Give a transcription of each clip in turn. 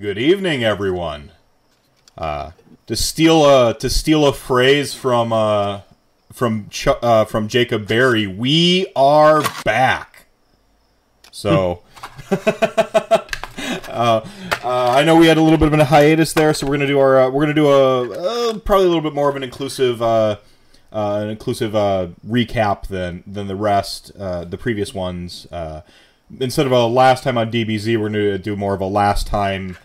Good evening, everyone. Uh, to steal a to steal a phrase from uh, from Ch- uh, from Jacob Barry, we are back. So, uh, uh, I know we had a little bit of a hiatus there, so we're gonna do our uh, we're gonna do a uh, probably a little bit more of an inclusive uh, uh, an inclusive recap than than the rest the previous ones. Instead of a last time on DBZ, we're gonna do more of a last time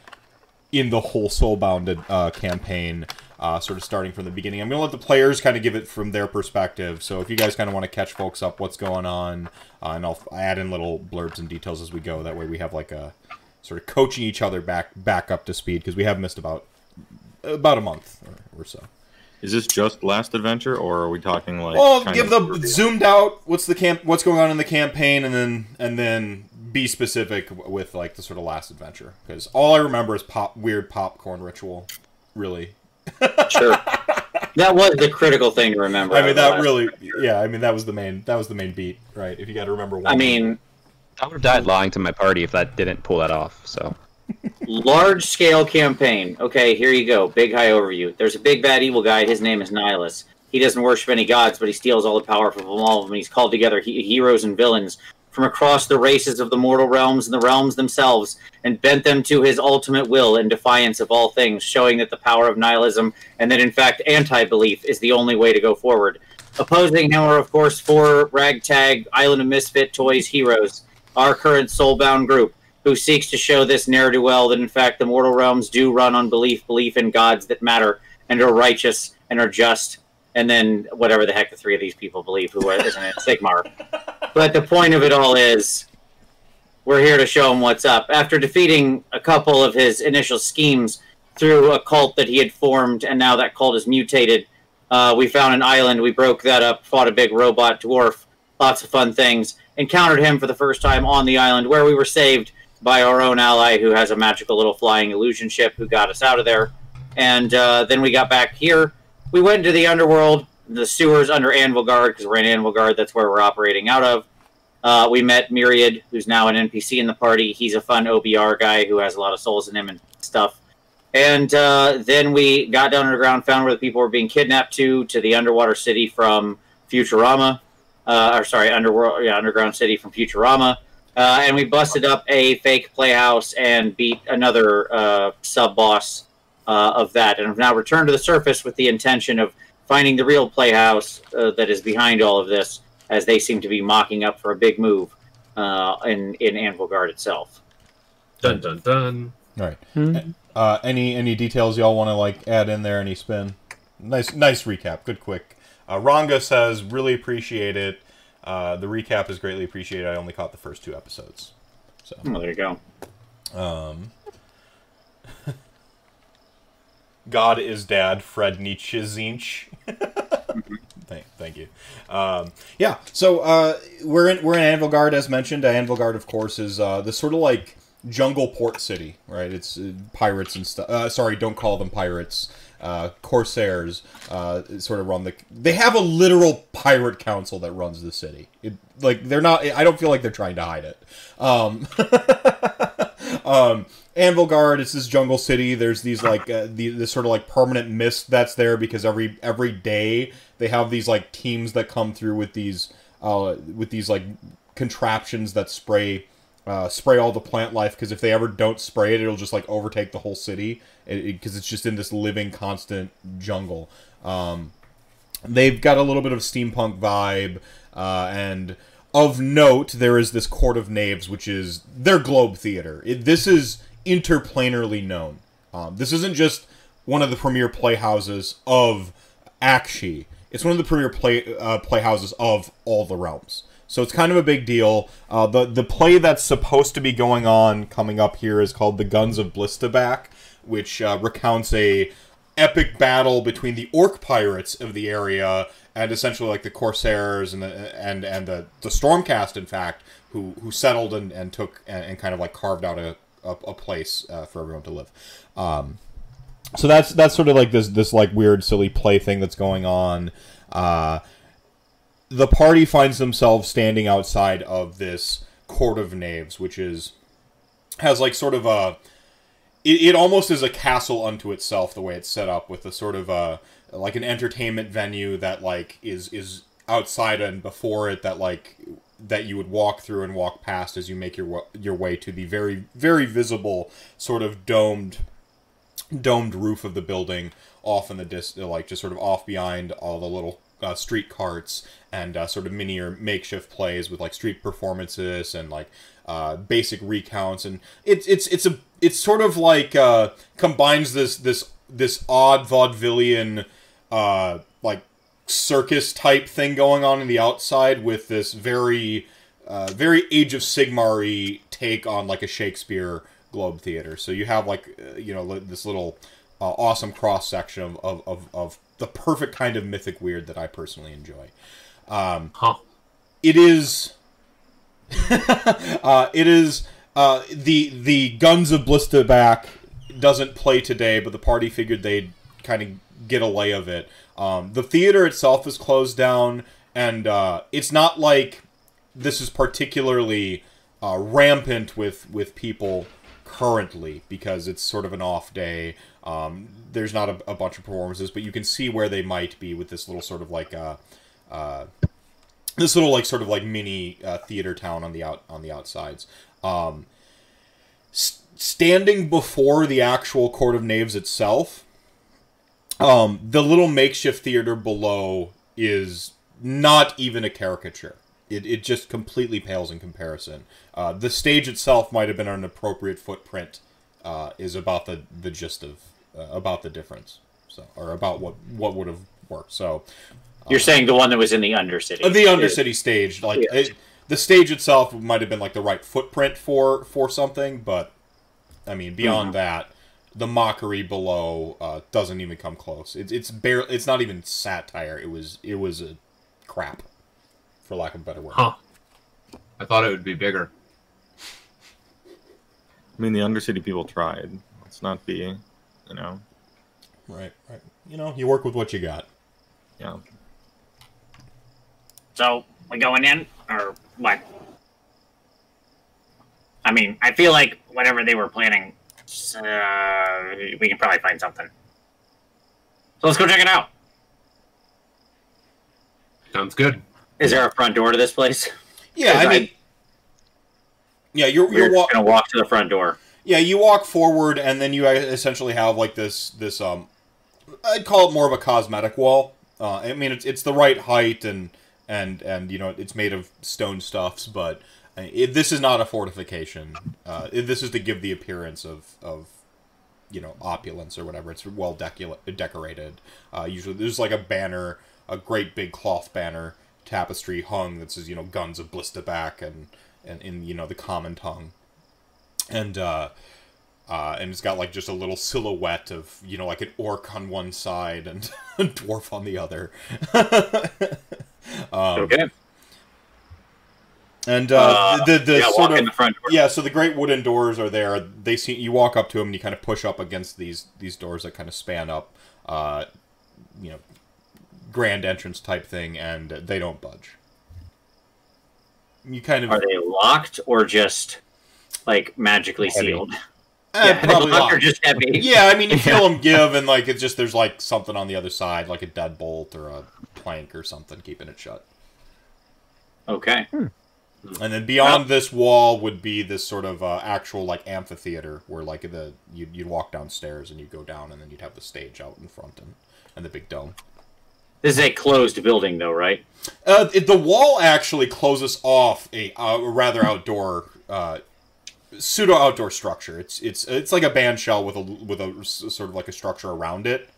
in the whole Soulbound uh, campaign. Uh, sort of starting from the beginning. I'm going to let the players kind of give it from their perspective. So if you guys kind of want to catch folks up what's going on, uh, and I'll add in little blurbs and details as we go. That way we have like a sort of coaching each other back back up to speed because we have missed about about a month or, or, so. Is this just last adventure, or are we talking like? Well, give the zoomed out. What's the camp? What's going on in the campaign, and then and then be specific with like the sort of last adventure because all I remember is pop weird popcorn ritual. Really, sure. That was the critical thing to remember. I mean, that really, yeah. I mean, that was the main, that was the main beat, right? If you got to remember one. I mean, I would have died lying to my party if that didn't pull that off. So, large scale campaign. Okay, here you go. Big high overview. There's a big bad evil guy. His name is Nihilus. He doesn't worship any gods, but he steals all the power from all of them. He's called together he- heroes and villains from across the races of the mortal realms and the realms themselves, and bent them to his ultimate will in defiance of all things, showing that the power of nihilism and that in fact anti belief is the only way to go forward. Opposing him are, of course, four ragtag Island of Misfit Toys heroes, our current soulbound group, who seeks to show this ne'er do well that in fact the mortal realms do run on belief, belief in gods that matter and are righteous and are just and then whatever the heck the three of these people believe, who isn't it, Sigmar. But the point of it all is, we're here to show him what's up. After defeating a couple of his initial schemes through a cult that he had formed, and now that cult is mutated, uh, we found an island. We broke that up, fought a big robot dwarf, lots of fun things. Encountered him for the first time on the island, where we were saved by our own ally, who has a magical little flying illusion ship, who got us out of there. And uh, then we got back here we went into the underworld, the sewers under Anvilgard, because we're in Anvilgard. That's where we're operating out of. Uh, we met Myriad, who's now an NPC in the party. He's a fun OBR guy who has a lot of souls in him and stuff. And uh, then we got down underground, found where the people were being kidnapped to, to the underwater city from Futurama. Uh, or sorry, underworld, yeah, underground city from Futurama. Uh, and we busted up a fake playhouse and beat another uh, sub boss uh, of that, and have now returned to the surface with the intention of finding the real playhouse uh, that is behind all of this, as they seem to be mocking up for a big move uh, in in Anvilgard itself. Dun dun dun. All right. Mm-hmm. Uh, any any details y'all want to like add in there? Any spin? Nice nice recap. Good quick. Uh, Ranga says really appreciate it. Uh, the recap is greatly appreciated. I only caught the first two episodes. So oh, there you go. Um, God is Dad, Fred Nietzsche Zinch. thank, thank you. Um, yeah, so uh, we're in we're in Anvilgard as mentioned. Anvilgard, of course, is uh, the sort of like jungle port city, right? It's uh, pirates and stuff. Uh, sorry, don't call them pirates. Uh, corsairs uh, sort of run the. They have a literal pirate council that runs the city. It, like they're not. I don't feel like they're trying to hide it. Um, um, Anvilgard is this jungle city. There's these like uh, the, this sort of like permanent mist that's there because every every day they have these like teams that come through with these uh, with these like contraptions that spray uh, spray all the plant life because if they ever don't spray it, it'll just like overtake the whole city because it, it, it's just in this living constant jungle. Um, they've got a little bit of steampunk vibe uh, and of note there is this court of knaves which is their globe theater it, this is interplanarly known. Um, this isn't just one of the premier playhouses of Aqshy. It's one of the premier play uh, playhouses of all the realms. So it's kind of a big deal. Uh, the the play that's supposed to be going on coming up here is called the Guns of Blistaback, which uh, recounts a epic battle between the orc pirates of the area and essentially like the corsairs and the and and the the stormcast in fact who who settled and, and took and, and kind of like carved out a a, a place uh, for everyone to live. Um, so that's that's sort of like this this like weird silly play thing that's going on. Uh, the party finds themselves standing outside of this court of knaves, which is has like sort of a it, it almost is a castle unto itself the way it's set up with a sort of uh like an entertainment venue that like is is outside and before it that like that you would walk through and walk past as you make your your way to the very very visible sort of domed domed roof of the building off in the dis like just sort of off behind all the little uh, street carts and uh, sort of mini or makeshift plays with like street performances and like uh, basic recounts and it's it's it's a it's sort of like uh, combines this this this odd vaudevillian uh, like circus type thing going on in the outside with this very uh, very Age of Sigmar take on like a Shakespeare Globe Theater. So you have like uh, you know this little uh, awesome cross section of, of, of, of the perfect kind of mythic weird that I personally enjoy. Um, Huh. it is uh, it is uh, the the guns of blisterback doesn't play today but the party figured they'd kind of get a lay of it. Um, the theater itself is closed down and uh, it's not like this is particularly uh, rampant with with people currently because it's sort of an off day. Um, there's not a, a bunch of performances but you can see where they might be with this little sort of like uh, uh, this little like sort of like mini uh, theater town on the out on the outsides. Um, standing before the actual court of knaves itself, um, the little makeshift theater below is not even a caricature. It, it just completely pales in comparison. Uh, the stage itself might have been an appropriate footprint. Uh, is about the the gist of uh, about the difference. So or about what what would have worked. So You're saying the one that was in the Undercity. uh, the Undercity stage, like Yeah. it, the stage itself might have been like the right footprint for for something, but I mean beyond Mhm. that, the mockery below uh, doesn't even come close. It's it's bare. It's not even satire. It was it was a crap, for lack of a better word. Huh. I thought it would be bigger. I mean, the Undercity people tried. Let's not be, you know, Right, right. You know, you work with what you got. yeah. So we going in or what? I mean, I feel like whatever they were planning, uh, we can probably find something. So let's go check it out. Sounds good. Is there a front door to this place? Yeah, I I- mean, yeah, you're We're you're wa- gonna walk to the front door. Yeah, you walk forward, and then you essentially have like this this um, I'd call it more of a cosmetic wall. Uh, I mean, it's it's the right height and and and you know it's made of stone stuffs, but uh, it, this is not a fortification. Uh, it- this is to give the appearance of of you know opulence or whatever. It's well decorated. Uh, usually, there's like a banner, a great big cloth banner tapestry hung that says you know guns of blisterback and and in you know the common tongue and uh, uh, and it's got like just a little silhouette of you know like an orc on one side and a dwarf on the other. um, Okay. And uh, Uh, the the yeah, sort of in the front door. yeah, so the great wooden doors are there. They see you walk up to them and you kind of push up against these these doors that kind of span up, uh, you know, grand entrance type thing, and they don't budge. You kind of Are they locked or just like magically Heavy. sealed? Eh, yeah, probably they locked just heavy. Yeah, I mean, you feel them give, and like it's just there's like something on the other side, like a deadbolt or a plank or something keeping it shut. Okay. And then beyond this wall would be this sort of uh, actual like amphitheater where like the you'd, you'd walk downstairs and you'd go down, and then you'd have the stage out in front and and the big dome. This is a closed building, though, right? Uh, it, the wall actually closes off a, uh, rather outdoor, uh, pseudo outdoor structure. It's it's it's like a band shell with a with a sort of like a structure around it,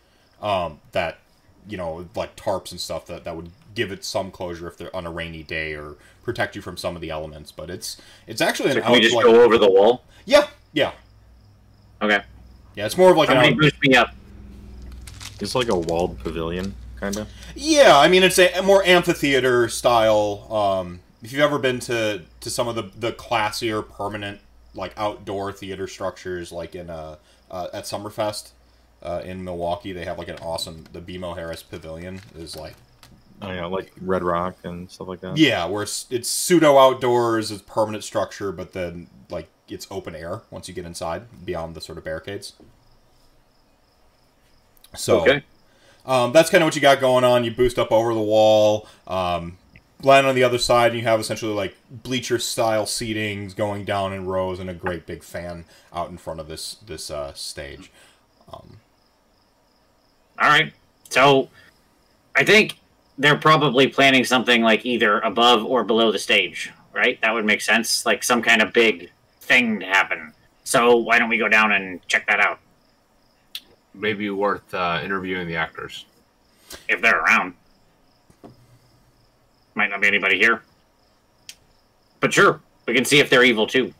um, that you know like tarps and stuff that that would give it some closure if they're on a rainy day or protect you from some of the elements. But it's it's actually So an can we out, just like, go over the wall? yeah yeah Okay. yeah. It's more of like an Somebody out, boost me up. It's like a walled pavilion, kind of. Yeah, I mean it's a, a more amphitheater style. Um, if you've ever been to to some of the the classier permanent like outdoor theater structures, like in uh, uh at Summerfest uh, in Milwaukee, they have like an awesome the BMO Harris Pavilion is like Oh, yeah, like Red Rock and stuff like that. yeah, where it's, it's pseudo outdoors, it's permanent structure, but then like it's open air once you get inside beyond the sort of barricades. So Okay. um, that's kind of what you got going on. You boost up over the wall, um, land on the other side, and you have essentially like bleacher style seating going down in rows and a great big fan out in front of this this uh, stage. Um, All right. So I think they're probably planning something like either above or below the stage, right? That would make sense. Like some kind of big thing to happen. So why don't we go down and check that out Maybe worth uh, interviewing the actors. if they're around? Might not be anybody here. But sure, we can see if they're evil too.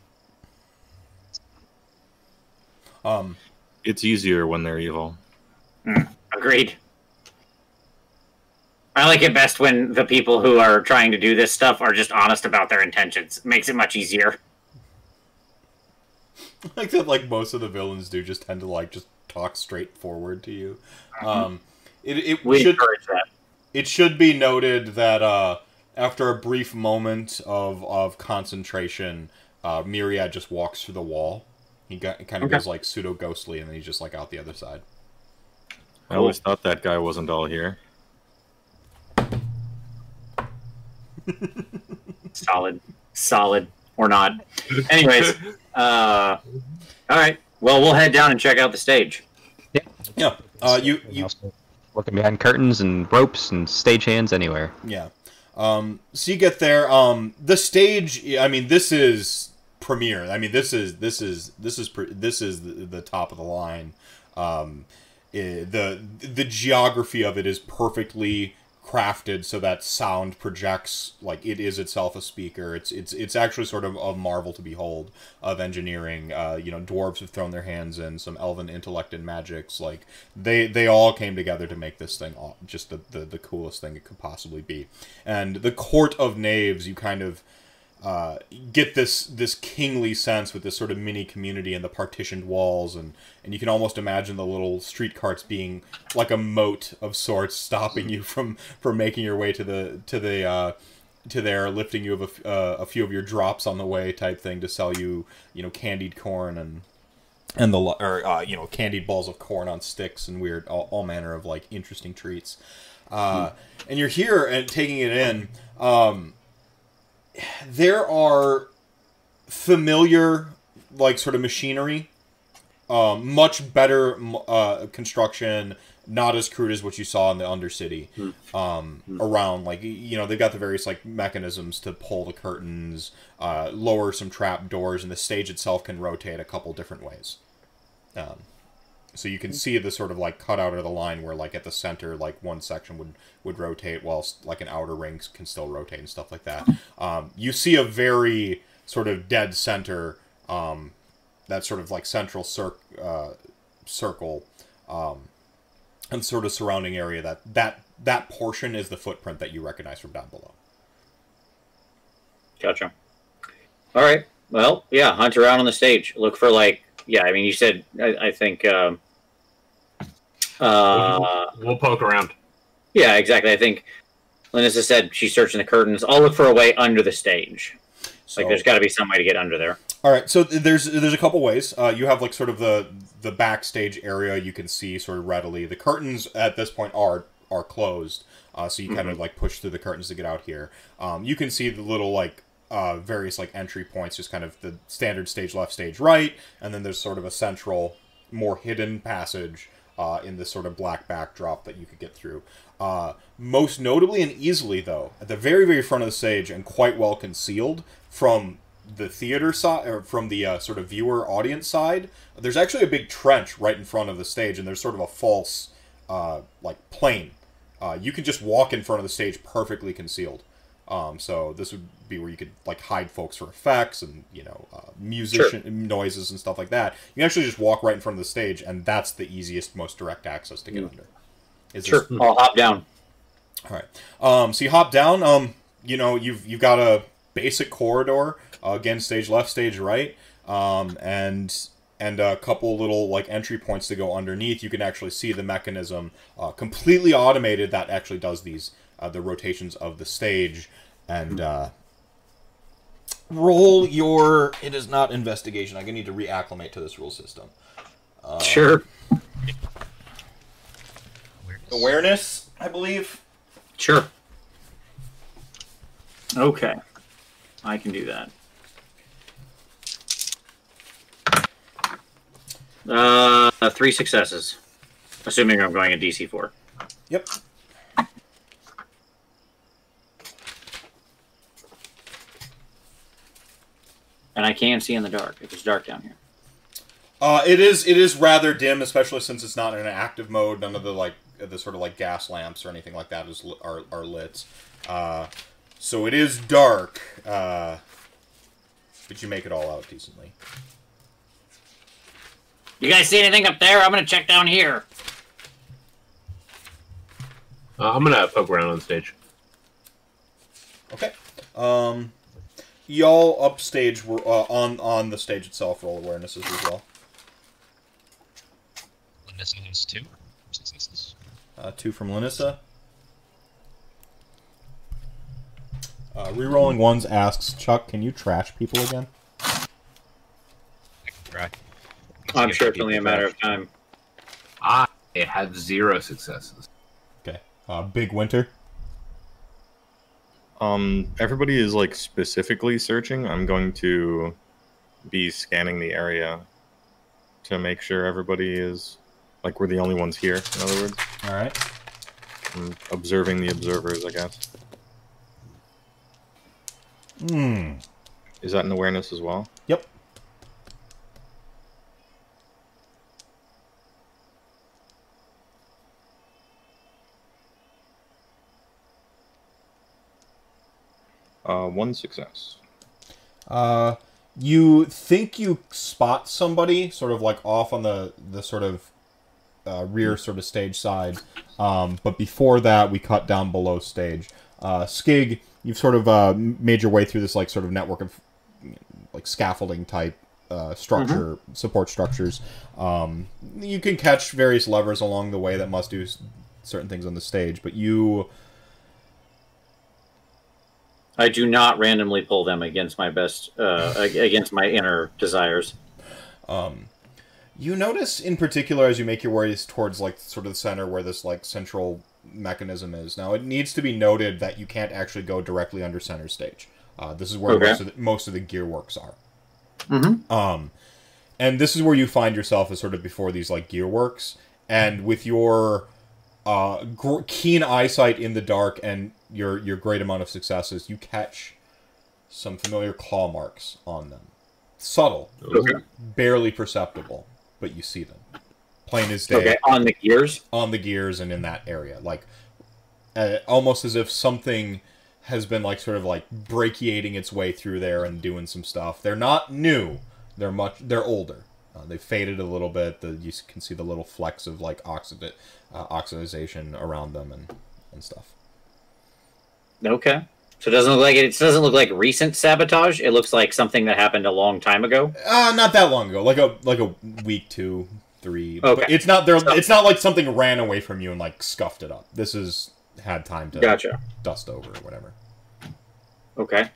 Um, It's easier when they're evil. Agreed. I like it best when the people who are trying to do this stuff are just honest about their intentions. makes it much easier. like that, like most of the villains do, just tend to like just talk straightforward to you. Um, it it We should that. it should be noted that uh, after a brief moment of of concentration, uh, Myriad just walks through the wall. He got kind of Okay. goes like pseudo ghostly, and then he's just like out the other side. I always thought that guy wasn't all here. Solid, solid, or not. Anyways, uh, all right. Well, we'll head down and check out the stage. Yeah, Yeah. uh, you you also Looking behind curtains and ropes and stagehands anywhere. Yeah. Um, so you get there. Um, the stage. I mean, this is premiere. I mean, this is this is this is pre- this is the, the top of the line. Um, eh, the the geography of it is perfectly crafted so that sound projects like it is itself a speaker. It's it's it's actually sort of a marvel to behold of engineering. Uh, you know, dwarves have thrown their hands in some elven intellect and magics. Like they they all came together to make this thing aw- just the, the the coolest thing it could possibly be. And the court of knaves, you kind of uh, get this this kingly sense with this sort of mini community and the partitioned walls and and you can almost imagine the little street carts being like a moat of sorts stopping you from from making your way to the to the uh, to there lifting you of a, uh, a few of your drops on the way type thing to sell you you know candied corn and and the or uh, you know candied balls of corn on sticks and weird all, all manner of like interesting treats. Uh, and you're here and taking it in. Um, there are familiar like sort of machinery um, much better uh, construction not as crude as what you saw in the undercity um, around like you know they've got the various like mechanisms to pull the curtains uh, lower some trap doors and the stage itself can rotate a couple different ways. Um, so you can see the sort of like cutout of the line where like at the center like one section would would rotate whilst like an outer ring can still rotate and stuff like that um, you see a very sort of dead center um, that sort of like central cir- uh, circle um, and sort of surrounding area that that that portion is the footprint that you recognize from down below Gotcha. All right. Well, yeah, hunt around on the stage. Look for like, yeah. I mean, you said I, I think. Um, uh, We'll poke around. yeah, exactly. I think Linus has said she's searching the curtains. I'll look for a way under the stage. so Like, there's got to be some way to get under there. All right, so there's there's a couple ways. Uh, you have like sort of the the backstage area you can see sort of readily. The curtains at this point are are closed, uh, so you kind of like push through the curtains to get out here. Um, you can see the little like uh, various like entry points, just kind of the standard stage left, stage right, and then there's sort of a central, more hidden passage uh, in this sort of black backdrop that you could get through. Uh, most notably and easily, though, at the very, very front of the stage and quite well concealed from the theater side or from the uh, sort of viewer audience side, there's actually a big trench right in front of the stage, and there's sort of a false uh, like plane. Uh, you can just walk in front of the stage perfectly concealed. Um, so this would be where you could like hide folks for effects and you know uh, musician noises and stuff like that. You can actually just walk right in front of the stage, and that's the easiest, most direct access to get under. Is Sure. this- I'll hop down. all right. Um, so you hop down. Um, you know, you've you've got a basic corridor. Uh, again, stage left, stage right, um, and and a couple little like entry points to go underneath. You can actually see the mechanism, uh, completely automated, that actually does these uh, the rotations of the stage, and uh, roll your. It is not investigation. I'm gonna need to reacclimate to this rule system. sure. Awareness, I believe. Sure. Okay. I can do that. Uh, three successes. Assuming I'm going a DC four. Yep. And I can see in the dark. If it's dark down here. Uh, it is it is rather dim, especially since it's not in an active mode. None of the like the sort of like gas lamps or anything like that is are are lit. Uh, so it is dark, uh, but you make it all out decently. You guys see anything up there? I'm gonna check down here. Uh, I'm gonna poke around on stage. Okay. Um, y'all upstage were uh, on on the stage itself. Roll awarenesses as well. Linus has two successes. Uh, two from Linissa. Uh, rerolling ones asks Chuck, "Can you trash people again?" I can try. I'm sure it's only a matter of time. I had zero successes. Okay. Uh, Big Winter. Um, everybody is like specifically searching. I'm going to be scanning the area to make sure everybody is like we're the only ones here. In other words, All right. I'm observing the observers. I guess Hmm. is that an awareness as well? Yep. Uh, one success. Uh, you think you spot somebody sort of like off on the the sort of uh, rear sort of stage side, um, but before that we cut down below stage. Uh, Skig, you've sort of uh, made your way through this like sort of network of like scaffolding type uh, structure support structures. Um, you can catch various levers along the way that must do certain things on the stage, but you I do not randomly pull them against my best, uh, against my inner desires. Um, you notice in particular as you make your way towards like sort of the center where this like central mechanism is. Now it needs to be noted that you can't actually go directly under center stage. Uh, this is where Okay. most of the, most of the gear works are. Mm-hmm. Um, and this is where you find yourself as sort of before these like gear works, and with your uh, gr- keen eyesight in the dark and your your great amount of successes, you catch some familiar claw marks on them. Subtle, Okay. barely perceptible, but you see them. Plain as day Okay, on the gears. on the gears and in that area, like uh, almost as if something has been like sort of like brachiating its way through there and doing some stuff. They're not new. They're much. They're older. Uh, they've faded a little bit. The, you can see the little flecks of like oxidate, uh, oxidization around them and and stuff. Okay. So it doesn't look like it, it doesn't look like recent sabotage. It looks like something that happened a long time ago. Uh, not that long ago. Like a like a week, two, three. Okay. But it's not there. It's not like something ran away from you and like scuffed it up. This is had time to Gotcha. dust over or whatever. Okay.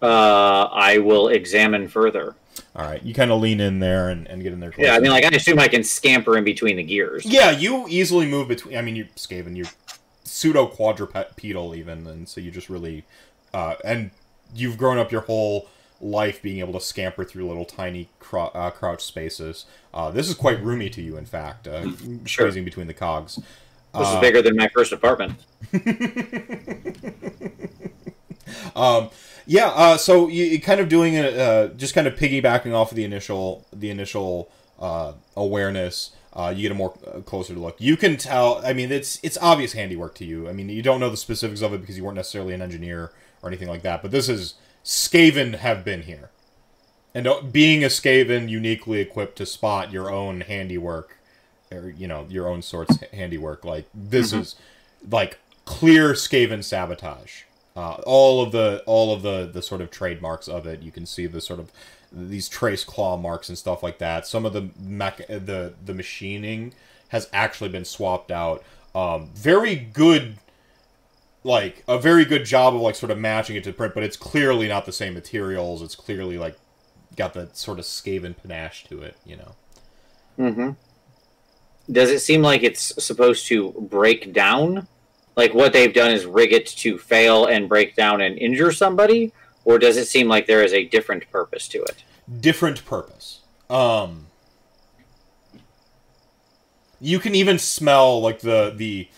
Uh, I will examine further. All right, you kind of lean in there and, and get in there. Yeah, I mean, like I assume I can scamper in between the gears. Yeah, you easily move between. I mean, you're Skaven, you're pseudo quadrupedal even, and so you just really, uh, and you've grown up your whole life being able to scamper through little tiny crou- uh, crouch spaces. Uh, this is quite roomy to you, in fact, uh, Sure. squeezing between the cogs. This Uh, is bigger than my first apartment. um, yeah, uh, so you, kind of doing it, uh, just kind of piggybacking off of the initial, the initial uh, awareness. Uh, you get a more uh, closer look. You can tell. I mean, it's it's obvious handiwork to you. I mean, you don't know the specifics of it because you weren't necessarily an engineer or anything like that. But this is Skaven have been here, and uh, being a Skaven uniquely equipped to spot your own handiwork, or you know your own sort's handiwork. Like this is like clear Skaven sabotage. Uh, all of the all of the the sort of trademarks of it. You can see the sort of these trace claw marks and stuff like that. Some of the mech the the machining has actually been swapped out. Um, very good like a very good job of like sort of matching it to print, but it's clearly not the same materials. It's clearly like got that sort of Skaven panache to it, you know. Mm-hmm. Does it seem like it's supposed to break down? Like what they've done is rig it to fail and break down and injure somebody, or does it seem like there is a different purpose to it? different purpose. Um, you can even smell like the the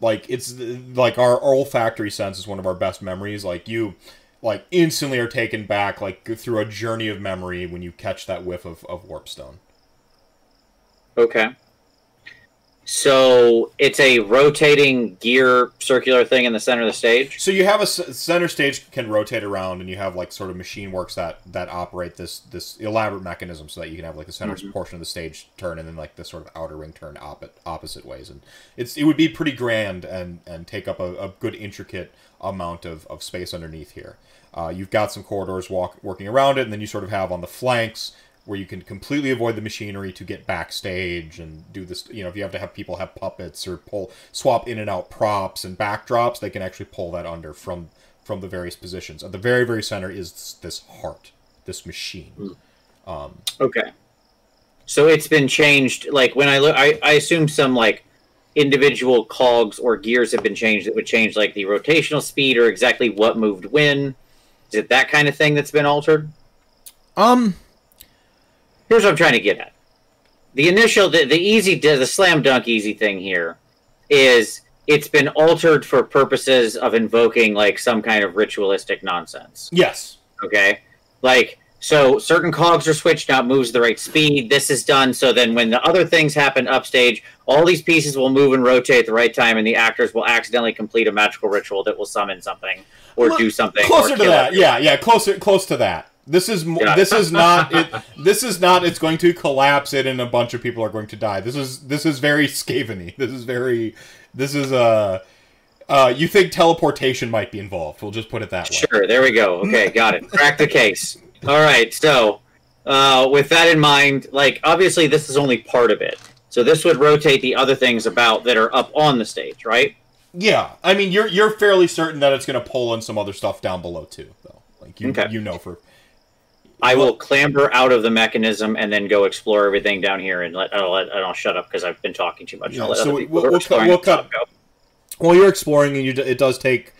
like it's like our olfactory sense is one of our best memories. Like you like instantly are taken back like through a journey of memory when you catch that whiff of, of warpstone. Okay. So it's a rotating gear circular thing in the center of the stage. So you have a center stage can rotate around, and you have like sort of machine works that that operate this this elaborate mechanism, so that you can have like the center Mhm. portion of the stage turn, and then like the sort of outer ring turn opposite opposite ways, and it's it would be pretty grand and and take up a, a good intricate amount of, of space underneath here. Uh, you've got some corridors walk working around it, and then you sort of have on the flanks where you can completely avoid the machinery to get backstage and do this. You know, if you have to have people have puppets or pull swap in and out props and backdrops, they can actually pull that under from from the various positions. At the very very center is this heart, this machine. Um, Okay. So it's been changed. Like when I look, I, I assume some like individual cogs or gears have been changed that would change like the rotational speed or exactly what moved when. Is it that kind of thing that's been altered? um, Here's what I'm trying to get at. The initial, the, the easy, the slam dunk easy thing here is it's been altered for purposes of invoking like some kind of ritualistic nonsense. yes, Okay. Like, so certain cogs are switched out, moves the right speed. This is done so then when the other things happen upstage, all these pieces will move and rotate at the right time, and the actors will accidentally complete a magical ritual that will summon something or Well, do something. closer to that. Yeah, yeah, closer close to that. This is Yeah. this is not it. This is not. It's going to collapse it, and a bunch of people are going to die. This is this is very Skaveny. This is very. This is uh, uh. You think teleportation might be involved? We'll just put it that way. Sure, there we go. Okay, got it. Crack the case. All right, so uh, with that in mind, like obviously this is only part of it. So this would rotate the other things about that are up on the stage, right? Yeah, I mean, you're you're fairly certain that it's going to pull in some other stuff down below too, though. Like you Okay. you know for. I will clamber out of the mechanism and then go explore everything down here and let I'll, let, I'll shut up because I've been talking too much. Yeah, so we- people we'll- we'll cut- we'll at the top cut- go. While you're exploring, and you, d- it does take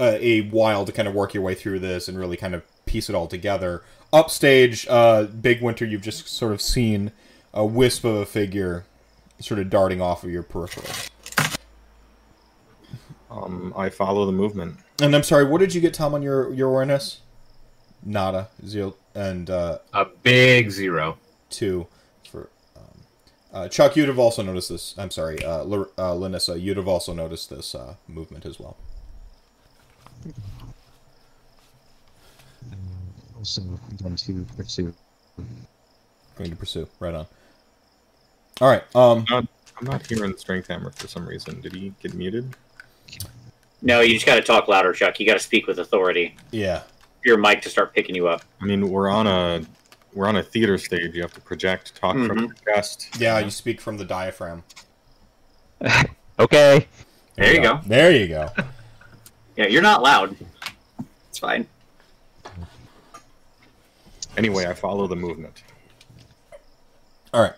uh, a while to kind of work your way through this and really kind of piece it all together. Upstage, uh, Big Winter, you've just sort of seen a wisp of a figure sort of darting off of your peripheral. Um, I follow the movement. And I'm sorry, what did you get, Tom, on your, your awareness? Nada, zero, and uh, A big zero two for um, uh, Chuck. You'd have also noticed this. I'm sorry, uh, L- uh, Linissa. You'd have also noticed this uh, movement as well. Also, going to pursue. Going to pursue. Right on. All right. Um. I'm not hearing the Strength Hammer for some reason. Did he get muted? No, you just got to talk louder, Chuck. You got to speak with authority. Yeah. For your mic to start picking you up. I mean, we're on a we're on a theater stage. You have to project, talk from Mhm. your chest. Yeah. You speak from the diaphragm. Okay. There you go. There you go. Yeah, you're not loud. It's fine. Anyway, I follow the movement. All right.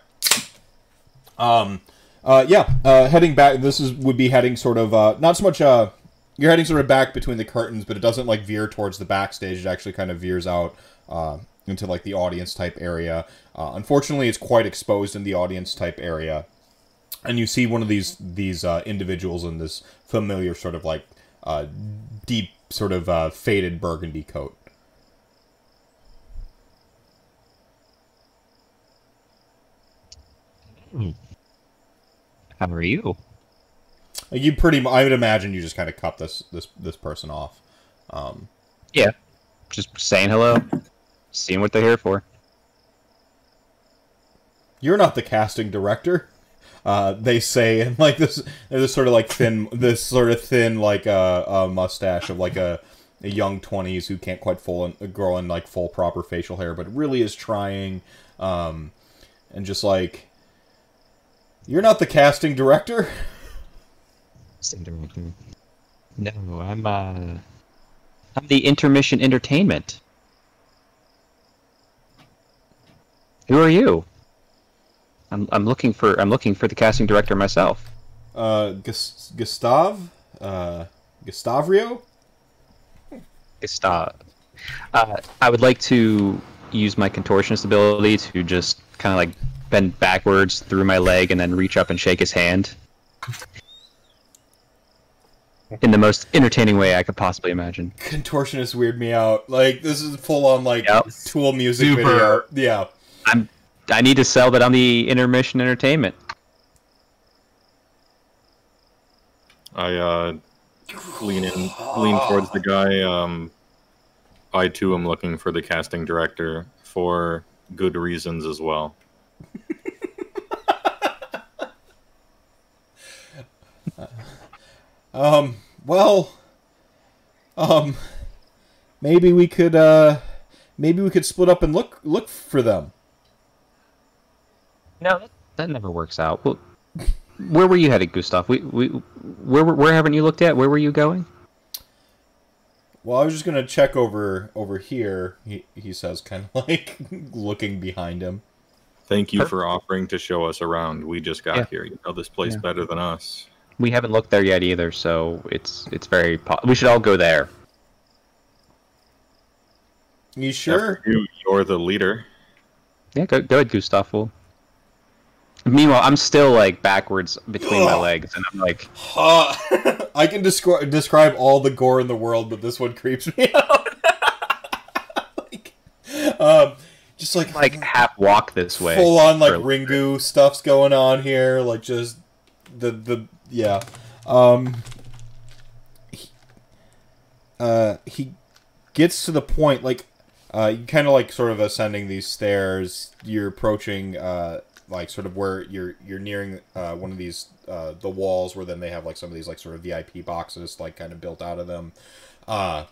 Um. Uh. Yeah. Uh. Heading back. This is would be heading sort of. Uh. Not so much. You're heading sort of back between the curtains, but it doesn't like veer towards the backstage. It actually kind of veers out. Uh. Into like the audience type area. Uh, unfortunately, it's quite exposed in the audience type area. and you see one of these these uh, individuals in this familiar sort of like uh, deep sort of uh, faded burgundy coat. How are you? You pretty, I would imagine you just kind of cut this this this person off. Um, yeah, Just saying hello, seeing what they're here for. You're not the casting director. Uh, they say, and like this, this sort of like thin, this sort of thin like uh, a mustache of like a, a young twenties who can't quite full and grow in like full proper facial hair, but really is trying, um, and just like, you're not the casting director. Same director. No, I'm uh, I'm the intermission entertainment. Who are you? I'm I'm looking for I'm looking for the casting director myself. Uh, Gus- Gustav? Uh, Gustavrio? Gustav. Uh, I would like to use my contortionist ability to just kind of like bend backwards through my leg and then reach up and shake his hand. In the most entertaining way I could possibly imagine. Contortionists weird me out. Like, this is full on, like, Yep. Tool music Super. video. Yeah. I'm. I need to sell that on the intermission entertainment. I uh, lean in, lean towards the guy. Um, I too am looking for the casting director for good reasons as well. Um, well, um, maybe we could, uh, maybe we could split up and look, look for them. No, that, that never works out. Well, where were you headed, Gustav? We, we, where, where haven't you looked at? Where were you going? Well, I was just gonna check over, over here, he, he says, kind of like looking behind him. Thank you Perfect. for offering to show us around. We just got Yeah. here. You know this place Yeah. better than us. We haven't looked there yet either, so it's it's very. Po- we should all go there. You sure? You, you're the leader. Yeah, go go ahead, Gustav. We'll... Meanwhile, I'm still like backwards between my legs, and I'm like, Uh, I can describe describe all the gore in the world, but this one creeps me out. like, um, just like like half walk this way. full on like for- Ringu stuff's going on here, like just the the yeah. Um, he, uh, he gets to the point like uh, you kind of like sort of ascending these stairs. You're approaching uh like sort of where you're you're nearing uh one of these uh the walls where then they have like some of these like sort of VIP boxes like kind of built out of them. Uh,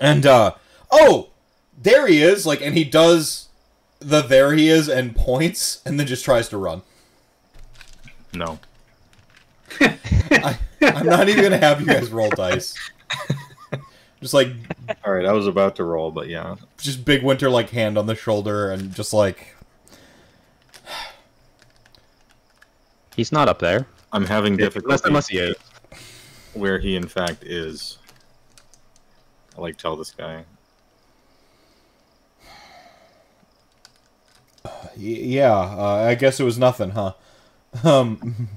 and uh oh, there he is! Like, and he does the there he is and points, and then just tries to run. No. I, I'm not even gonna have you guys roll dice. Just like, All right, I was about to roll, but yeah. just big winter like hand on the shoulder, and just like, He's not up there. I'm having difficulty unless he is. where he in fact is. I like tell this guy. y- yeah, uh, I guess it was nothing, huh? Um,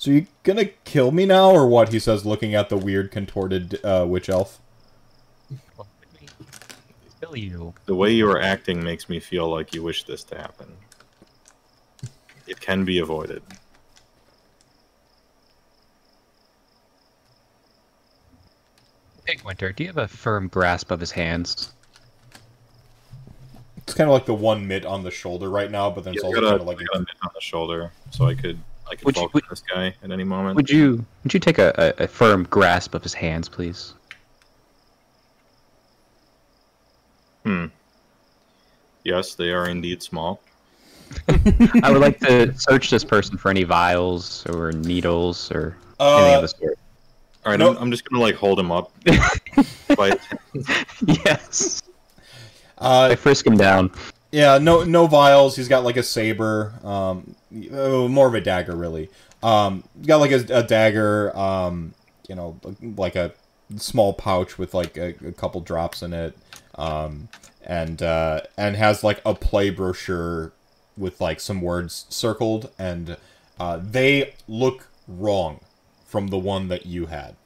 so you gonna kill me now, or what? He says, looking at the weird contorted uh, witch elf. Kill you. The way you are acting makes me feel like you wish this to happen. It can be avoided. Big Winter, do you have a firm grasp of his hands? It's kind of like the one mitt on the shoulder right now, but then it's also kind of like a mitt on the shoulder, so I could I could Would you- focus would- this guy at any moment. Would you would you take a, a, a firm grasp of his hands, please? Hmm. Yes, they are indeed small. I would like to search this person for any vials or needles or anything of uh, the sort. All right, Nope. I'm, I'm just gonna like hold him up. yes. uh, I frisk him down. Yeah, no no vials. He's got like a saber, um, uh, more of a dagger really. Um, got like a, a dagger, um, you know, like a small pouch with like a, a couple drops in it, um, and uh, and has like a play brochure with like some words circled, and uh, they look wrong from the one that you had.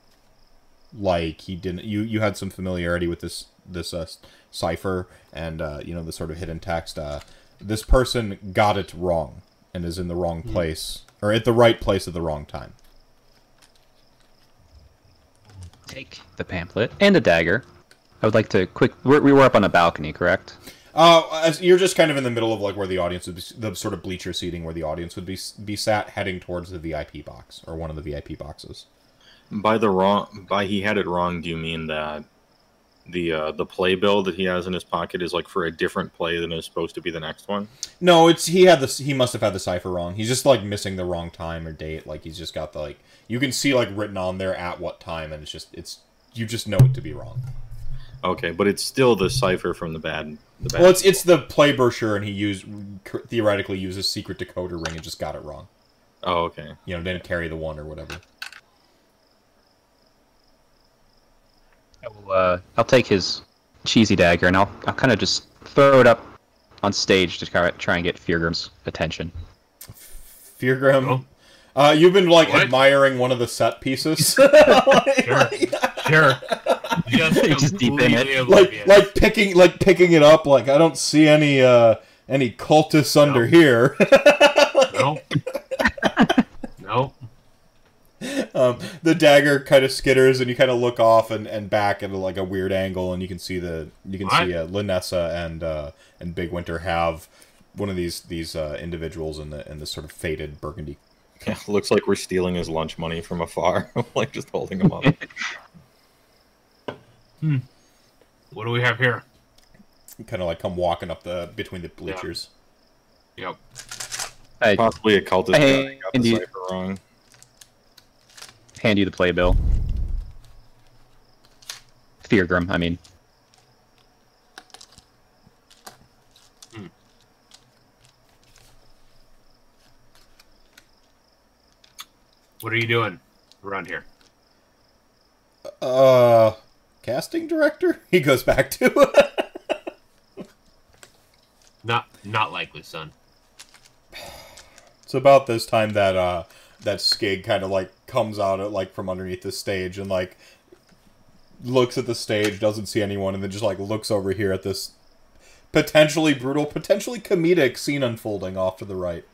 Like he didn't. You you had some familiarity with this this uh, cipher and uh, you know the sort of hidden text. Uh, this person got it wrong and is in the wrong place or at the right place at the wrong time. Take the pamphlet and a dagger. I would like to quick. We're, we were up on a balcony, correct? Uh, as you're just kind of in the middle of like where the audience would be, the sort of bleacher seating where the audience would be be sat, heading towards the VIP box or one of the VIP boxes. by the wrong by he had it wrong. Do you mean that the uh, the playbill that he has in his pocket is like for a different play than is supposed to be the next one. No, it's he had this. He must have had the cipher wrong. He's just like missing the wrong time or date. Like he's just got the like you can see like written on there at what time, and it's just it's you just know it to be wrong. Okay, but it's still the cipher from the bad. The bad Well, it's it's the play brochure, and he used theoretically uses secret decoder ring and just got it wrong. oh, okay. You know, didn't carry the one or whatever. I will, uh, I'll take his cheesy dagger and I'll, I'll kind of just throw it up on stage to try, try and get Feargrim's attention. Feargrim, uh, you've been like What? admiring one of the set pieces, Sure. Sure. Just, Just deep in it. completely like like picking like picking it up. Like I don't see any uh any cultists under here. Nope. Nope. um, the dagger kind of skitters, and you kind of look off and, and back at like a weird angle, and you can see the you can What? see uh, Lanissa and uh, and Big Winter have one of these these uh, individuals in the in this sort of faded burgundy. Yeah, looks like we're stealing his lunch money from afar, like just holding him up. Hmm. What do we have here? Kind of like come walking up the between the bleachers. Yep. I Possibly a cultist Hey, got the cipher wrong. Hand you the playbill. Feargrim, I mean. What are you doing around here? Uh, casting director. He goes back to. Not not likely, son. It's about this time that uh that Skig kind of like comes out at, like from underneath the stage and like looks at the stage, doesn't see anyone, and then just like looks over here at this potentially brutal, potentially comedic scene unfolding off to the right.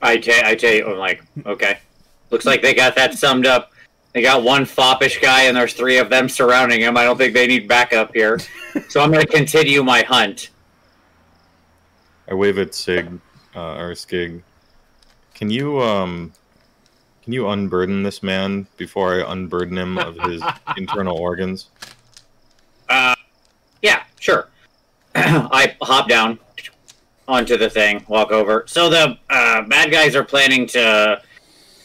I tell, I tell you, I'm like, okay. Looks like they got that summed up. They got one foppish guy, and there's three of them surrounding him. I don't think they need backup here. so I'm going to continue my hunt. I wave at Sig uh, or Skig. Can you um can you unburden this man before I unburden him of his internal organs? Yeah, sure. I hop down onto the thing, walk over. So the uh, bad guys are planning to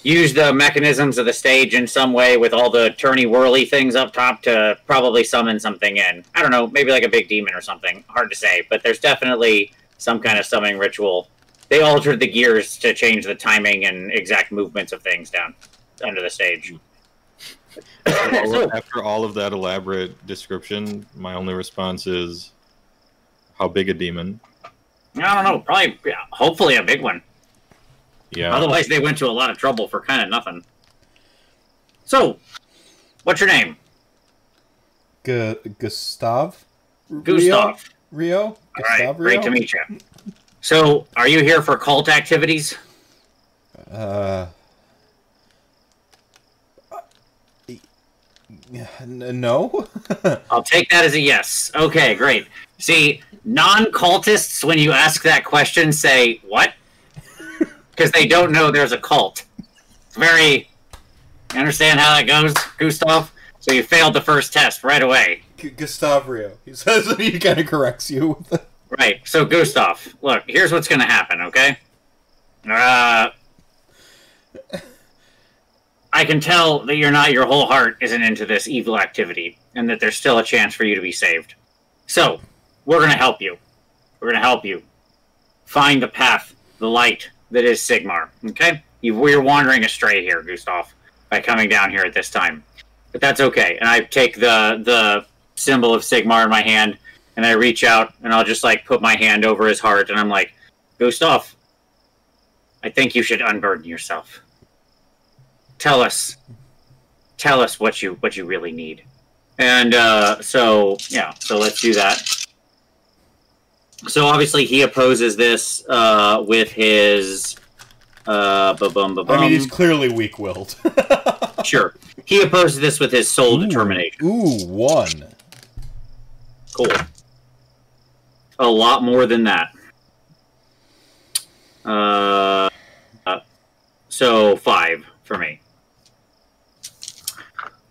use the mechanisms of the stage in some way with all the turny whirly things up top to probably summon something in. I don't know, maybe like a big demon or something. Hard to say, but there's definitely some kind of summoning ritual. They altered the gears to change the timing and exact movements of things down under the stage. Hmm. After- After all of that elaborate description, my only response is, "How big a demon?" I don't know, probably, yeah, hopefully a big one. Yeah, Otherwise, they went to a lot of trouble for kind of nothing. So, what's your name? Gu- Gustav. Gustav. Rio. All Gustav right, great to meet you. So, are you here for cult activities? Uh. n- No. I'll take that as a yes. Okay, great. See, non-cultists, when you ask that question, say what? Because they don't know there's a cult. It's very. You understand how that goes, Gustav? So you failed the first test right away. Gu- Gustav Rio. He says he kind of corrects you. With the... Right. So, Gustav, look, here's what's going to happen, okay? Uh, I can tell that you're not, your whole heart isn't into this evil activity, and that there's still a chance for you to be saved. So, we're going to help you. We're going to help you find the path, the light that is Sigmar, okay? You, we're wandering astray here, Gustav, by coming down here at this time. But that's okay. And I take the the symbol of Sigmar in my hand, and I reach out and I'll just like put my hand over his heart and I'm like, Gustav, I think you should unburden yourself. Tell us, tell us what you what you really need. And uh, so yeah, so let's do that. So obviously he opposes this uh, with his uh, ba-bum, ba-bum. I mean, he's clearly weak-willed. sure. He opposes this with his soul determination. Ooh, one. Cool. A lot more than that. Uh, uh, so five for me.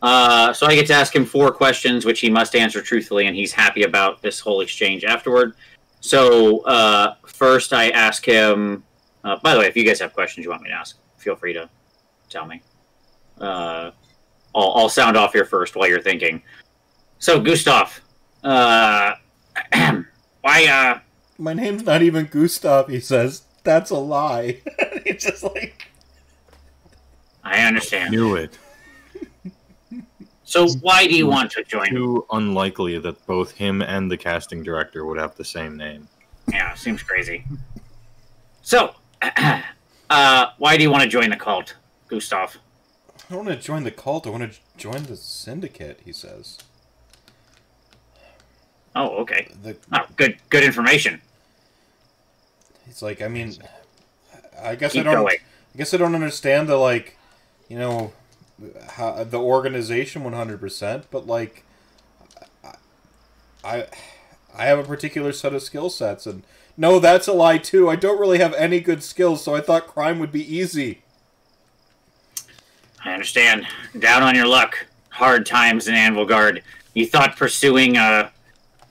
Uh, so I get to ask him four questions, which he must answer truthfully, and he's happy about this whole exchange afterward. So uh, first, I ask him. Uh, by the way, if you guys have questions you want me to ask, feel free to tell me. Uh, I'll, I'll sound off here first while you're thinking. So, Gustav, uh, why? Uh, My name's not even Gustav, he says. That's a lie. it's just like. I understand. Knew it. So, why do you want to join? Too unlikely that both him and the casting director would have the same name. Yeah, seems crazy. So, uh, why do you want to join the cult, Gustav? I don't want to join the cult. I want to join the syndicate, he says. Oh, okay. The, Oh, good, good information. It's like, I mean, I guess Keep I don't. going. I guess I don't understand the like, you know, how, the organization one hundred percent, but like, I, I, have a particular set of skill sets, and no, that's a lie too. I don't really have any good skills, so I thought crime would be easy. I understand. Down on your luck. Hard times in Anvilgard. You thought pursuing uh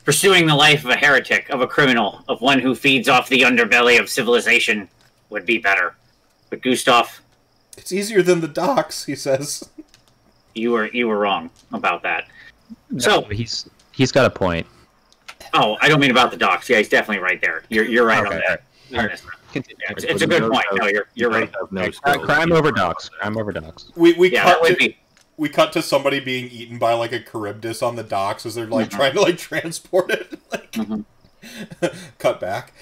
pursuing the life of a heretic, of a criminal, of one who feeds off the underbelly of civilization would be better. But Gustav, It's easier than the docks, he says. you were you were wrong about that. So- he's he's got a point. Oh, I don't mean about the docks. Yeah, he's definitely right there. You're you're right Okay, on that. all right. It's, it's, it's a good point. No, you're you're right. does have no skills. crime over dogs. Crime over dogs. We we Yeah, cut that would to, be we cut to somebody being eaten by like a Charybdis on the docks as they're like Mhm. trying to like transport it. like, Mhm. cut back.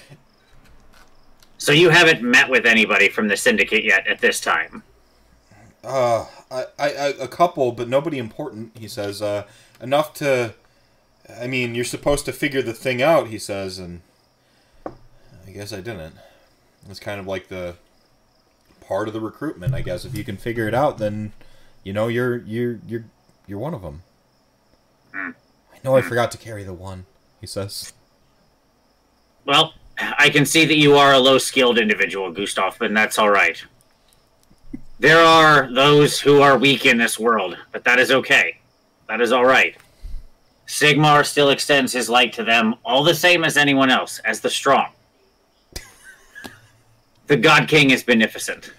So you haven't met with anybody from the syndicate yet at this time. Uh, I, I, a couple, but nobody important. He says. Uh, enough to. I mean, you're supposed to figure the thing out. He says, and I guess I didn't. It's kind of like the part of the recruitment. I guess if you can figure it out, then you know you're you're you're you're one of them. Hmm. I know I forgot to carry the one. He says. Well, I can see that you are a low skilled individual, Gustav, and that's all right. There are those who are weak in this world, but that is okay. That is all right. Sigmar still extends his light to them all the same as anyone else, as the strong. the God King is beneficent.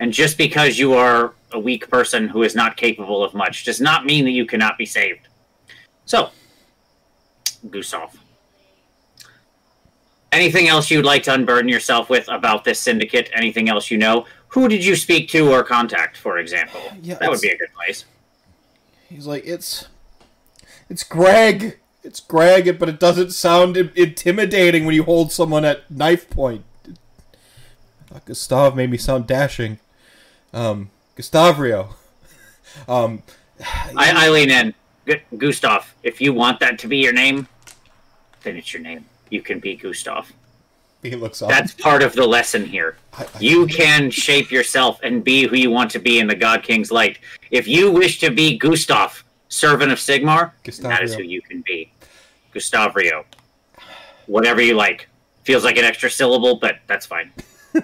And just because you are a weak person who is not capable of much does not mean that you cannot be saved. So, Gustav, Anything else you'd like to unburden yourself with about this syndicate? Anything else you know? Who did you speak to or contact, for example? Yeah, that would be a good place. He's like, it's, it's Greg. It's Greg, but it doesn't sound intimidating when you hold someone at knife point. Gustav made me sound dashing. Um, Gustavrio. um, I, I lean in. Gu- Gustav, if you want that to be your name, then it's your name. You can be Gustav. he looks up. That's part of the lesson here. I- I- You can shape yourself and be who you want to be in the God King's light. If you wish to be Gustav, servant of Sigmar, that is who you can be. Gustavrio. Whatever you like. Feels like an extra syllable, but that's fine.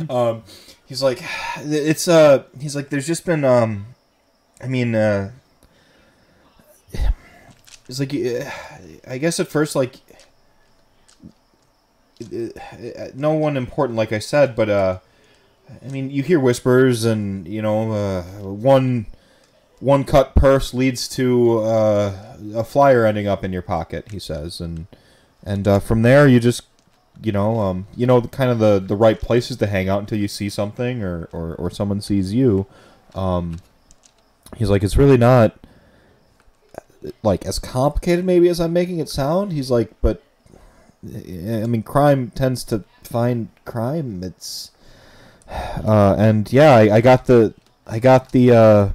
um, he's like, it's uh, he's like, there's just been um, I mean uh, it's like, I guess at first like, no one important, like I said, but uh, I mean, you hear whispers, and you know, uh, one one cut purse leads to uh, a flyer ending up in your pocket. He says, and and uh, from there you just you know, um, you know, the, kind of the, the right places to hang out until you see something or, or, or someone sees you. Um, he's like, it's really not like as complicated maybe as I'm making it sound. He's like, but I mean, crime tends to find crime. It's uh, and yeah, I, I got the I got the uh,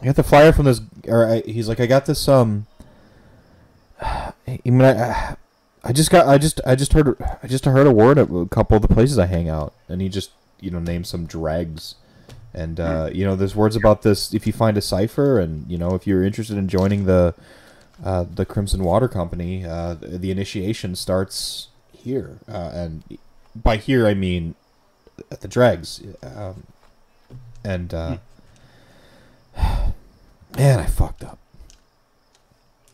I got the flyer from this. Or I, he's like, I got this um. I mean, I, I just got I just I just heard I just heard a word at a couple of the places I hang out, and he just you know named some dregs, and uh, you know there's words about this if you find a cipher, and you know if you're interested in joining the uh, the Crimson Water Company, uh, the, the initiation starts here, uh, and by here I mean at the dregs. Um, and uh, man, I fucked up.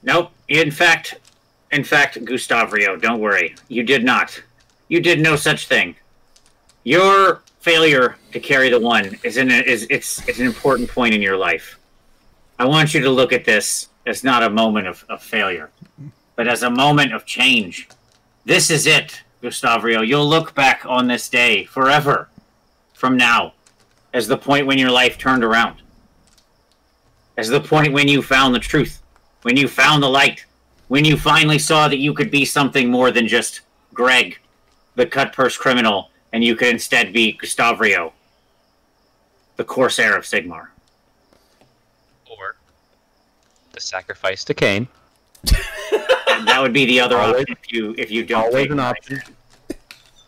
Nope. In fact, in fact, Gustavrio, don't worry. You did not. You did no such thing. Your failure to carry the one is in a, is it's it's an important point in your life. I want you to look at this as not a moment of, of failure, but as a moment of change. This is it, Gustavrio. You'll look back on this day forever from now as the point when your life turned around. As the point when you found the truth, when you found the light, when you finally saw that you could be something more than just Greg, the cut purse criminal, and you could instead be Gustavrio, the Corsair of Sigmar. Or the sacrifice to Cain. that would be the other Always- option if you if you don't Always an the option.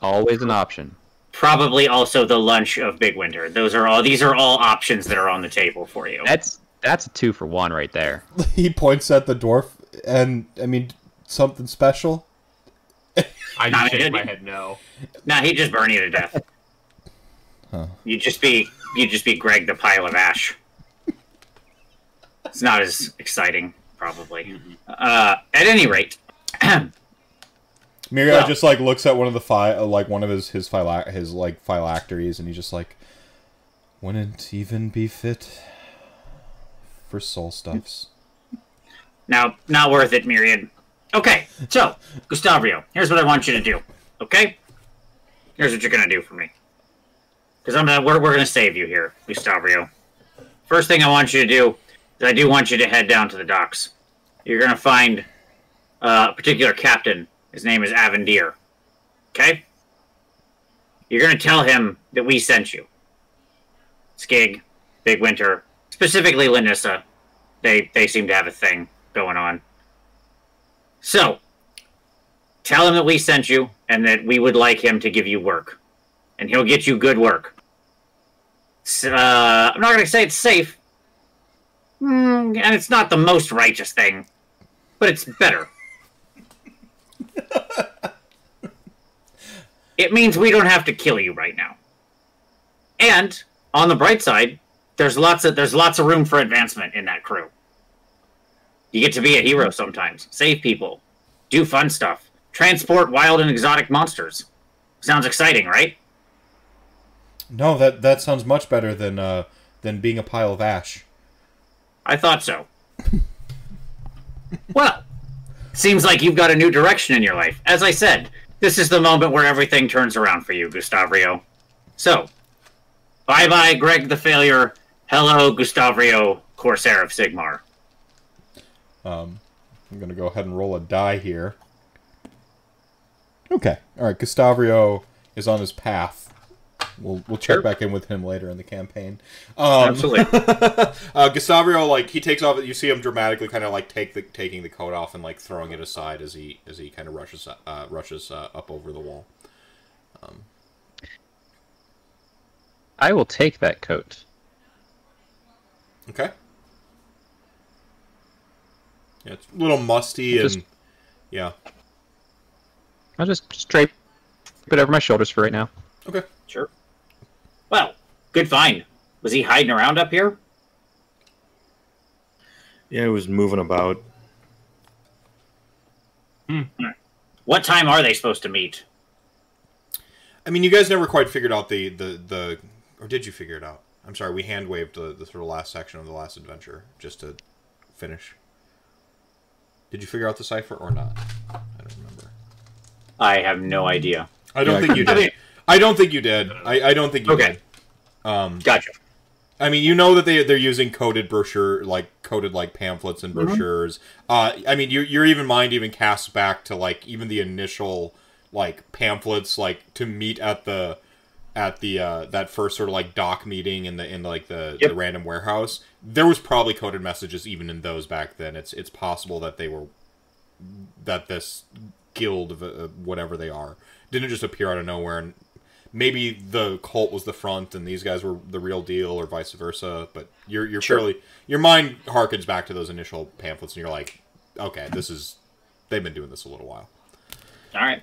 Always an option. Probably also the lunch of Big Winter. Those are all these are all options that are on the table for you. That's that's a two for one right there. he points at the dwarf, and I mean something special. I Nah, just shake my head no. Nah, he'd just burn you to death. Huh. You'd just be you'd just be Greg the pile of ash. It's not as exciting, probably. Uh, at any rate, Myriad Well- just like looks at one of the phi- uh, like one of his his phila- his like phylacteries, and he's just like, wouldn't even be fit for soul stuffs. Now not worth it, Myriad. Okay, so Gustavio, here's what I want you to do. Okay, here's what you're gonna do for me. Because I'm gonna we're, we're gonna save you here, Gustavio. First thing I want you to do is I do want you to head down to the docks. You're gonna find uh, a particular captain. His name is Avendir. Okay? You're gonna tell him that we sent you. Skig, Big Winter, specifically Lanissa. They they seem to have a thing going on. So, tell him that we sent you and that we would like him to give you work, and he'll get you good work. Uh, I'm not going to say it's safe, mm, and it's not the most righteous thing, but it's better. it means we don't have to kill you right now. And on the bright side, there's lots of there's lots of room for advancement in that crew. You get to be a hero sometimes, save people, do fun stuff, transport wild and exotic monsters. Sounds exciting, right? No, that that sounds much better than uh than being a pile of ash. I thought so. well, seems like you've got a new direction in your life. As I said, this is the moment where everything turns around for you, Gustavrio. So, bye bye, Greg the Failure. Hello, Gustavrio, Corsair of Sigmar. Um, I'm gonna go ahead and roll a die here. Okay, all right. Gustavrio is on his path. We'll we'll check Sure. back in with him later in the campaign. Um, Absolutely. uh, Gustavrio, like he takes off. You see him dramatically, kind of like take the taking the coat off and like throwing it aside as he as he kind of rushes uh, rushes uh, up over the wall. Um, I will take that coat. Okay. Yeah, it's a little musty and Just- yeah. I'll just, just drape it over my shoulders for right now. Okay. Sure. Well, good find. Was he hiding around up here? Yeah, he was moving about. Hmm. What time are they supposed to meet? I mean, you guys never quite figured out the the the, or did you figure it out? I'm sorry, we hand waved the, the sort of last section of the last adventure just to finish. Did you figure out the cipher or not? I don't remember. I have no idea. I don't Yeah, think you I did. mean- I don't think you did. I, I don't think you Okay. did. Um, Gotcha. I mean, you know that they they're using coded brochure, like coded like pamphlets and brochures. Uh, I mean, your your even mind even casts back to like even the initial like pamphlets, like to meet at the at the uh, that first sort of like doc meeting in the in like the, the random warehouse. There was probably coded messages even in those back then. It's it's possible that they were that this guild of uh, whatever they are didn't just appear out of nowhere and maybe the cult was the front and these guys were the real deal or vice versa but you're you're Sure. fairly your mind harkens back to those initial pamphlets and you're like okay this is they've been doing this a little while All right.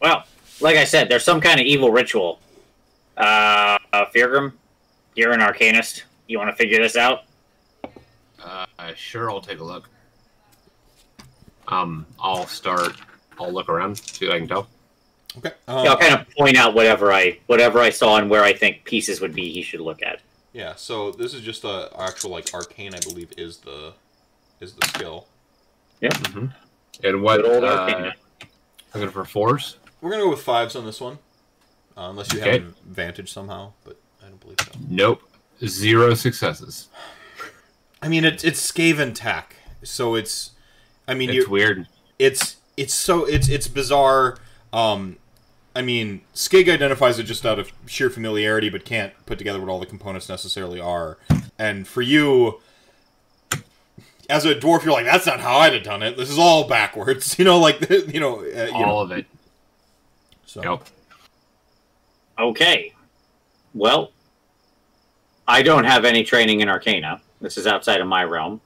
Well, like I said, there's some kind of evil ritual. Uh, uh Feargrim, you're an arcanist. You want to figure this out? Uh, sure, I'll take a look. Um, I'll start. I'll look around, see what I can tell. Okay. Yeah, I'll Um, kind of point out whatever I whatever I saw and where I think pieces would be he should look at. yeah. So this is just a actual like arcane. I believe is the is the skill. Yeah. Mm -hmm. And what? Good old Uh, Arcana. looking for fours. We're gonna go with fives on this one, uh, unless you Okay. have an advantage somehow. But I don't believe so. Nope. Zero successes. I mean, it's it's Skaven tech, so it's. I mean, It's weird. it's it's so it's it's bizarre. Um, I mean, Skig identifies it just out of sheer familiarity, but can't put together what all the components necessarily are. And for you, as a dwarf, you're like, that's not how I'd have done it. This is all backwards. You know, like you know, uh, you All know. of it. So Nope. Okay. Well, I don't have any training in Arcana. This is outside of my realm.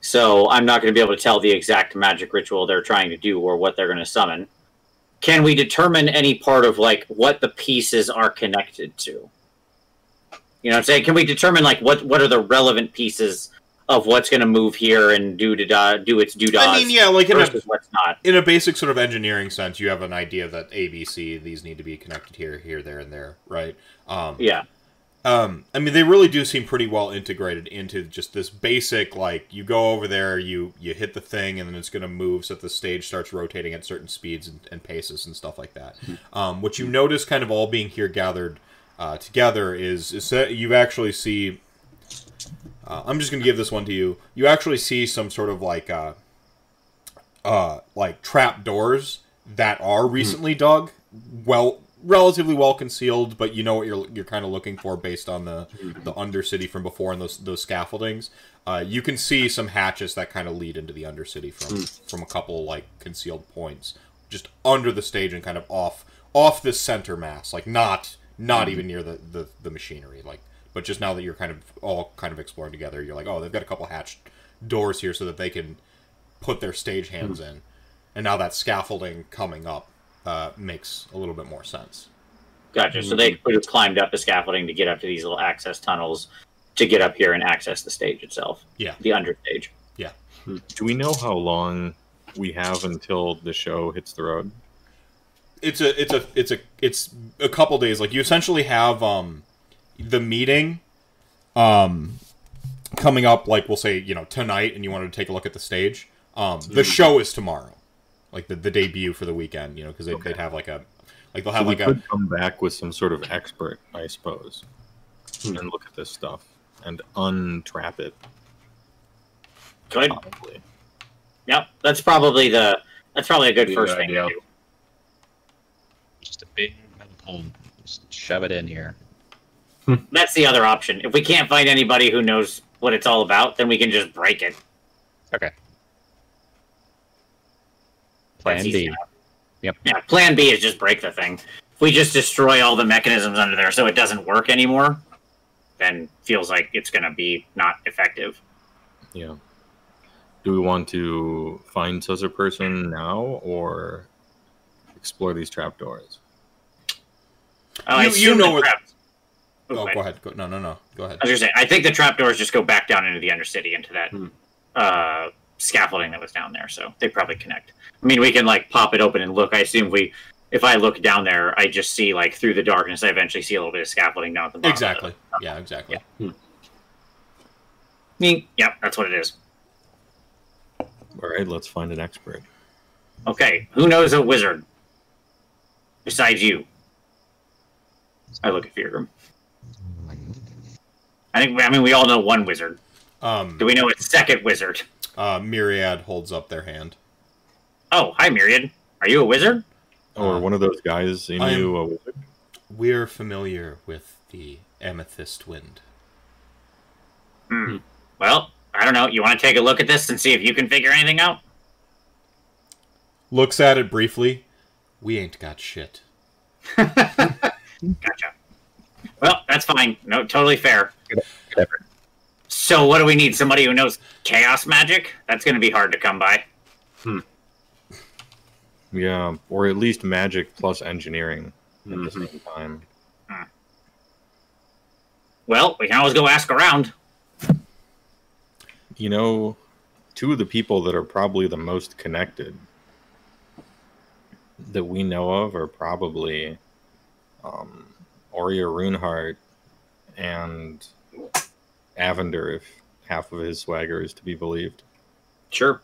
So I'm not going to be able to tell the exact magic ritual they're trying to do or what they're going to summon. Can we determine any part of like what the pieces are connected to? You know what I'm saying? Can we determine like what what are the relevant pieces of what's going to move here and do to da- do its doodads I mean, yeah, like in a what's not? in a basic sort of engineering sense, you have an idea that ABC these need to be connected here, here, there, and there, right? Um, Yeah. Um, I mean, they really do seem pretty well integrated into just this basic like you go over there, you you hit the thing, and then it's going to move so that the stage starts rotating at certain speeds and, and paces and stuff like that. Um, what you notice, kind of all being here gathered uh, together, is is that you actually see. Uh, I'm just going to give this one to you. You actually see some sort of like uh, uh, like trap doors that are recently dug, well, relatively well concealed, but you know what you're you're kind of looking for based on the the undercity from before and those those scaffoldings. Uh, you can see some hatches that kind of lead into the undercity from from a couple like concealed points, just under the stage and kind of off off the center mass, like not not even near the, the the machinery, like. But just now that you're kind of all kind of exploring together, you're like, oh, they've got a couple hatched doors here so that they can put their stage hands in, and now that scaffolding coming up uh, makes a little bit more sense. Gotcha. So they could have climbed up the scaffolding to get up to these little access tunnels to get up here and access the stage itself. Yeah. The understage. Yeah. Do we know how long we have until the show hits the road? It's a it's a it's a it's a couple days. Like you essentially have um the meeting um coming up like we'll say you know tonight, and you wanted to take a look at the stage. Um, the show is tomorrow, like the, the debut for the weekend. You know because they'd, Okay. they'd have like a like they'll have we like a come back with some sort of expert, I suppose, Hmm. and look at this stuff and untrap it. Good. Probably. Yep. That's probably the that's probably a good Be a first good thing to do. Just a big metal pole. Just shove it in here. Hmm. That's the other option. If we can't find anybody who knows what it's all about, then we can just break it. Okay. Plan B. enough. Yeah. Plan B is just break the thing. If we just destroy all the mechanisms under there so it doesn't work anymore, then feels like it's gonna be not effective. Yeah. Do we want to find such a person now or explore these trapdoors? Oh, You- you assume know the what- trap- oh go ahead go, no no no go ahead I was gonna say, I think the trapdoors just go back down into the undercity into that Hmm. uh, scaffolding that was down there, so they probably connect. I mean, we can like pop it open and look. I assume we, if I look down there, I just see like through the darkness. I eventually see a little bit of scaffolding down at the bottom. exactly yeah exactly Me, yep, that's what it is. All right, let's find an expert. Okay, who knows a wizard besides you? I look at Feargrim. I think. I mean, we all know one wizard. um Do we know a second wizard? uh, myriad holds up their hand Oh, hi, Myriad. Are you a wizard? Or Uh, one of those guys in I you a wizard? we're familiar with the amethyst wind Hmm. Well, I don't know. You want to take a look at this and see if you can figure anything out? looks at it briefly we ain't got shit Gotcha. Well, that's fine. No, totally fair. effort. So, what do we need? Somebody who knows chaos magic? That's going to be hard to come by. Yeah, or at least magic plus engineering at the Mhm. same time. Well, we can always go ask around. You know, two of the people that are probably the most connected that we know of are probably um, Oria Runehart and Avender, if half of his swagger is to be believed. Sure.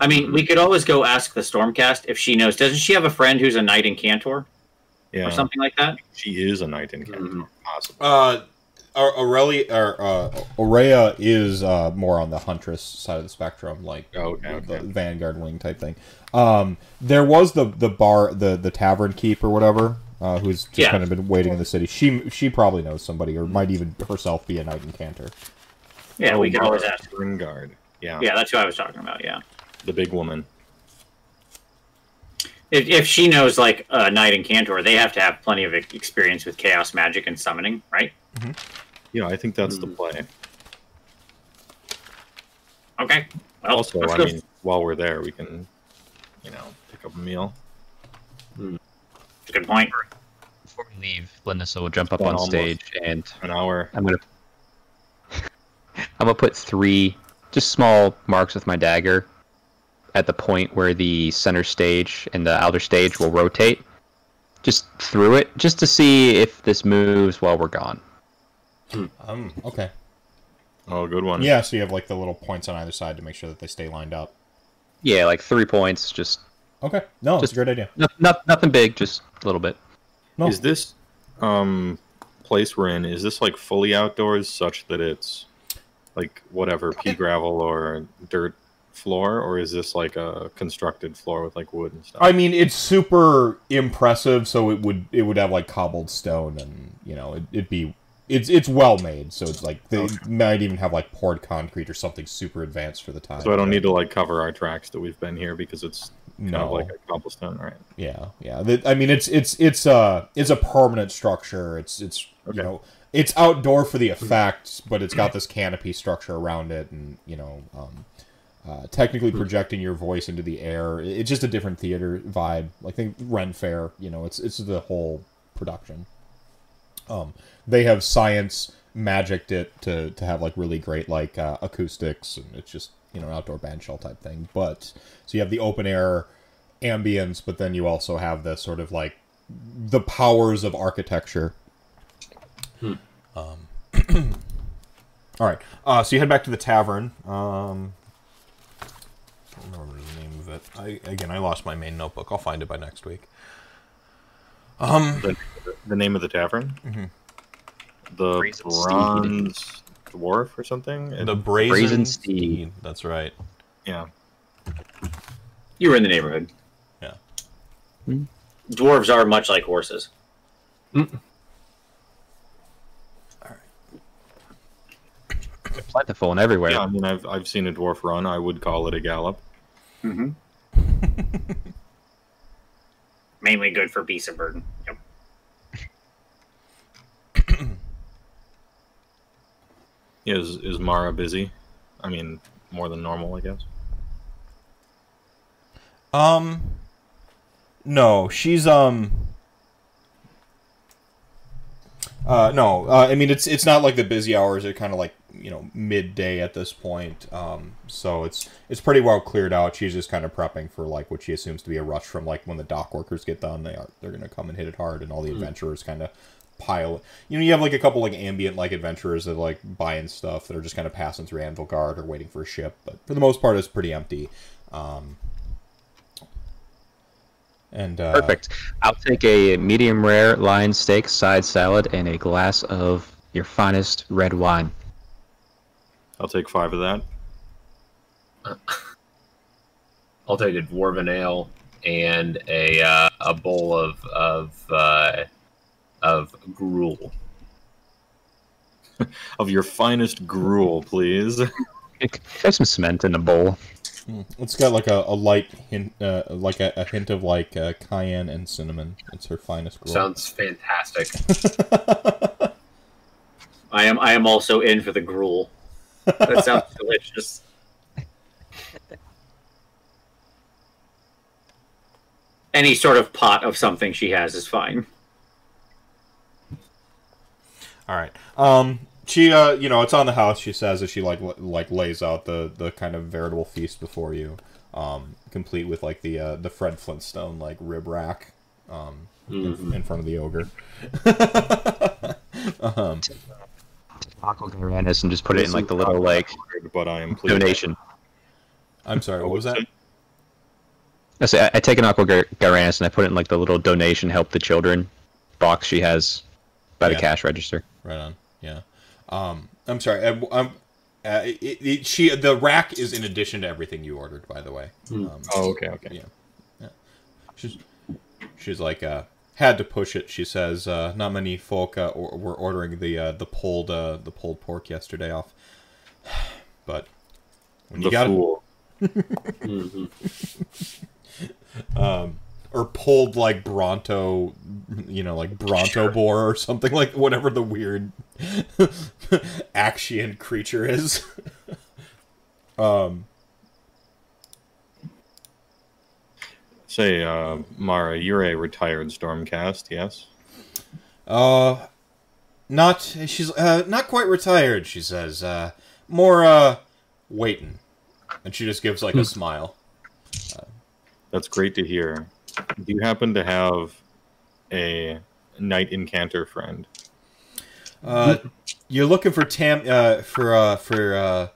I mean, we could always go ask the Stormcast if she knows. Doesn't she have a friend who's a Knight-Incantor Yeah, or something like that? she is a Knight-Incantor, Mhm. possibly. Uh, Aurelia or uh, Aurea is uh, more on the huntress side of the spectrum, like Oh, okay, the okay. vanguard wing type thing. Um, there was the the bar, the the tavern keep or whatever, uh, who's just Yeah. kind of been waiting in the city. She she probably knows somebody, or might even herself be a Knight-Incantor. Yeah, we could Oh, always ask. Gringard. Yeah, Yeah, that's who I was talking about. Yeah. the big woman. If, if she knows like a Knight-Incantor, they have to have plenty of experience with chaos magic and summoning, right? Yeah, I think that's the Hmm. play. Okay. Well, also, I go- mean, while we're there, we can, you know, pick up a meal. Good point. Before we leave, Linus will jump up on stage and An hour. I'm gonna I'm gonna put three just small marks with my dagger at the point where the center stage and the outer stage will rotate. Just through it, just to see if this moves while we're gone. Um, okay. Oh, good one. Yeah, so you have like the little points on either side to make sure that they stay lined up. Yeah, like three points, just Okay, no, it's Just- a great idea. no, not, nothing big, just a little bit. No. Is this um place we're in? Is this like fully outdoors, such that it's like whatever pea gravel or dirt floor, or is this like a constructed floor with like wood and stuff? I mean, it's super impressive. So it would it would have like cobbled stone, and you know, it, it'd be it's it's well made. So it's like they Okay. might even have like poured concrete or something super advanced for the time. so I don't need to like cover our tracks that we've been here because it's kind no, of like a cobblestone, right? yeah, yeah. I mean, it's it's it's uh it's a permanent structure. It's it's Okay. you know it's outdoor for the effect, but it's got this canopy structure around it, and you know. um uh, technically projecting your voice into the air, it's just a different theater vibe. Like think Ren Fair, you know, it's it's the whole production. Um, they have science magicked it to to have like really great like uh, acoustics, and it's just you know an outdoor band shell type thing. But so you have the open air ambience, but then you also have the sort of like the powers of architecture. Um, all right, uh, so you head back to the tavern. Um, I don't remember the name of it. I again, I lost my main notebook. I'll find it by next week. Um, The, the name of the tavern, Mhm. the Brazen Steed. Bronze Dwarf or something. And the brazen, Brazen steed. Steed. That's right. yeah, You were in the neighborhood. Yeah. Hmm. Dwarves are much like horses. They're plentiful and everywhere. yeah. I mean, I've I've seen a dwarf run. I would call it a gallop. Mm-hmm. Mainly good for beasts of burden. Yep. Yeah, is is Mara busy? I mean, more than normal, I guess. Um, no, she's um. Uh, no, uh, I mean it's it's not like the busy hours. They're kind of like you know midday at this point. Um, so it's it's pretty well cleared out. She's just kind of prepping for like what she assumes to be a rush from like when the dock workers get done. They are they're gonna come and hit it hard, and all the adventurers kind of pile. You know, you have like a couple like ambient like adventurers that like buying stuff that are just kind of passing through Anvilgard or waiting for a ship. But for the most part, it's pretty empty. Um, and uh, Perfect. I'll take a medium rare lion steak side salad and a glass of your finest red wine. I'll take five of that. I'll take a dwarven ale and a uh, a bowl of of uh, of gruel. Of your finest gruel, please. Have some cement in a bowl. It's got like a, a light hint, uh, like a, a hint of like uh, cayenne and cinnamon. It's her finest gruel. Sounds fantastic. I am. I am also in for the gruel. That sounds delicious. Any sort of pot of something she has is fine. All right. Um, she, uh, you know, it's on the house. She says as she like l- like lays out the the kind of veritable feast before you, um, complete with like the uh, the Fred Flintstone like rib rack, um, in, in front of the ogre. um, Taco Ghyranis and just put it in like the little like But I am donation. I'm sorry. What was that? I say I, I take an Aqua Gar- Ghyranis and I put it in like the little donation help the children box she has by the cash register. Right on. Yeah. Um, I'm sorry. I'm. I'm uh, it, it, she the rack is in addition to everything you ordered, by the way. Um, Oh, okay, okay. Yeah. Yeah. She's she's like uh had to push it. She says uh, not many folk uh, or, were ordering the uh, the pulled uh, the pulled pork yesterday off, but when you The got fool. Mhm. um or pulled like Bronto, you know, like Bronto boar or something like whatever the weird Aqshian creature is. um, Say, uh, Mara, you're a retired Stormcast, yes? uh, not she's uh not quite retired. She says, uh, more uh waiting, and she just gives like a smile. That's great to hear. Do you happen to have a Knight-Incantor friend? Uh, you're looking for Tam uh for uh for uh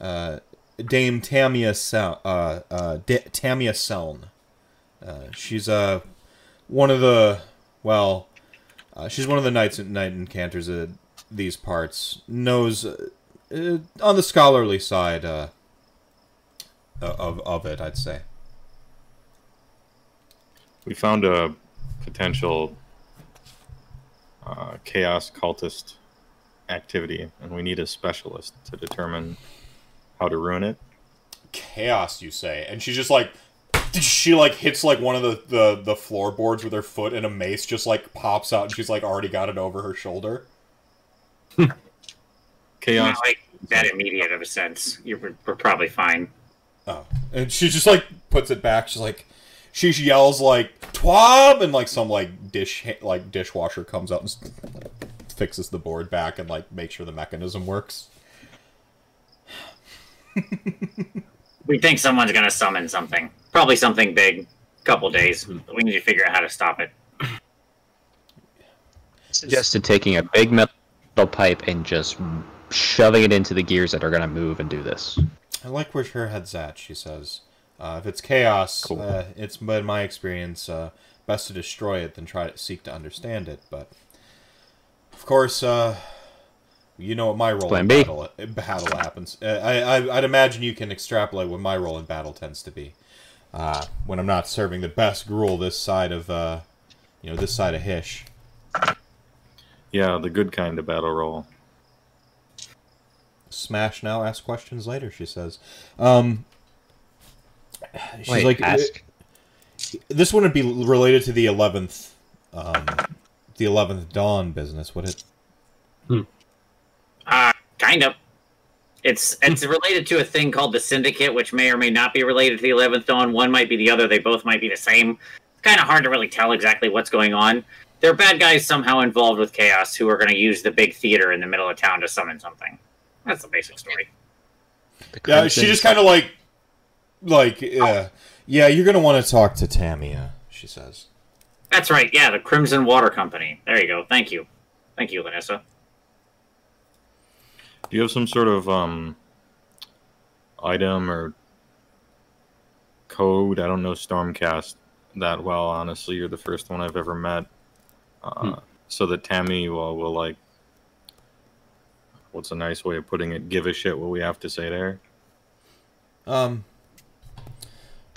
uh Dame Tamia Sel uh Tamia Seln. She's uh one of the well, she's one of the knights Knight-Incantors of these parts. Knows on the scholarly side of of it, I'd say. We found a potential uh, chaos cultist activity, and we need a specialist to determine how to ruin it. chaos you say and she's just like she like hits like one of the, the the floorboards with her foot and a mace just like pops out and she's like already got it over her shoulder Chaos. Not like that immediate of a sense. You're, we're probably fine. oh and she just like puts it back she's like she yells like twab and like some like dish like dishwasher comes out and fixes the board back and like makes sure the mechanism works We think someone's gonna summon something. Probably something big. Couple days. We need to figure out how to stop it. Suggested taking a big metal pipe and just shoving it into the gears that are gonna move and do this. I like where her head's at, she says. Uh, if it's chaos, Cool. uh, it's been my experience uh, best to destroy it than try to seek to understand it. But of course, uh, you know what my role Plan in B. battle, in battle happens. Uh, I, I, I'd imagine you can extrapolate what my role in battle tends to be. Uh, when I'm not serving the best gruel this side of, uh, you know, this side of Hysh. Yeah, the good kind of battle roll. Smash now, ask questions later. She says. Um, she's Wait, like, ask. this wouldn't be related to the 11th um the 11th dawn business would it Uh, kind of. It's it's related to a thing called the Syndicate, which may or may not be related to the Eleventh Dawn. One might be the other. They both might be the same. It's kind of hard to really tell exactly what's going on. There are bad guys somehow involved with chaos who are going to use the big theater in the middle of town to summon something. That's the basic story. The yeah she just kind of like like uh, yeah you're gonna want to talk to tamia she says That's right. Yeah, the Crimson Water Company. There you go. Thank you. Thank you, Vanessa. Do you have some sort of um, item or code? I don't know Stormcast that well. Honestly, you're the first one I've ever met. Uh, So that Tammy will, will like, what's a nice way of putting it? Give a shit what we have to say there. um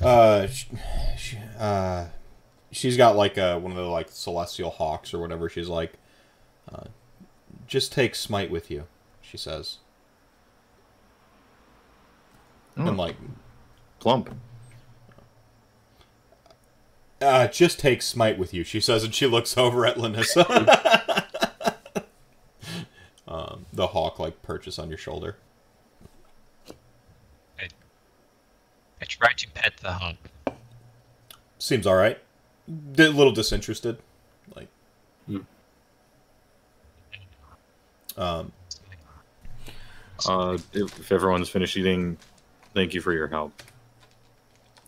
uh sh- sh- uh she's got like uh one of the like celestial hawks or whatever she's like uh, just take smite with you she says Oh. and like Plump. Uh, just take smite with you, she says, and she looks over at Lanissa. um, the hawk like perches on your shoulder. I tried to pet the hawk. Seems all right. D- a little disinterested. Like, Um, Uh, if, if everyone's finished eating, thank you for your help.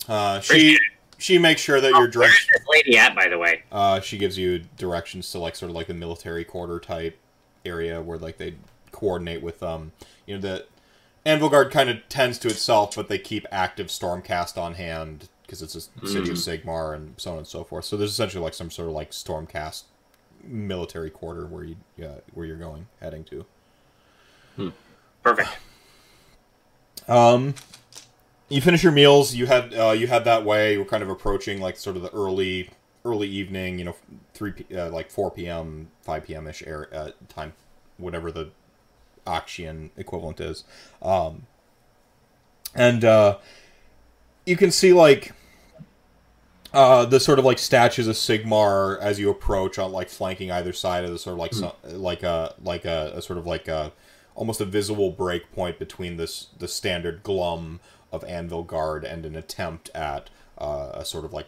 uh, she she makes sure that your Where's drinks. this lady at, by the way? Uh, she gives you directions to like sort of like the military quarter type area where like they coordinate with um you know the Anvilgard kind of tends to itself, but they keep active Stormcast on hand because it's a city of Sigmar and so on and so forth. So there's essentially like some sort of like Stormcast military quarter where you where you're going heading to. Perfect. Um, you finish your meals. You had uh, you had that way. You were kind of approaching like sort of the early early evening. You know, three uh, like four p.m. five p.m. ish air uh, time, whatever the Aqshian equivalent is. Um, and uh, you can see like uh, the sort of like statues of Sigmar as you approach on like flanking either side of the sort of like so, like a like a, a sort of like a almost a visible break point between this the standard glum of Anvilgard and an attempt at uh, a sort of like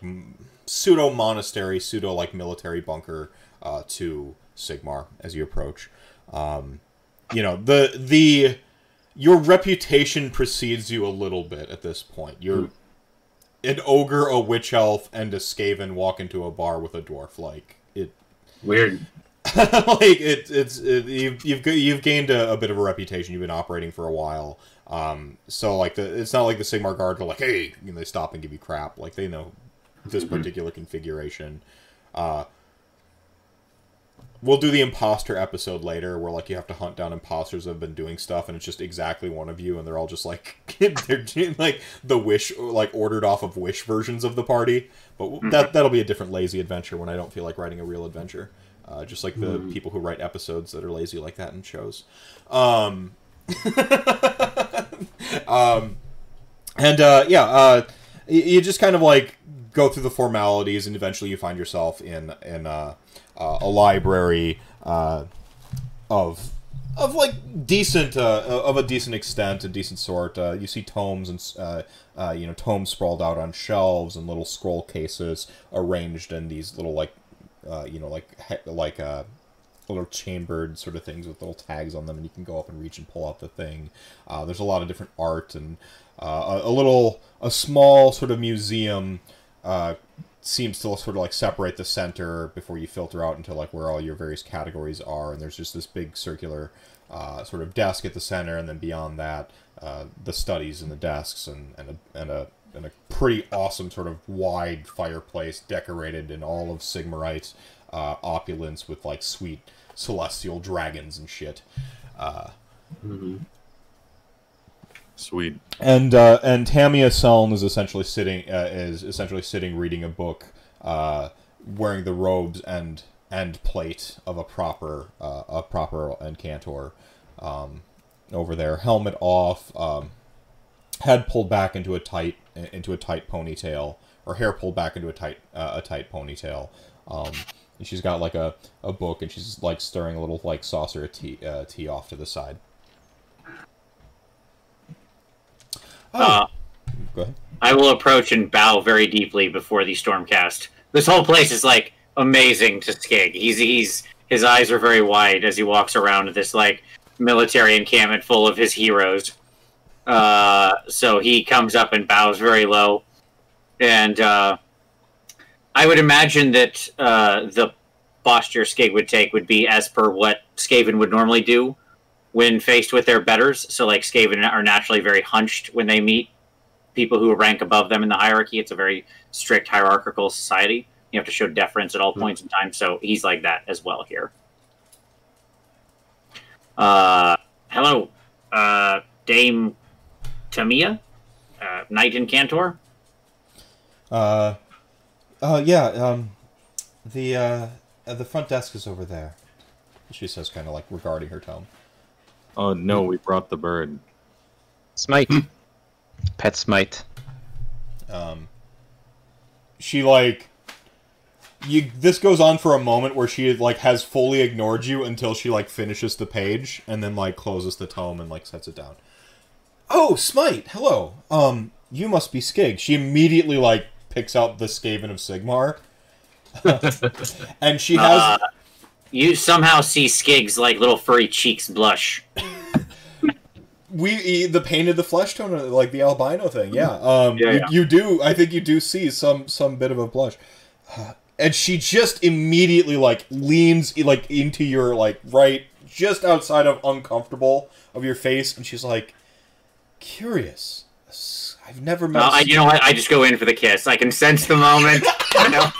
pseudo monastery, pseudo like military bunker uh, to Sigmar as you approach. Um, you know the the your reputation precedes you a little bit at this point. You're an ogre, a witch elf, and a skaven walk into a bar with a dwarf. Like it, Weird. like it, it's it, you've you've you've gained a, a bit of a reputation. You've been operating for a while. Um, so like the it's not like the Sigmar guard are like, hey, you know, they stop and give you crap. Like they know this particular configuration. Uh, we'll do the imposter episode later, where like you have to hunt down imposters that have been doing stuff, and it's just exactly one of you, and they're all just like they're like the wish like ordered off of wish versions of the party. But that that'll be a different lazy adventure when I don't feel like writing a real adventure. Uh, just like the people who write episodes that are lazy like that in shows. Um, um, and uh, yeah, uh, you just kind of like go through the formalities, and eventually you find yourself in in uh, uh, a library uh, of of like decent uh, of a decent extent, a decent sort. Uh, you see tomes and uh, uh, you know tomes sprawled out on shelves and little scroll cases arranged in these little like uh, you know like like uh, little chambered sort of things with little tags on them, and you can go up and reach and pull out the thing. There's a lot of different art and a, a little a small sort of museum seems to sort of like separate the center before you filter out into like where all your various categories are, and there's just this big circular uh, sort of desk at the center, and then beyond that, uh, the studies and the desks, and and a, and a and a pretty awesome sort of wide fireplace decorated in all of Sigmarite uh, opulence with like sweet celestial dragons and shit. Uh, Sweet. and uh, and Tamia Seln is essentially sitting uh, is essentially sitting reading a book, uh, wearing the robes and and plate of a proper uh, a proper incantor, um, over there, helmet off, um, head pulled back into a tight into a tight ponytail, or hair pulled back into a tight uh, a tight ponytail. Um, she's got like a, a book, and she's like stirring a little like saucer of tea uh, tea off to the side. Oh, Uh, go ahead. I will approach and bow very deeply before the Stormcast. This whole place is like amazing to Skig. He's he's his eyes are very wide as he walks around this like military encampment full of his heroes. Uh, so he comes up and bows very low, and uh, I would imagine that uh, the posture Skig would take would be as per what Skaven would normally do when faced with their betters. So like Skaven are naturally very hunched when they meet people who rank above them in the hierarchy. It's a very strict hierarchical society. You have to show deference at all points in time. So he's like that as well here. Uh, hello, uh, Dame Tamia, uh, Knight-Incantor. Uh, uh, yeah. Um, the uh, uh, the front desk is over there. She says, kind of like regarding her tome. Oh no, we brought the bird. Smite. Pet smite. Um, she like you. This goes on for a moment where she like has fully ignored you until she like finishes the page and then like closes the tome and like sets it down. Oh, Smite, hello. Um, you must be Skig. She immediately like picks out the Skaven of Sigmar, and she has Uh, You somehow see Skig's like little furry cheeks blush. we the painted the flesh tone like the albino thing yeah um Yeah, you, yeah. you do i think you do see some some bit of a blush and she just immediately like leans like into your like right just outside of uncomfortable of your face and she's like curious i've never met Uh, I, you know what? I just go in for the kiss. I can sense the moment. you know?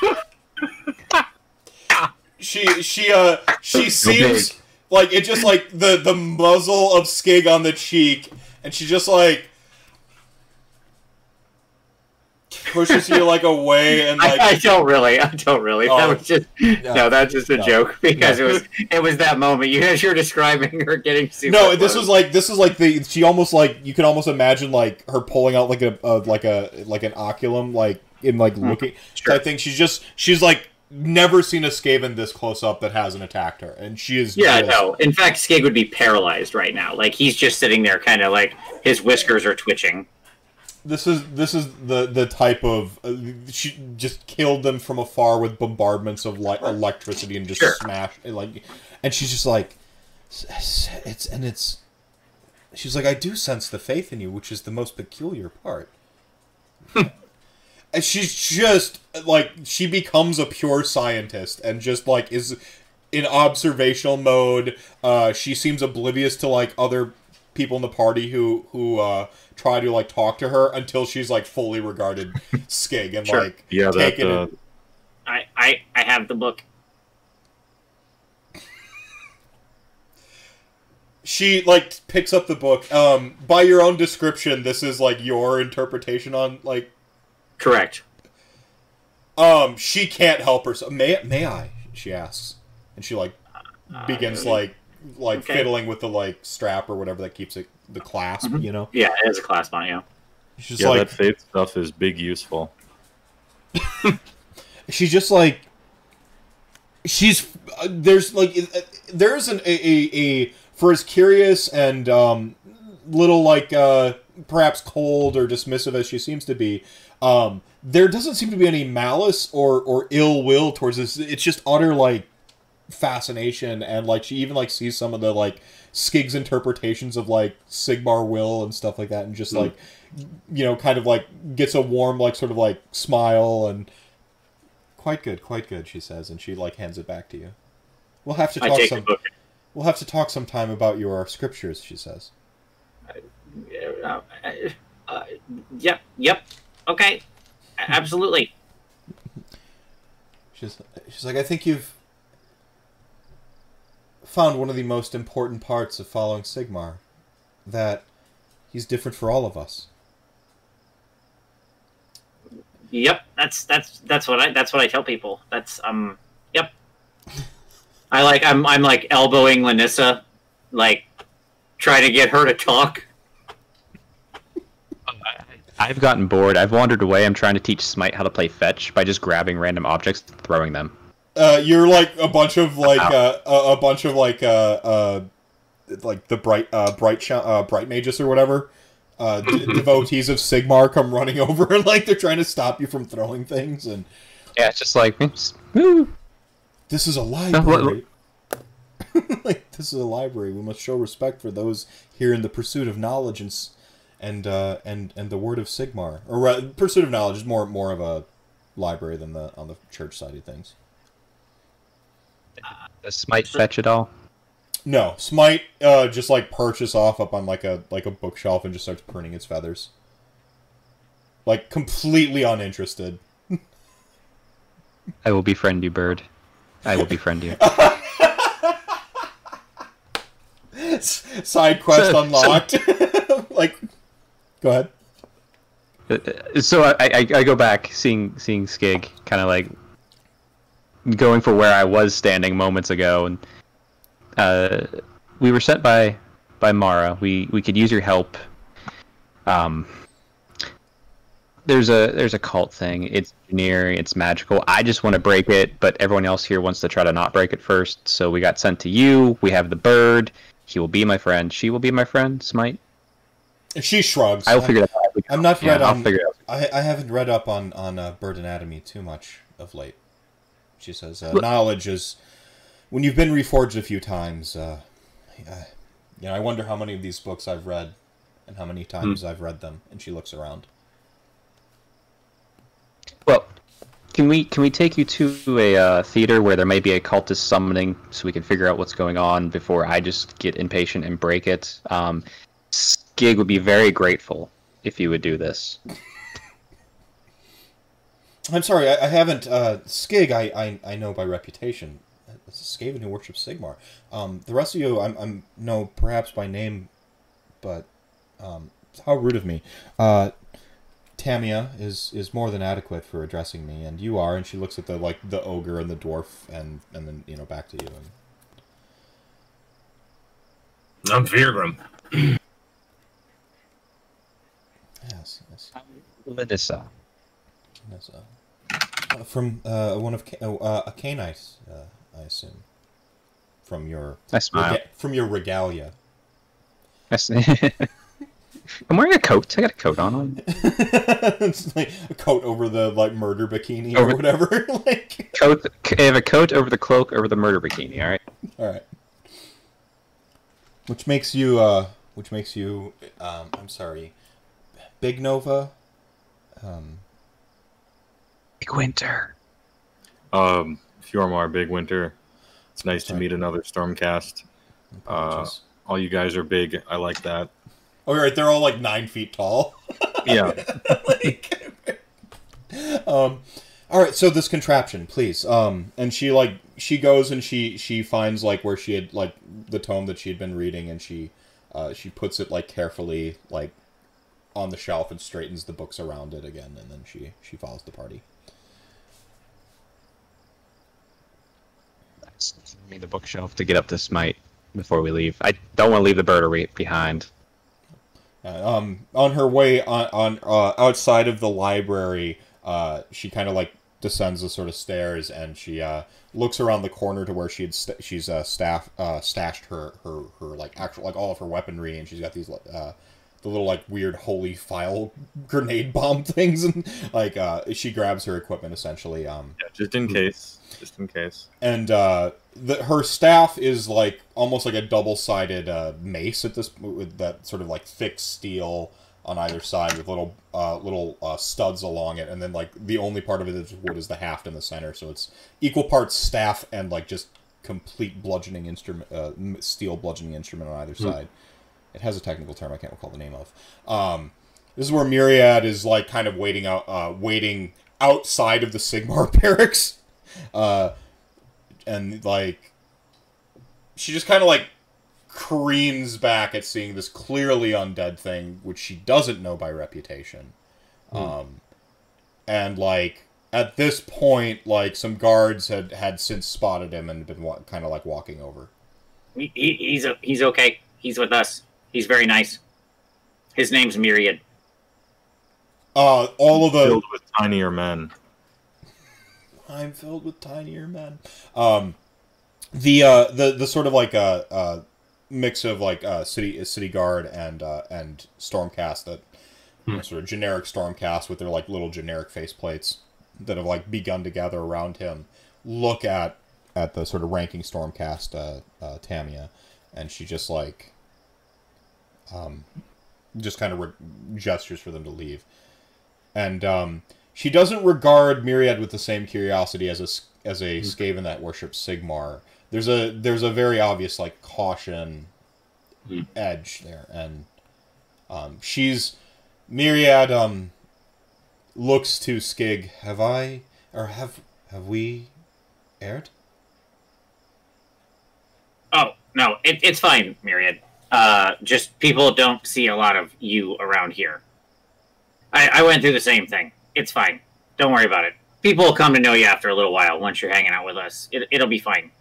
She she uh she seems like it just like the the muzzle of skig on the cheek and she just like pushes you like away and like I, I don't really. I don't really. Oh. that was just no. That's just a No. joke because No. it was it was that moment. You as you're describing her getting super. no this close. was like this is like the she almost like you can almost imagine like her pulling out like a, a like a like an oculum like in like looking Sure. i think she's just she's like never seen a skaven this close up that hasn't attacked her and she is Yeah, just- no. In fact, Skig would be paralyzed right now. Like he's just sitting there, kind of like his whiskers are twitching. this is this is the the type of uh, she just killed them from afar with bombardments of like electricity and just Sure. smashed and, like and she's just like it's- and it's she's like I do sense the faith in you which is the most peculiar part and she's just like she becomes a pure scientist and just like is in observational mode uh she seems oblivious to like other people in the party who who uh try to like talk to her until she's like fully regarded skig and Sure. like Yeah, that uh, it- I, I, I have the book. she like picks up the book um by your own description this is like your interpretation on like Correct. um she can't help herself may may i she asks and she like begins Uh, like like okay. fiddling with the like strap or whatever that keeps it the clasp Mhm. you know Yeah, it is a class bond. Yeah. she's yeah, like that faith stuff is big useful. she's just like she's uh, there's like uh, there's an a, a, a for as curious and um little like uh perhaps cold or dismissive as she seems to be um there doesn't seem to be any malice or or ill will towards this it's just utter like fascination and like she even like sees some of the like skig's interpretations of like sigmar will and stuff like that and just Mm. like you know kind of like gets a warm like sort of like smile and quite good quite good she says and she like hands it back to you we'll have to talk some we'll have to talk sometime about your scriptures she says Uh, uh, yep. Yep. Okay. Absolutely. she's she's like i think you've found one of the most important parts of following sigmar that he's different for all of us Yep. That's that's that's what I that's what I tell people. That's um. Yep. I like I'm I'm like elbowing Lanissa, like trying to get her to talk. I've gotten bored. I've wandered away. I'm trying to teach Smite how to play fetch by just grabbing random objects and throwing them. uh, you're like a bunch of like uh, a, a bunch of like uh, uh like the bright uh bright sh- uh bright mages or whatever uh d- devotees of sigmar come running over and like they're trying to stop you from throwing things and Yeah, it's just like, woo. this is a library like this is a library we must show respect for those here in the pursuit of knowledge and s- and uh and and the word of sigmar or ra- pursuit of knowledge is more more of a library than the on the church side of things Does Smite fetch it all? No, Smite uh, just like perches off up on like a like a bookshelf and just starts pruning its feathers. Like completely uninterested. I will befriend you, bird. I will befriend you. Side quest So- so- unlocked. like, go ahead. Uh, so I, I, I go back, seeing seeing Skig, kind of like going for where I was standing moments ago, and uh, we were sent by by Mara. We we could use your help. Um, there's a there's a cult thing. It's engineering. It's magical. I just want to break it, but everyone else here wants to try to not break it first. So we got sent to you. We have the bird. He will be my friend. She will be my friend. Smite. She shrugs. I will figure that out. I'm not Yeah, read I'll on. figure it out. I I haven't read up on on uh, bird anatomy too much of late. She says uh, knowledge is when you've been reforged a few times, uh, uh, you know, I wonder how many of these books I've read, and how many times I've read them. And she looks around. Well, can we can we take you to a uh, theater where there may be a cultist summoning, so we can figure out what's going on before I just get impatient and break it? Um, Skig would be very grateful if you would do this. I'm sorry, I, I haven't. Uh, Skig, I, I I know by reputation. It's a Skaven who worships Sigmar. Um, the rest of you, I'm, I'm know perhaps by name, but um, how rude of me. Uh, Tamia is is more than adequate for addressing me, and you are. And she looks at the like the ogre and the dwarf, and and then you know back to you. And I'm Feargrim. Yes, yes, Lanissa. uh, from uh, one of oh, uh, a Khainite, uh, I assume. From your I smile. rega- from your regalia. I'm wearing a coat. I got a coat on. it's like a coat over the like murder bikini or whatever. like, Coat. I have a coat over the cloak over the murder bikini. All right. all right. Which makes you, uh, which makes you, um, I'm sorry, Big Nova. Um, Big winter. Um, Fjormar, Big Winter. It's nice Sorry. to meet another Stormcast. apologies. All you guys are big. I like that. oh, right, they're all like nine feet tall. Yeah. like, um, all right. So this contraption, please. Um, and she like she goes and she she finds like where she had like the tome that she had been reading, and she uh, she puts it like carefully like on the shelf and straightens the books around it again, and then she she follows the party. Give me the bookshelf to get up to smite before we leave. I don't want to leave the bird behind. Uh, um, on her way on, on uh, outside of the library, uh, she kind of like descends the sort of stairs and she uh, looks around the corner to where she had st- she's uh, staff uh, stashed her, her her like actual like all of her weaponry and she's got these uh, the little like weird holy file grenade bomb things and like uh, she grabs her equipment essentially. Um, yeah just in case. Just in case. and uh, the, her staff is like almost like a double-sided uh, mace at this with that sort of like thick steel on either side with little uh, little uh, studs along it, and then like the only part of it is wood is the haft in the center, so it's equal parts staff and like just complete bludgeoning instrument, uh, steel bludgeoning instrument on either side. It has a technical term I can't recall the name of. Um, this is where Myriad is like kind of waiting out, uh, waiting outside of the Sigmar barracks. Uh, and like she just kind of like careens back at seeing this clearly undead thing which she doesn't know by reputation um and like at this point like some guards had had since spotted him and been wa- kind of like walking over He, he, he's a, he's okay. He's with us. He's very nice. His name's Myriad. uh all of the Filled with tinier men. I'm filled with tinier men. Um, the uh, the the sort of like a uh, uh, mix of like uh, city city guard and uh, and stormcast that you know, sort of generic stormcast with their like little generic faceplates that have like begun to gather around him. Look at at the sort of ranking stormcast uh, uh, Tamia, and she just like um, just kind of re- gestures for them to leave and um, she doesn't regard Myriad with the same curiosity as a s- as a Skaven that worships Sigmar. There's a there's a very obvious like caution Hmm. edge there, and um, she's Myriad um looks to Skig. Have I or have have we aired? Oh no, it, it's fine, Myriad. Uh, just people don't see a lot of you around here. I, I went through the same thing. It's fine. Don't worry about it. People will come to know you after a little while once you're hanging out with us. It, it'll be fine.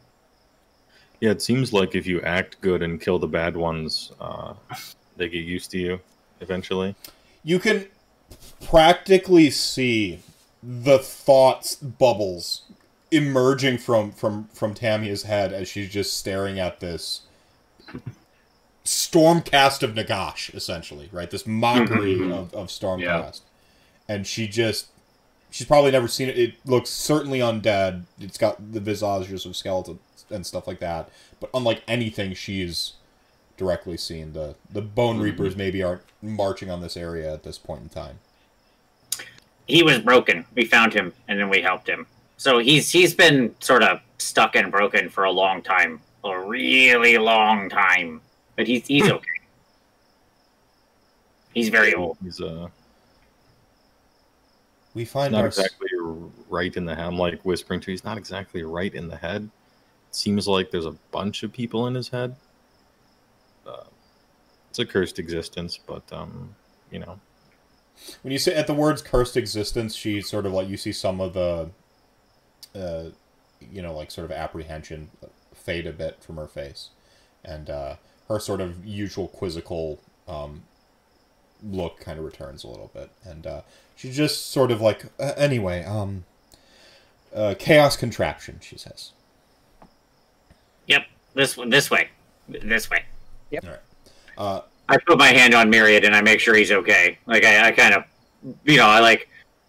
Yeah, it seems like if you act good and kill the bad ones, uh, they get used to you eventually. You can practically see the thoughts bubbles emerging from from from Tamia's head as she's just staring at this stormcast of Nagash, essentially, right? This mockery Mhm. of, of Stormcast. Yeah. And she just she's probably never seen it. It looks certainly undead. It's got the visages of skeletons and stuff like that. But unlike anything she's directly seen, the the Bonereapers maybe aren't marching on this area at this point in time. He was broken. We found him, and then we helped him. So he's he's been sort of stuck and broken for a long time, a really long time. But he's he's okay. He's very old. He's uh, We find not our exactly right in the head. I'm like whispering to. He's not exactly right in the head. It Seems like there's a bunch of people in his head. Uh, it's a cursed existence, but um, you know, when you say at the words cursed existence, she sort of like you see some of the, uh, you know, like sort of apprehension fade a bit from her face, and uh, her sort of usual quizzical um, look kind of returns a little bit, and uh, she's just sort of like uh, anyway, um, uh, chaos contraption, she says. Yep, this this way, this way. Yep. Uh, I put my hand on Myriad and I make sure he's okay. Like I, I kind of, you know, I like,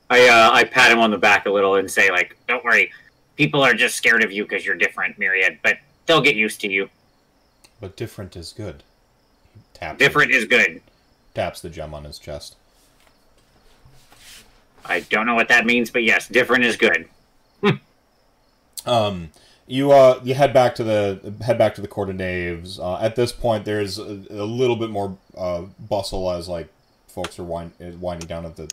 I uh, I pat him on the back a little and say like, "Don't worry, people are just scared of you because you're different, Myriad, but they'll get used to you. But different is good. He taps Different is good." taps the gem on his chest. I don't know what that means, but yes, different is good. Um, you uh, you head back to the head back to the court of knaves. Uh, at this point, there's a, a little bit more uh, bustle as like folks are wind, uh, winding down at the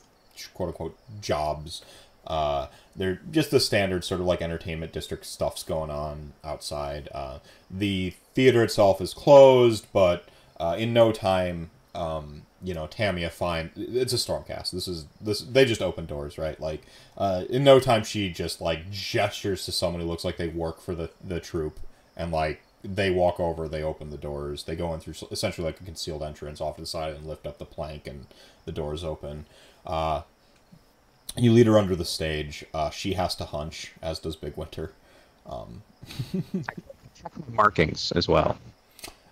quote unquote jobs. Uh, they're just the standard sort of like entertainment district stuff's going on outside. Uh, the theater itself is closed, but uh, in no time, um, you know, Tamia find it's a stormcast. This is this they just open doors, right? Like uh, in no time, she just like gestures to someone who looks like they work for the the troop, and like they walk over, they open the doors, they go in through essentially like a concealed entrance off to the side and lift up the plank, and the doors open. Uh, you lead her under the stage. Uh, she has to hunch, as does Big Winter. Um, Markings as well.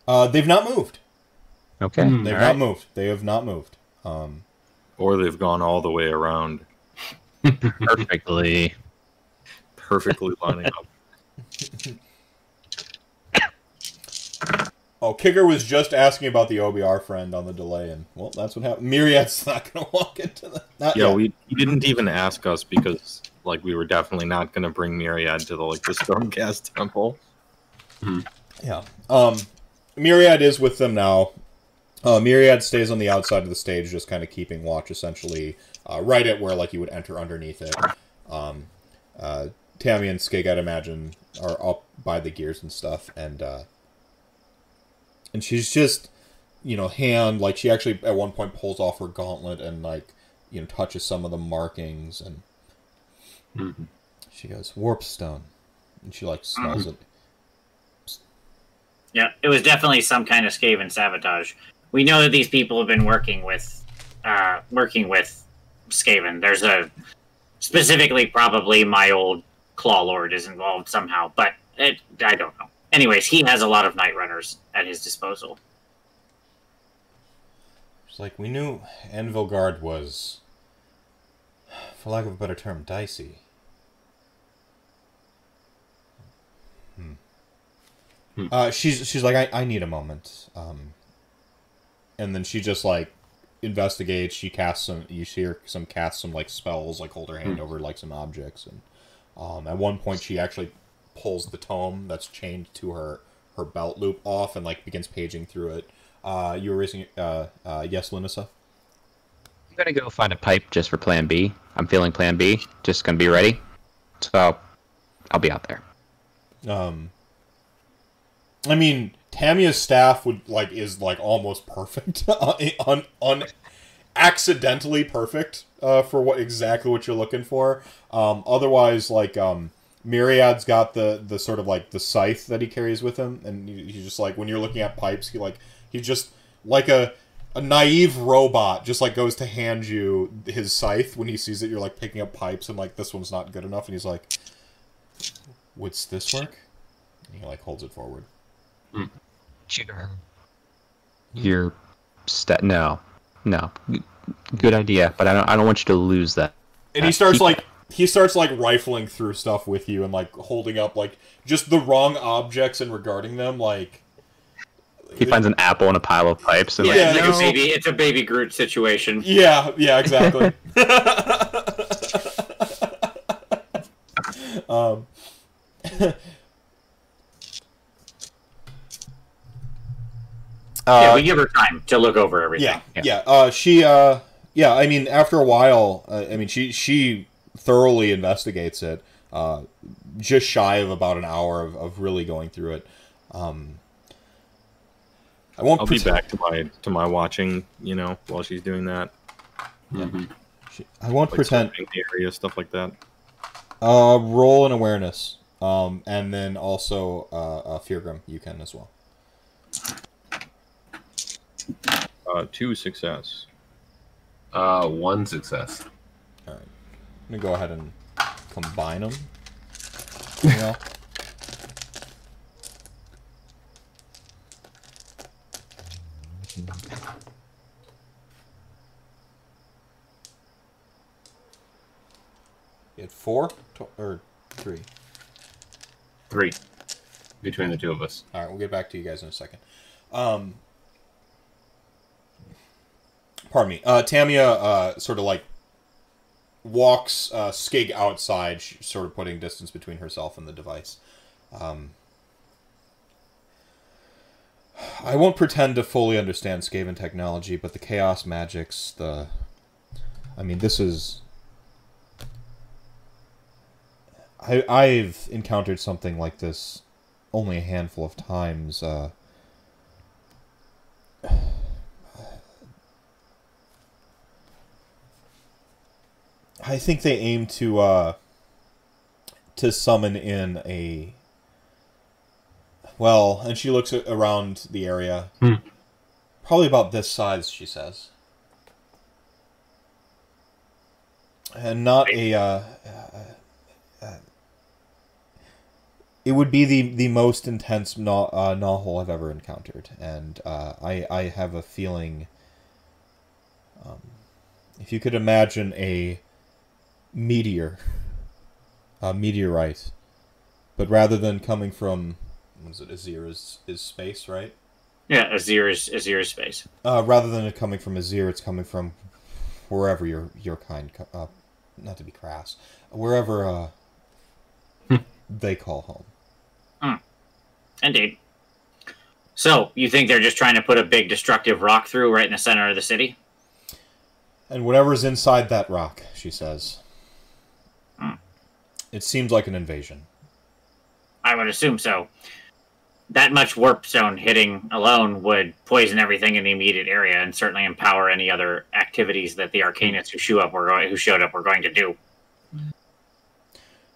uh, they've not moved. Okay. Hmm. They've not right. moved. They have not moved. Um, or they've gone all the way around, Perfectly. perfectly lining up. oh, Kicker was just asking about the OBR friend on the delay, and well, that's what happened. Myriad's not going to walk into the. Not Yeah, yet. we he didn't even ask us because like we were definitely not going to bring Myriad to the like the Stormcast temple. Yeah. Um, Myriad is with them now. Uh, Myriad stays on the outside of the stage, just kind of keeping watch, essentially, uh, right at where like you would enter underneath it. Um, uh, Tammy and Skig, I'd imagine, are up by the gears and stuff, and uh, and she's just, you know, hand like she actually at one point pulls off her gauntlet and like, you know, touches some of the markings, and Mhm. she goes warpstone, and she like smells it. Yeah, it was definitely some kind of Skaven sabotage. We know that these people have been working with, uh, working with Skaven. There's a specifically probably my old Clawlord is involved somehow, but it, I don't know. Anyways, he has a lot of Night Runners at his disposal. It's like we knew Anvilgard was, for lack of a better term, dicey. Hmm. Uh, she's she's like I, I need a moment, um, and then she just like investigates. She casts some. You see her some cast some like spells, like hold her hand over like some objects, and um, at one point she actually pulls the tome that's chained to her her belt loop off and like begins paging through it. Uh, you were raising. Uh, uh, yes, Lanissa. I'm gonna go find a pipe just for Plan B. I'm feeling Plan B. Just gonna be ready. So I'll be out there. Um, I mean, Tamia's staff would like is like almost perfect, on on accidentally perfect uh, for what exactly what you're looking for. Um, otherwise, like um, Myriad's got the the sort of like the scythe that he carries with him, and he's just like when you're looking at pipes, he like he's just like a a naive robot just like goes to hand you his scythe when he sees that you're like picking up pipes and like this one's not good enough and he's like would this work? And he like holds it forward Sure. You're st- no, no. Good idea, but I don't. I don't want you to lose that. and he starts keep- like he starts like rifling through stuff with you and like holding up like just the wrong objects and regarding them like He finds an apple in a pile of pipes and Yeah, Yeah, it's like no. a baby. It's a baby Groot situation. yeah yeah exactly um yeah, uh, we give her time to look over everything. Yeah, Yeah. yeah. Uh, she, uh, yeah. I mean, after a while, uh, I mean, she she thoroughly investigates it. Uh, just shy of about an hour of, of really going through it. Um, I won't. I'll be back to my to my watching. You know, while she's doing that, Mhm. she- I won't like pretend. the area, stuff like that. Uh, roll an awareness. Um, and then also uh, uh, Feargrim. You can as well. Uh, two success. Uh, one success. All right. I'm gonna go ahead and combine them. Yeah. You had four to- or three. Three between the two of us. All right, we'll get back to you guys in a second. Um, pardon me. Uh, Tamia uh, sort of like walks uh, Skig outside, sort of putting distance between herself and the device. Um, I won't pretend to fully understand Skaven technology, but the chaos magics, the. I mean, this is. I, I've encountered something like this only a handful of times. Uh, I think they aim to uh, to summon in a. Well, and she looks around the area. Hmm. Probably about this size, she says. And not a. Uh, uh, uh, it would be the, the most intense no, uh, novel I've ever encountered, and uh, I I have a feeling. Um, if you could imagine a meteor, a meteorite, but rather than coming from, what is it Azyr is is space, right? Yeah, Azyr is Azyr space. Uh, rather than it coming from Azyr, it's coming from wherever your your kind, uh, not to be crass, wherever uh, they call home. Indeed. So you think they're just trying to put a big destructive rock through right in the center of the city? And whatever's inside that rock, she says. It seems like an invasion. I would assume so. That much warpstone hitting alone would poison everything in the immediate area, and certainly empower any other activities that the Arcanists who show up were going, who showed up were going to do.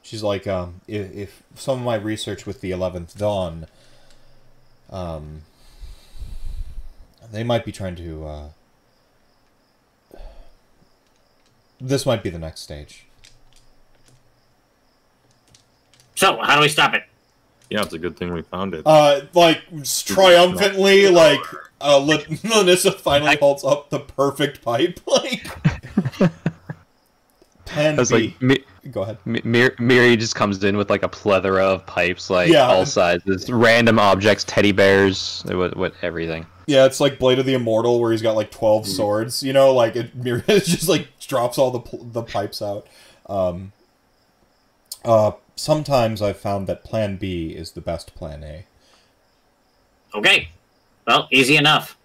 She's like, um, if, if some of my research with the Eleventh Dawn, um, they might be trying to. Uh, this might be the next stage. So how do we stop it? Yeah, it's a good thing we found it. Uh, like triumphantly, like uh, L- Lanissa finally holds up the perfect pipe. Like, plan I was B. like, Mi- Go ahead. Mi- Mir- Miri just comes in with like a plethora of pipes, like Yeah. all sizes, random objects, teddy bears, what, what everything. Yeah, it's like Blade of the Immortal, where he's got like twelve swords. You know, like it Mirrors just like drops all the pl- the pipes out. Um, uh, sometimes I've found that Plan B is the best Plan A. Okay. Well, easy enough.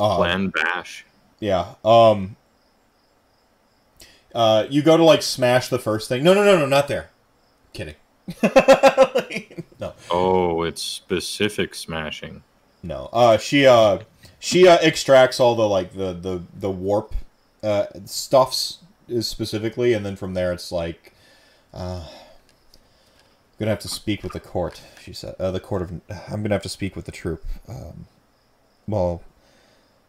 Uh, Plan bash. Yeah. Um. Uh, you go to like smash the first thing. No, no, no, no, not there. Kidding. no, Oh, it's specific smashing. no. Uh, she uh, she uh, extracts all the like the the the warp uh stuffs is specifically, and then from there it's like, uh, I'm gonna have to speak with the court. She said, uh, the court of. I'm gonna have to speak with the troop. Um, well,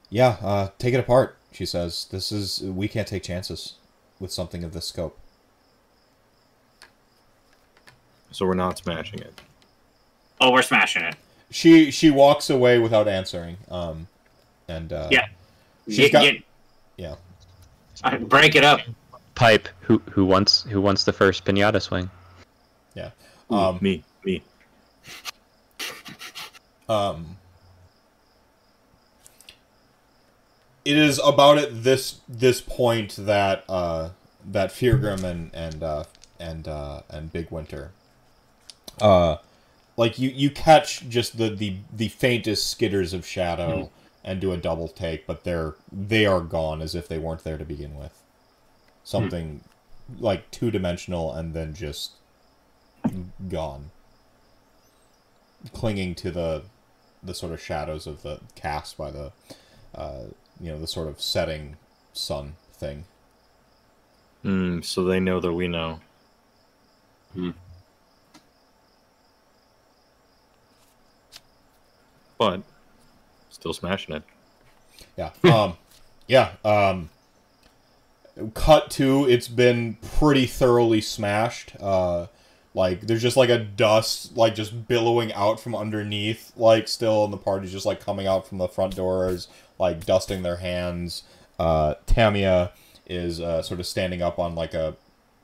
yeah. Uh, take it apart. She says, "This is we can't take chances with something of this scope." So we're not smashing it. Oh, we're smashing it. She she walks away without answering. Um, and uh, Yeah. she's Get, got get, yeah. uh, break it up. Pipe. Who who wants who wants the first pinata swing? Yeah. Um, me, me. Um, it is about at this this point that uh, that Feargrim and and uh, and uh, and Big Winter, uh, like you you catch just the the the faintest skitters of shadow and do a double take, but they're they are gone as if they weren't there to begin with. Something like two dimensional and then just gone clinging to the the sort of shadows of the cast by the uh, you know the sort of setting sun thing. Mm, so they know that we know. Hmm. But still smashing it. Yeah. Um, yeah. Um, cut to it's been pretty thoroughly smashed. Uh, like there's just like a dust like just billowing out from underneath. Like still, and the party's just like coming out from the front doors, like dusting their hands. Uh, Tamia is uh, sort of standing up on like a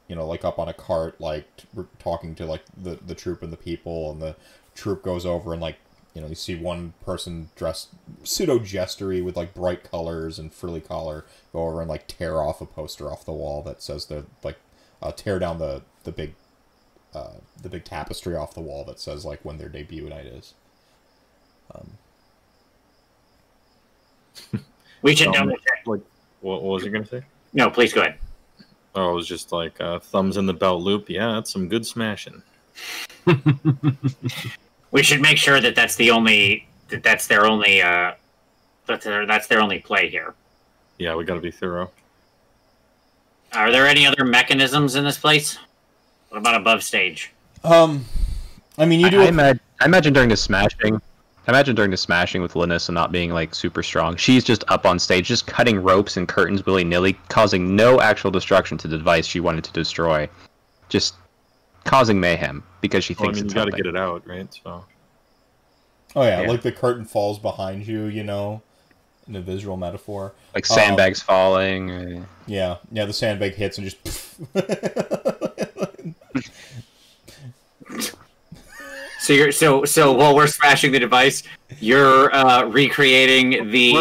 you know like up on a cart like t- talking to like the the troop and the people and the troop goes over and like you know you see one person dressed pseudo jestery with like bright colors and frilly collar go over and like tear off a poster off the wall that says the like uh, tear down the the big uh, the big tapestry off the wall that says like when their debut night is um, We should Um, double check. Like, what, what was you gonna say? No, please go ahead. Oh, it was just like uh, thumbs in the belt loop. Yeah, that's some good smashing. We should make sure that that's the only that that's their only uh that's their that's their only play here. Yeah, we got to be thorough. Are there any other mechanisms in this place? What about above stage? um i mean you I, do I, a- imag- I imagine during the smashing, I imagine during the smashing with Linus and not being like super strong, she's just up on stage, just cutting ropes and curtains willy nilly, causing no actual destruction to the device she wanted to destroy, just causing mayhem because she Well, I thinks mean, you it's got to get it out, right? So oh yeah, yeah. like the curtain falls behind you you know in a visual metaphor like Um, sandbags falling. uh, yeah yeah the sandbag hits and just So you're so so while we're smashing the device, you're uh, recreating the.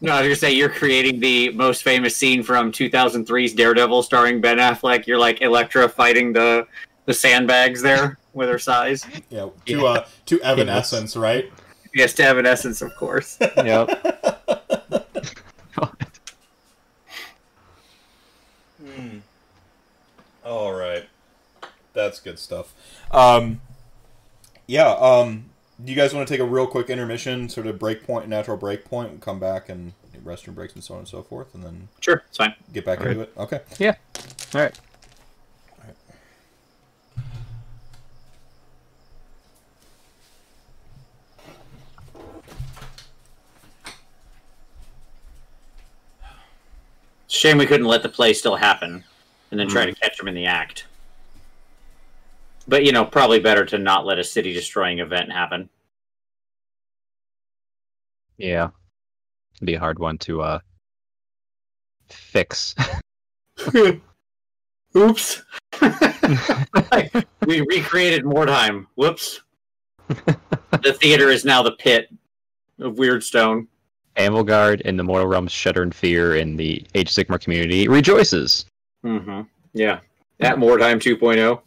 Ruining it. No, I was gonna say you're creating the most famous scene from 2003's Daredevil, starring Ben Affleck. You're like Elektra fighting the the sandbags there with her size. yeah to uh to evanescence right Yes, to Evanescence, of course. Yep. All right, that's good stuff. Um, yeah. Um, do you guys want to take a real quick intermission, sort of break point, natural break point, and come back and restroom breaks and so on and so forth, and then Sure, it's fine. get back All into it? Okay. Yeah. All right. Shame we couldn't let the play still happen, and then try hmm. to catch him in the act. But you know, probably better to not let a city-destroying event happen. Yeah. It'd be a hard one to uh fix. Oops. we recreated Mordheim. Whoops. the theater is now the pit of Wyrdstone. Anvilgard in the Mortal Realms shudder in fear in the Age of Sigmar community rejoices. Mm-hmm. Yeah. At Mordheim 2.0.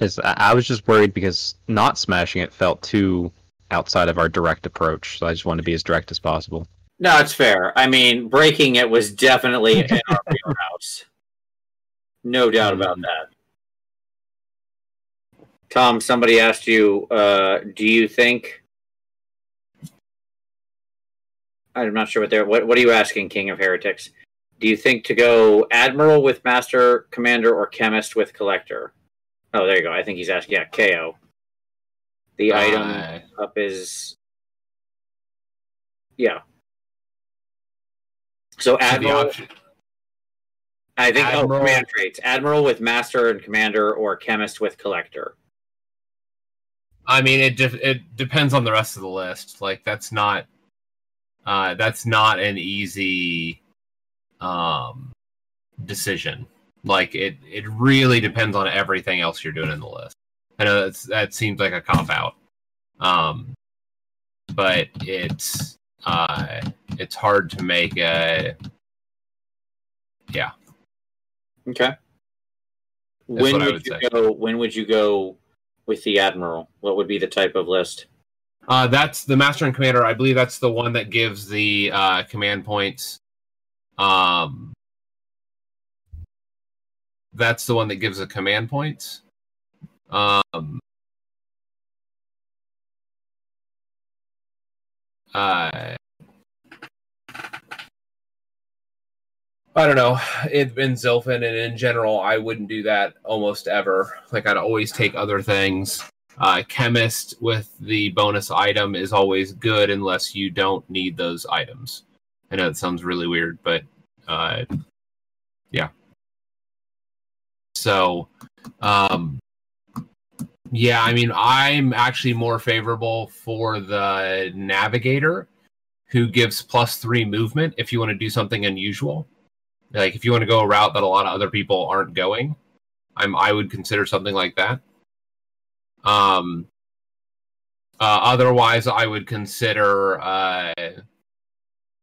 'Cause I I was just worried because not smashing it felt too outside of our direct approach. So I just wanted to be as direct as possible. No, it's fair. I mean, breaking it was definitely in our wheelhouse. No doubt about that. Tom, somebody asked you, uh, do you think I'm not sure what they're what what are you asking, King of Heretics? Do you think to go Admiral with Master Commander or Chemist with Collector? Oh, there you go. I think he's asking yeah, KO. The item Uh, up is yeah. So Admiral, option- I think oh Admiral- command traits: Admiral with Master and Commander, or Chemist with Collector. I mean, it de- it depends on the rest of the list. Like that's not uh, that's not an easy um, decision. Like it, it really depends on everything else you're doing in the list. I know that's, that seems like a cop out, um, but it's uh, it's hard to make a yeah. Okay. That's when would, would you say. go? When would you go with the admiral? What would be the type of list? Uh, that's the master and commander. I believe that's the one that gives the uh, command points. Um, that's the one that gives the command points. Um, uh, I don't know. In, in Zilfin and in general, I wouldn't do that almost ever. Like I'd always take other things. Uh, chemist with the bonus item is always good unless you don't need those items. I know it sounds really weird, but uh, yeah. So, um, yeah, I mean, I'm actually more favorable for the navigator, who gives plus three movement if you want to do something unusual. Like if you want to go a route that a lot of other people aren't going, I'm I would consider something like that. Um, uh, otherwise, I would consider uh,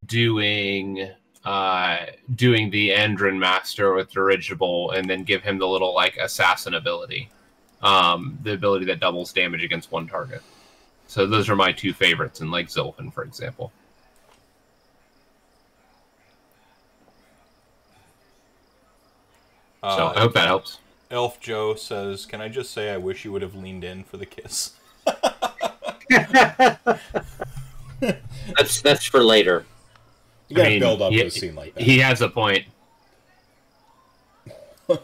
doing uh, doing the Endrinmaster with dirigible, and then give him the little like assassin ability, um, the ability that doubles damage against one target. So those are my two favorites, in like Zilfin, for example. So Uh, I hope that helps. Elf Joe says, "Can I just say I wish you would have leaned in for the kiss." That's that's for later. You gotta I mean, build up he- to a scene like that. He has a point.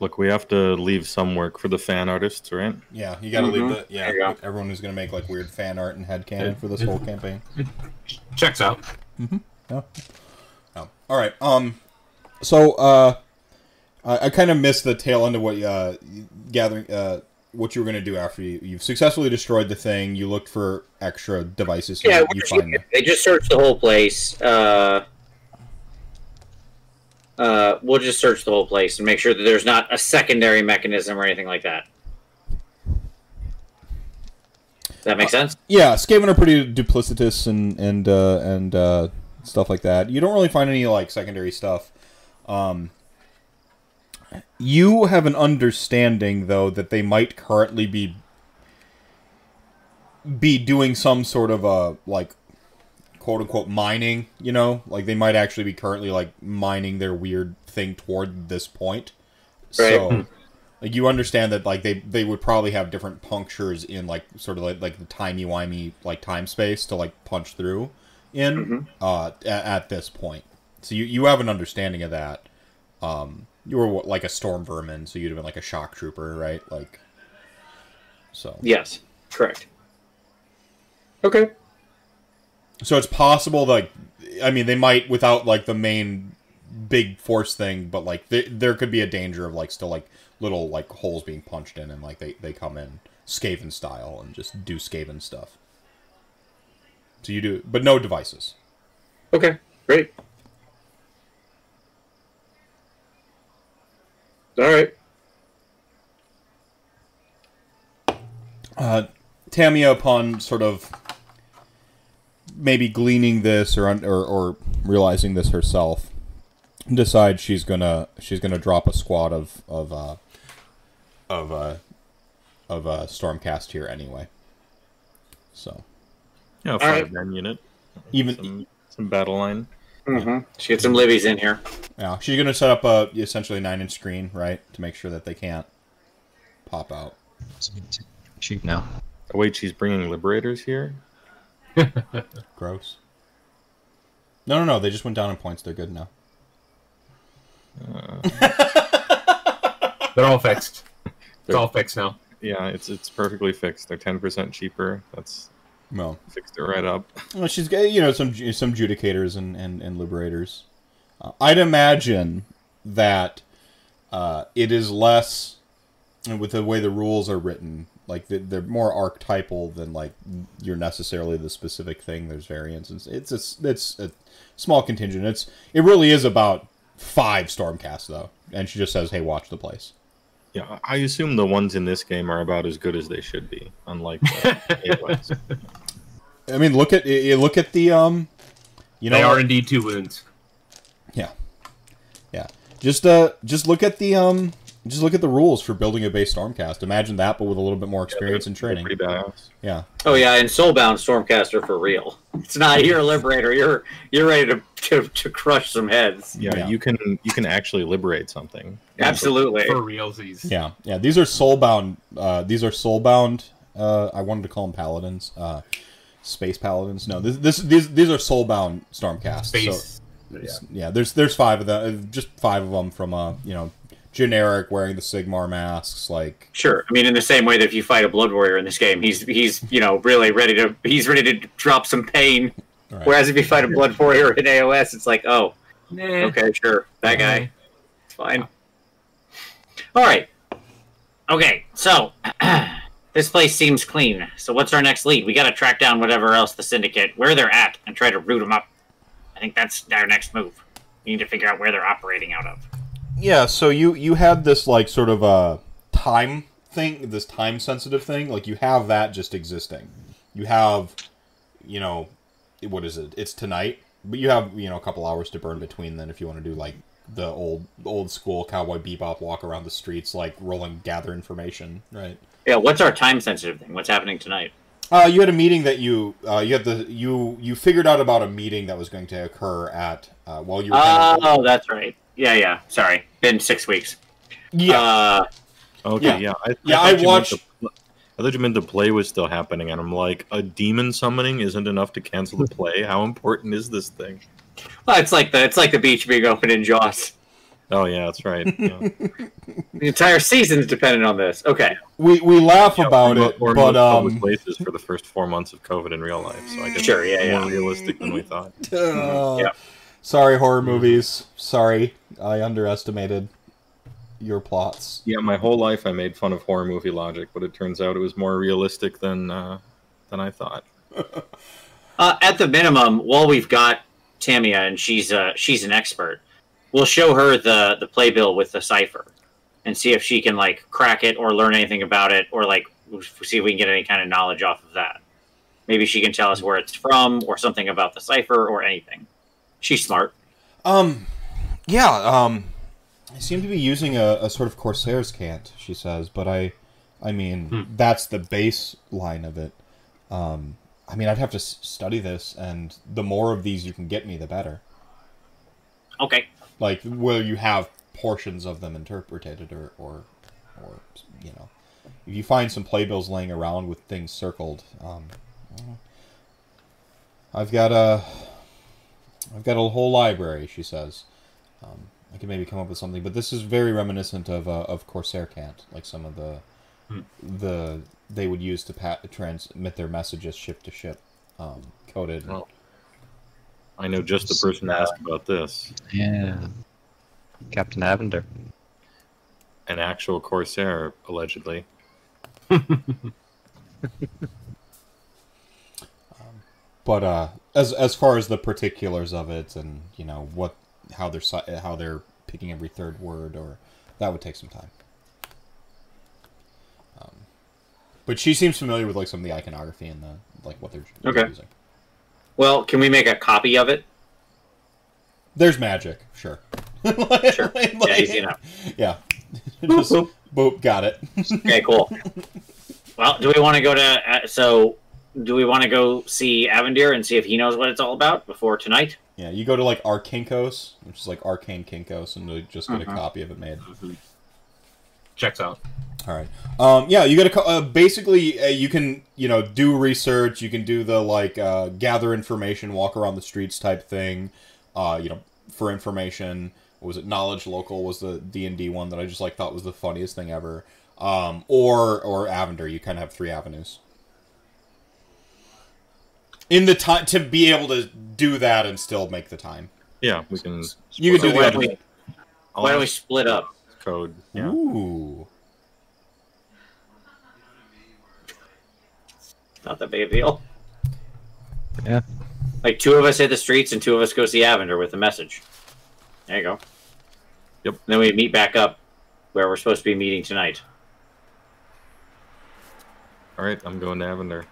Look, we have to leave some work for the fan artists, right? yeah, you gotta leave Mhm. the yeah. There go. Everyone who's gonna make like weird fan art and headcanon Yeah. for this whole campaign. Checks out. Oh. All right. Um. So, uh, I, I kind of missed the tail end of what uh gathering uh what you were gonna do after you you've successfully destroyed the thing. You looked for extra devices. Yeah, you, we're you just- find them. they just searched the whole place. Uh, uh, we'll just search the whole place and make sure that there's not a secondary mechanism or anything like that. Does that make sense? Yeah, Skaven are pretty duplicitous and and uh, and uh, stuff like that. You don't really find any like secondary stuff. Um, you have an understanding though that they might currently be be doing some sort of a like quote unquote mining. You know, like they might actually be currently like mining their weird thing toward this point. So. Like you understand that like they they would probably have different punctures in like sort of like like the timey wimey like time space to like punch through in uh at, at this point. So you you have an understanding of that. Um, you were like a storm vermin, so you'd have been like a shock trooper, right? Like so. Yes, correct. Okay. So it's possible, like, I mean, they might without like the main big force thing, but like th- there could be a danger of like still like little like holes being punched in, and like they they come in Skaven style and just do Skaven stuff. So you do, but no devices. Okay. Great. All right. Uh, Tamia, upon sort of maybe gleaning this or, or or realizing this herself, decides she's gonna she's gonna drop a squad of of uh, of uh, of uh, Stormcast here anyway. So Yeah, a right. five man unit. even Some, some battle line. Mm-hmm. She get some libbies in here. yeah, she's gonna set up a essentially nine inch screen right to make sure that they can't pop out. Shoot now. Oh, wait, she's bringing liberators here? Gross. No, no, no. They just went down in points. They're good now. They're all fixed. It's all fixed now. Yeah, it's it's perfectly fixed. They're 10% cheaper. That's Well, fixed it right up. Well, she's got you know some some judicators and and, and liberators. Uh, I'd imagine that uh, it is less, with the way the rules are written, Like they- they're more archetypal than like you're necessarily the specific thing. There's variants. It's it's a, it's a small contingent. It's it really is about five Stormcast though, and she just says, "Hey, watch the place." Yeah, I assume the ones in this game are about as good as they should be, unlike the. I mean, look at you look at the um, you know, they are indeed two wounds. yeah, yeah. Just uh, just look at the um, just look at the rules for building a base Stormcast. Imagine that, but with a little bit more experience and training. Pretty badass. Yeah, Oh yeah, and Soulbound Stormcaster for real. It's not you're a liberator. You're you're ready to to, to crush some heads. Yeah, Yeah. you can you can actually liberate something. Absolutely. For realsies. yeah, yeah. These are soulbound. Uh, these are soulbound. Uh, I wanted to call them paladins. Uh, space paladins. No, this, this these these are soulbound Stormcasts. So, Space. yeah. yeah, there's there's five of them. uh, Just five of them from uh, you know, generic wearing the Sigmar masks. Like, Sure. I mean, in the same way that if you fight a blood warrior in this game, he's he's you know really ready to he's ready to drop some pain. Right. Whereas if you fight a blood warrior in AOS, it's like, oh, Nah. okay, sure, that guy, it's fine. All right. Okay, so this place seems clean. So what's our next lead? We got to track down whatever else the syndicate, where they're at, and try to root them up. I think that's our next move. We need to figure out where they're operating out of. yeah. So you you had this like sort of a time thing, this time sensitive thing. Like you have that just existing. You have, you know, what is it? It's tonight, but you have you know a couple hours to burn between then if you want to do like the old old school cowboy bebop walk around the streets like rolling gather information right Yeah, what's our time sensitive thing? What's happening tonight? uh, you had a meeting that you uh, you had the you you figured out about a meeting that was going to occur at uh, while you were kind of- Oh, that's right. Yeah, yeah. Sorry, been six weeks. yeah Uh, Okay, Yeah. yeah. I, Yeah, thought I watched- the I thought you meant the play was still happening, and I'm like, a demon summoning isn't enough to cancel the play. How important is this thing? well, it's like the it's like the beach being open in Jaws. Oh yeah, that's right. Yeah. The entire season is dependent on this. Okay. we we laugh about Or- it or but most public um places for the first four months of COVID in real life. So I guess Sure, it's yeah, more yeah. realistic than we thought. uh, Yeah. sorry horror movies sorry i underestimated your plots Yeah, my whole life I made fun of horror movie logic, but it turns out it was more realistic than uh, than I thought. Uh, at the minimum, while we've got Tamia and she's uh she's an expert, we'll show her the the playbill with the cipher, and see if she can like crack it or learn anything about it, or like see if we can get any kind of knowledge off of that. Maybe she can tell us where it's from, or something about the cipher, or anything. She's smart. Um, yeah. Um, I seem to be using a, a sort of Corsair's cant, she says, but I, I mean, that's the baseline of it. Um, I mean, I'd have to s- study this, and the more of these you can get me, the better. Okay. Like where you have portions of them interpreted, or or, or you know, if you find some playbills laying around with things circled, um, I've got a, I've got a whole library. She says. Um, I can maybe come up with something, but this is very reminiscent of uh, of Corsair Cant, like some of the the they would use to pa- transmit their messages ship to ship, um, coded. Oh. I know just the person to ask about this. Yeah. Captain Avender. An actual Corsair, allegedly. But uh, as as far as the particulars of it, and you know what how they're how they're picking every third word, or that would take some time. Um, but she seems familiar with like some of the iconography and the like what they're Okay. using. Well, can we make a copy of it? There's magic, sure. Sure. Like- Yeah, easy enough. Yeah. Just boop, got it. Okay, cool. well, do we want to go to uh, so? Do we want to go see Avendir and see if he knows what it's all about before tonight? yeah, you go to like Arkinkos, which is like Arcane Kinkos, and just get a Mhm. copy of it made. Checks out. All right. Um, yeah, you got to uh, basically uh, you can you know do research. You can do the like uh, gather information, walk around the streets type thing. Uh, you know, for information. What was it? Knowledge local was the D and D one that I just like thought was the funniest thing ever. Um, or or Avender. You kind of have three avenues. In the time to be able to do that and still make the time. Yeah, we can. You can do the why other. don't we, why don't we split up? Code? Yeah. Ooh. Not that big a deal. Yeah. Like two of us hit the streets and two of us go see Avender with a message. There you go. Yep. then we meet back up where we're supposed to be meeting tonight. All right, I'm going to Avender.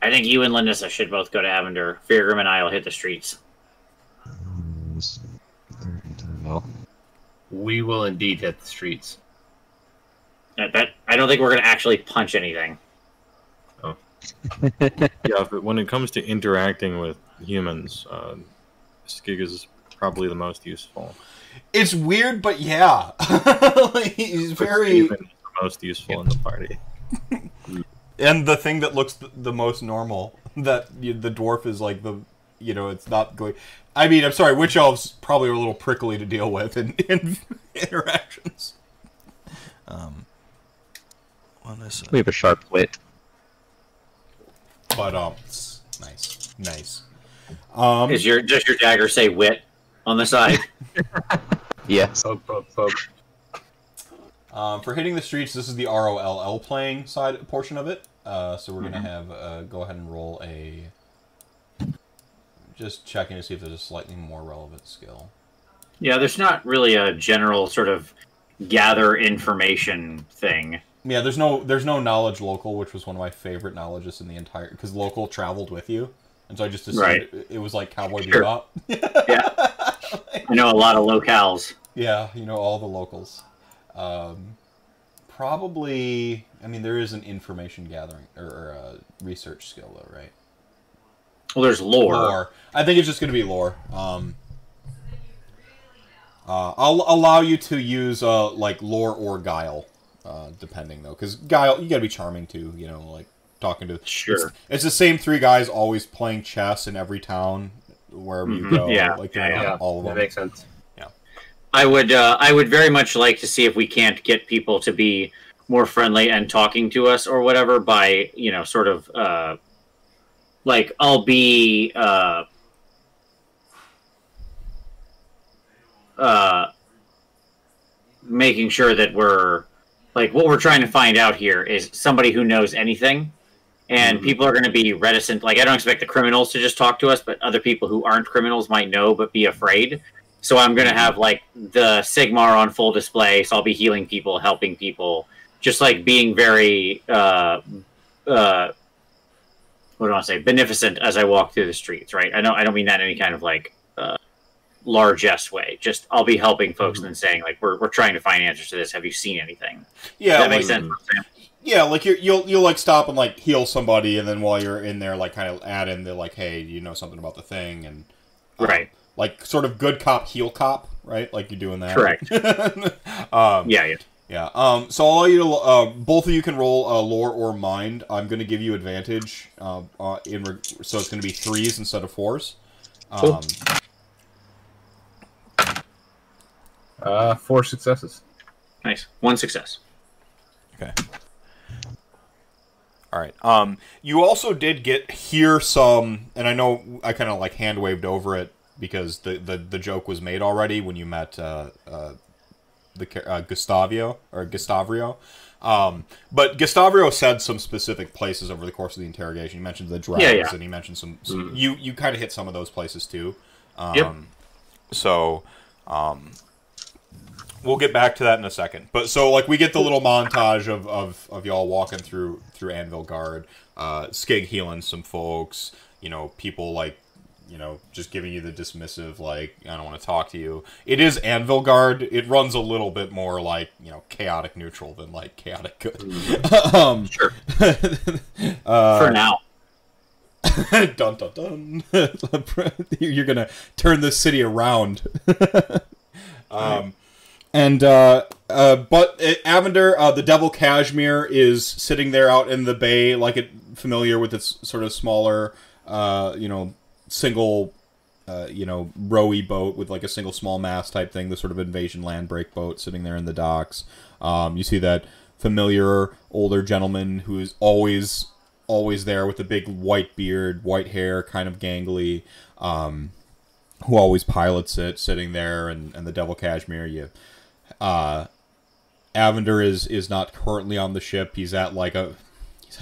I think you and Linda should both go to Avender. Feargrim and I will hit the streets. We will indeed hit the streets. That, that I don't think we're going to actually punch anything. Oh. Yeah, but when it comes to interacting with humans, uh, Skig is probably the most useful. It's weird, but yeah, like, he's very the most useful in the party. and the thing that looks the most normal that y the dwarf is like the you know it's not going. I mean, I'm sorry, witch elves probably are a little prickly to deal with in, in interactions. Um, what is it? We have a sharp wit. But um, nice, nice. Um, Is your does your dagger say wit on the side? Yes. Um, for hitting the streets, this is the ROLL playing side portion of it. Uh, so we're gonna Mm-hmm. have uh, go ahead and roll a. Just checking to see if there's a slightly more relevant skill. yeah, there's not really a general sort of gather information thing. Yeah, there's no there's no knowledge local, which was one of my favorite knowledges in the entire because local traveled with you, and so I just assumed Right. it, it was like Cowboy Sure. Bebop. I know a lot of locales. yeah, you know all the locals. Um, probably, I mean, there is an information gathering or, or research skill though, right? Well, there's lore. lore. I think it's just going to be lore. Um, uh, I'll allow you to use uh, like lore or guile, uh, depending though, because guile you got to be charming too. You know, like talking to. Sure. It's, it's the same three guys always playing chess in every town wherever you Mhm. go. Yeah, like yeah, Yeah, all of that them. makes sense. Yeah, I would uh, I would very much like to see if we can't get people to be more friendly and talking to us or whatever by you know sort of uh, like I'll be uh, uh, making sure that we're like what we're trying to find out here is somebody who knows anything. And Mhm. people are going to be reticent like i don't expect the criminals to just talk to us but other people who aren't criminals might know but be afraid. So i'm going to have like the sigmar on full display so i'll be healing people helping people just like being very uh uh what do i say beneficent as i walk through the streets right? I don't i don't mean that in any kind of like uh largest way. Just i'll be helping folks and then saying like we're, we're trying to find answers to this. Have you seen anything? Yeah, that like, makes sense yeah, like you're, you'll you'll like stop and like heal somebody, and then while you're in there, like kind of add in the like, hey, you know something about the thing, and um, Right. like sort of good cop, heel cop, right? Like you're doing that, Correct. um, yeah yeah Yeah. Um. So I'll allow you to. Uh, both of you can roll uh, lore or mind. I'm going to give you advantage. Uh, uh, in re- so it's going to be threes instead of fours. Um, Cool. Uh, four successes. nice one success Okay. All right. Um, you also did get hear some, and I know I kind of like hand waved over it because the, the the joke was made already when you met uh, uh, the uh, Gustavio or Gustavrio. Um, but Gustavrio said some specific places over the course of the interrogation. He mentioned the drags, Yeah, yeah. and he mentioned some. some You you kind of hit some of those places too. Um, Yep. So, um, we'll get back to that in a second. But so like we get the little montage of, of, of y'all walking through through Anvilgard, uh, Skig healing some folks, you know, people like you know, just giving you the dismissive like I don't want to talk to you. It is Anvilgard. It runs a little bit more like, you know, chaotic neutral than like chaotic good. um Sure. uh, for now dun dun dun. You're gonna turn this city around. um, and uh, uh, but uh, Avender, uh, the Devil Cashmere, is sitting there out in the bay, like it familiar with its sort of smaller, uh, you know, single. Uh, you know, rowy boat with like a single small mast type thing, the sort of invasion land break boat sitting there in the docks. Um, you see that familiar older gentleman who is always always there with the big white beard, white hair, kind of gangly, um, who always pilots it, sitting there, and, and the Devil Cashmere. You, uh, Avender is is not currently on the ship. He's at like a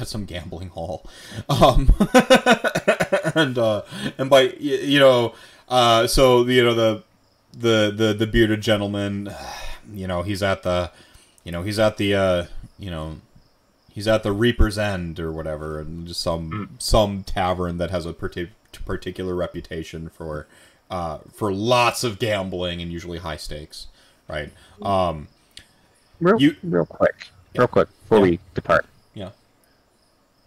at some gambling hall, um, and uh, and by you know, uh, so you know the the the the bearded gentleman, you know, he's at the, you know, he's at the, uh, you know, he's at the Reaper's End or whatever, and just some some tavern that has a partic- particular reputation for, uh, for lots of gambling and usually high stakes, right? Um, Real, You- real quick, real quick before Yeah. we depart.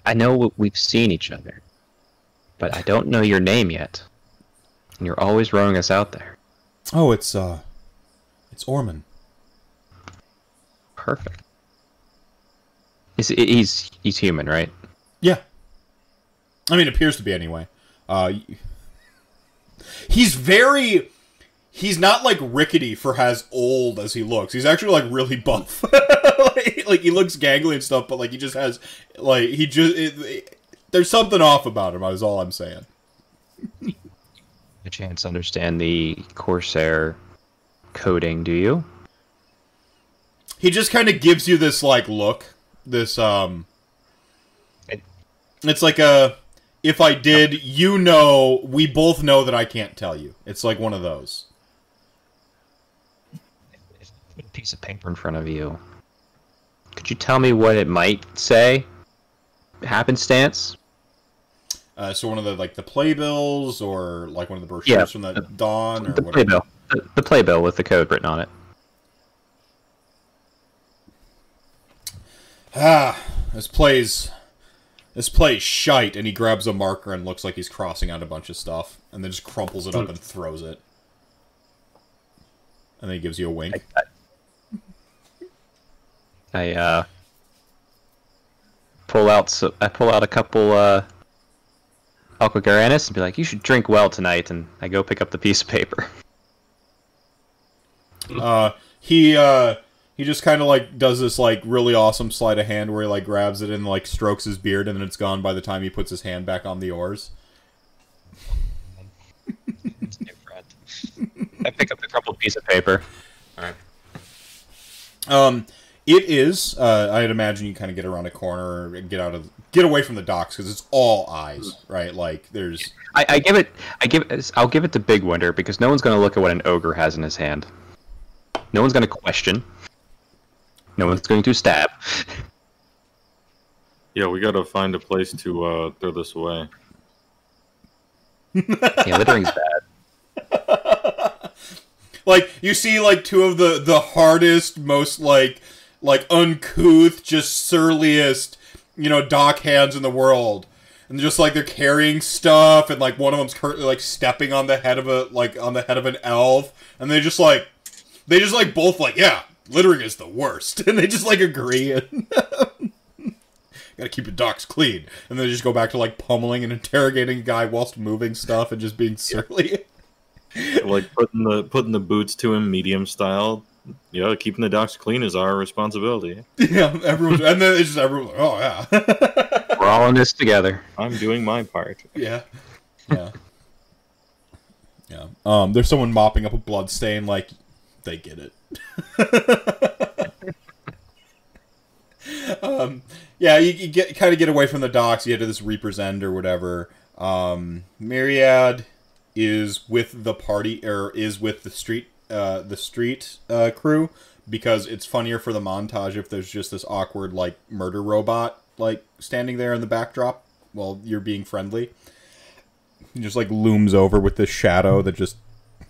I know we've seen each other, but I don't know your name yet. And you're always rowing us out there. oh, it's uh, it's Orman. Perfect. He's he's he's human, right? Yeah. I mean, appears to be anyway. Uh, he's very. He's not like rickety for as old as he looks. He's actually like really buff. like, he looks gangly and stuff, but like he just has like he just it, it- there's something off about him. Is all I'm saying. A chance to understand the Corsair coding, do you? He just kind of gives you this like look. This um. It- It's like a. If I did, you know, we both know that I can't tell you. It's like one of those. If put a piece of paper in front of you, could you tell me what it might say? Happenstance? Uh, so one of the like the playbills or like one of the brochures Yeah, from the the- Dawn or The whatever. playbill. The, the playbill with the code written on it. Ah, this plays this plays shite, and he grabs a marker and looks like he's crossing out a bunch of stuff, and then just crumples it up and throws it. And then he gives you a wink. I uh pull out so I pull out a couple uh Alcogaranis and be like, you should drink well tonight and I go pick up the piece of paper. Uh, he uh, he just kind of like does this like really awesome sleight of hand where he like grabs it and like strokes his beard, and then it's gone by the time he puts his hand back on the oars. It's new friend. I pick up the crumpled piece of paper. Um, it is. Uh, I'd imagine you kind of get around a corner and get out of get away from the docks because it's all eyes, right? Like there's I, I give it I give it I'll give it to Big Winter because no one's gonna look at what an ogre has in his hand. No one's gonna question. No one's going to stab. Yeah, we gotta find a place to uh, throw this away. Yeah, littering's bad. like you see like two of the the hardest, most like like uncouth, just surliest, you know, dock hands in the world. And just like they're carrying stuff, and like one of them's currently like stepping on the head of a like on the head of an elf, and they just like they just like both like yeah, littering is the worst, and they just like agree. And Gotta keep your docks clean, and then they just go back to like pummeling and interrogating a guy whilst moving stuff and just being surly. like putting the putting the boots to him medium style. Yeah, keeping the docks clean is our responsibility. Yeah, everyone's, and then it's just everyone. Like, oh yeah, We're all in this together. I'm doing my part. yeah, yeah, yeah. Um, there's someone mopping up a blood stain. Like, they get it. um, yeah, you, you get kind of get away from the docks. You get to this Reaper's End or whatever. Um, Myriad is with the party or is with the street uh, the street uh, crew because it's funnier for the montage if there's just this awkward like murder robot like standing there in the backdrop while you're being friendly. He just like looms over with this shadow that just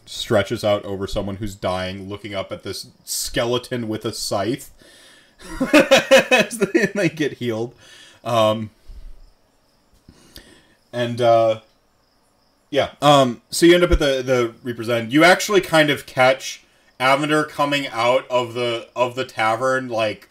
stretches out over someone who's dying, looking up at this skeleton with a scythe. As they, get healed. Um, and uh, yeah, um, so you end up at the the Reaper's End. You actually kind of catch Avender coming out of the of the tavern, like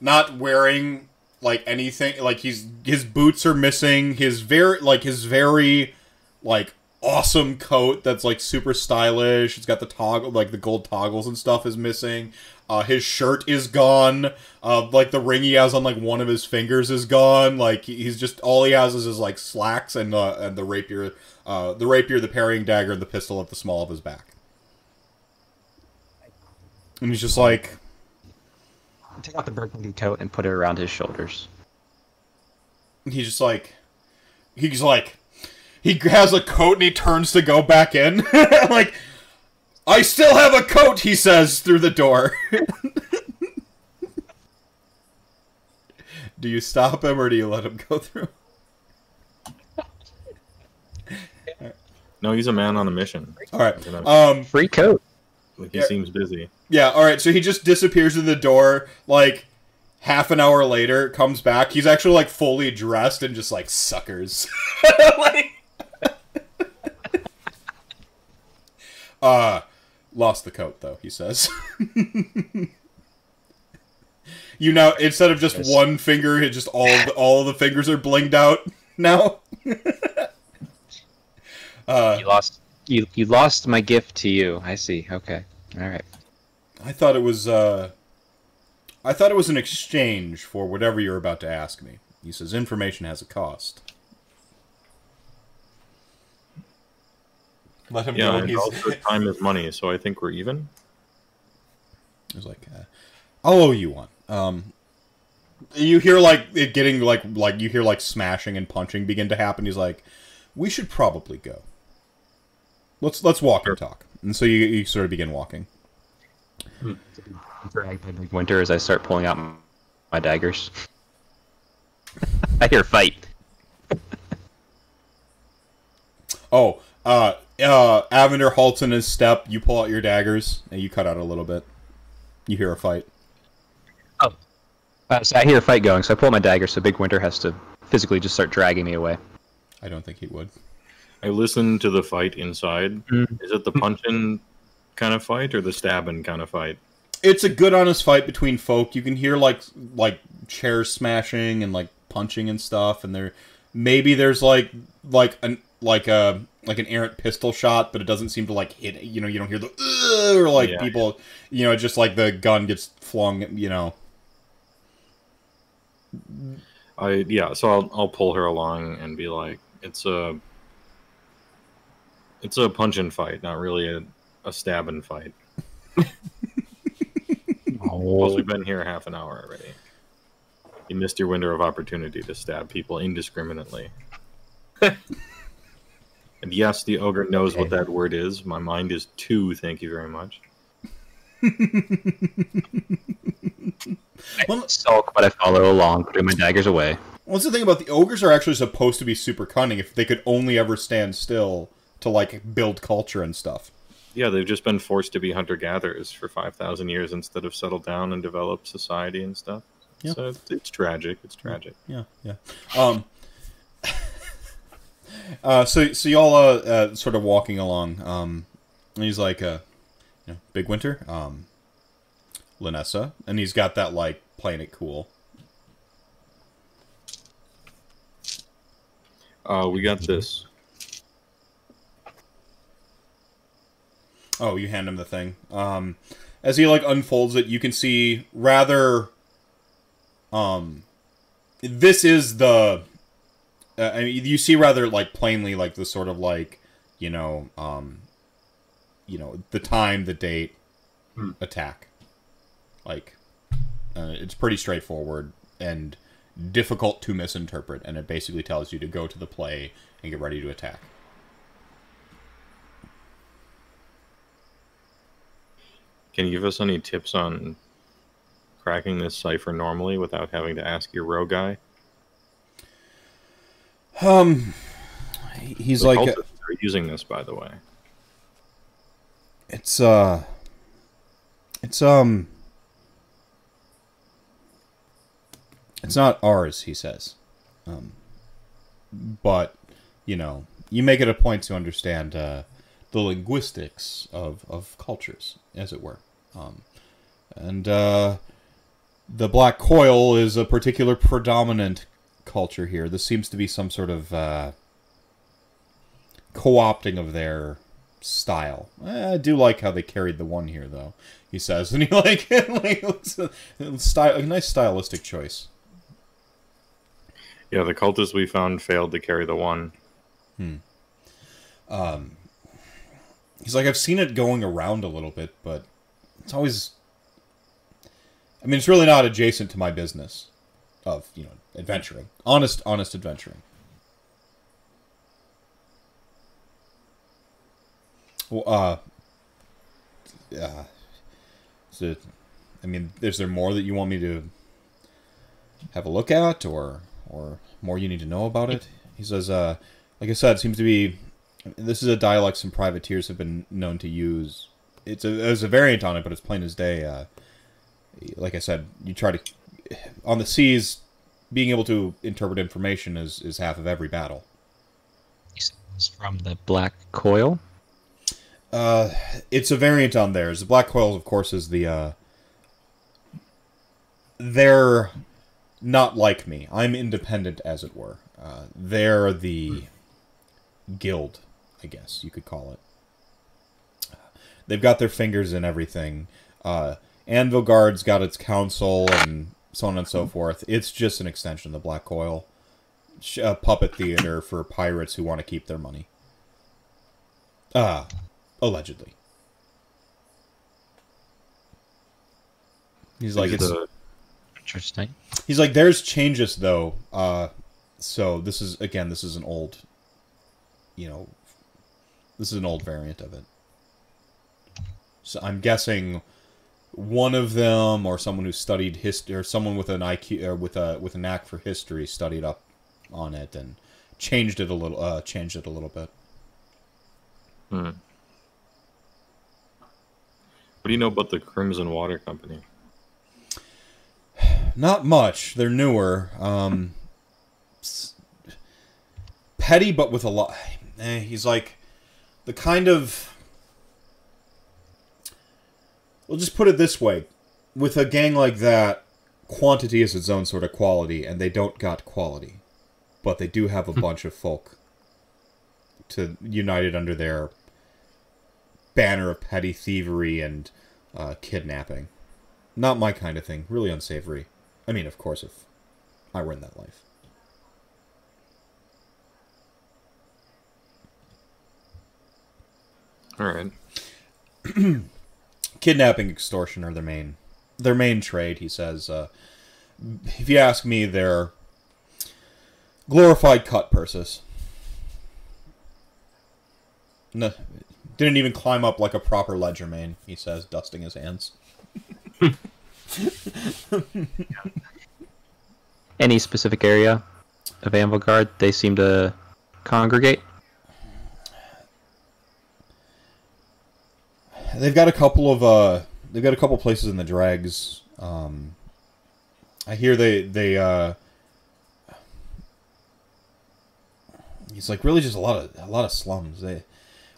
not wearing like anything. Like he's his boots are missing. His very like his very like awesome coat that's like super stylish. It's got the toggle like the gold toggles and stuff is missing. Uh, his shirt is gone. Uh, like the ring he has on like one of his fingers is gone. Like he's just all he has is his like slacks and uh, and the rapier, uh, the rapier, the parrying dagger, and the pistol at the small of his back. And he's just like, Take out the burgundy coat and put it around his shoulders. he's just like, he's like, he has a coat and he turns to go back in. like, I still have a coat, he says through the door. do you stop him or do you let him go through? No, he's a man on a mission. All right. Um, Free coat. like he yeah. seems busy. Yeah, all right. So he just disappears in the door. Like half an hour later, comes back. He's actually like fully dressed and just like suckers. like, uh, lost the coat though. He says. you now instead of just Yes. one finger, it just all the, all of the fingers are blinged out now. uh, You lost. You you lost my gift to you. I see. Okay. All right. I thought it was uh I thought it was an exchange for whatever you're about to ask me. He says information has a cost. Let him Yeah, know and he's also time is money, so I think we're even. He's like, uh, I'll owe you one. Um, you hear like it getting like like you hear like smashing and punching begin to happen. He's like, we should probably go. Let's let's walk and talk. And so you you sort of begin walking. Drag by Big Winter as I start pulling out my daggers. I hear fight. Oh, uh, uh, Avender halts in his step. You pull out your daggers and you cut out a little bit. You hear a fight. Oh, uh, so I hear a fight going, so I pull out my dagger. So Big Winter has to physically just start dragging me away. I don't think he would. I listen to the fight inside. Mm. Is it the punching kind of fight or the stabbing kind of fight? It's a good honest fight between folk. You can hear like like chairs smashing and like punching and stuff, and there maybe there's like like an like a like an errant pistol shot, but it doesn't seem to like hit. You know, you don't hear the or like Yeah. people. You know, just like the gun gets flung. You know. I yeah, so I'll I'll pull her along and be like, it's a it's a punching fight, not really a, a stabbing fight. Plus, Oh, we've been here half an hour already. You missed your window of opportunity to stab people indiscriminately. and yes, the ogre knows what that word is. My mind is two. Thank you very much. Well, sulk, but I follow along, putting my daggers away. What's the thing about the ogres are actually supposed to be super cunning if they could only ever stand still to like build culture and stuff. Yeah, they've just been forced to be hunter gatherers for five thousand years instead of settle down and develop society and stuff. Yeah. So it's, it's tragic. It's tragic. Yeah, yeah. Um. uh, so so y'all uh, uh sort of walking along. Um, and he's like, uh, you know, Big Winter, um, Lanissa, and he's got that like playing it cool. Uh, we got this. Oh, you hand him the thing. Um, as he like unfolds it, you can see rather. Um, this is the. Uh, I mean, you see rather like plainly like the sort of like you know um, you know the time, the date, Hmm. attack. Like, uh, it's pretty straightforward and difficult to misinterpret, and it basically tells you to go to the play and get ready to attack. Can you give us any tips on cracking this cipher normally without having to ask your row guy? Um, he's The like. are using this, by the way. It's uh it's um it's not ours, he says. Um but you know, you make it a point to understand uh the linguistics of of cultures, as it were. Um and uh the black coil is a particular predominant culture here. This seems to be some sort of uh co-opting of their style. Eh, I do like how they carried the one here, though. He says, and he like, like style, a nice stylistic choice. Yeah, the cultists we found failed to carry the one. Hmm. Um, he's like, I've seen it going around a little bit, but it's always. I mean, it's really not adjacent to my business. Of you know adventuring, honest, honest adventuring. Well, uh, uh, so, I mean, is there more that you want me to have a look at, or or more you need to know about it? He says, uh, like I said, seems to be this is a dialect some privateers have been known to use. It's a there's a variant on it, but it's plain as day. Uh, like I said, you try to on the seas, being able to interpret information is is half of every battle. Said from the Black Coil. Uh, it's a variant on theirs. The Black Coils, of course, is the uh, they're not like me. I'm independent, as it were. Uh, they're the guild, I guess you could call it. They've got their fingers in everything. Uh, Anvilgard's got its council and so on and so forth. It's just an extension of the Black Coil. A puppet theater for pirates who want to keep their money. Uh, allegedly. He's like, it's, Interesting. He's like, there's changes though. Uh, so this is again, this is an old, you know, this is an old variant of it. So I'm guessing one of them, or someone who studied history, or someone with an IQ, or with a with a knack for history, studied up on it and changed it a little. Uh, changed it a little bit. hmm. What do you know about the Crimson Water Company? Not much. They're newer. Um, petty, but with a lot. Eh, he's like the kind of. We'll just put it this way: with a gang like that, quantity is its own sort of quality, and they don't got quality, but they do have a bunch of folk to united under their banner of petty thievery and uh, kidnapping. Not my kind of thing. Really unsavory. I mean, of course, if I were in that life. All right. Kidnapping, extortion are their main, their main trade. He says. Uh, if you ask me, they're glorified cut purses. No, didn't even climb up like a proper ledger main. He says, dusting his hands. Any specific area of Anvilgard they seem to congregate? They've got a couple of uh, they've got a couple places in the drags. Um, I hear they they uh, it's like really just a lot of a lot of slums. They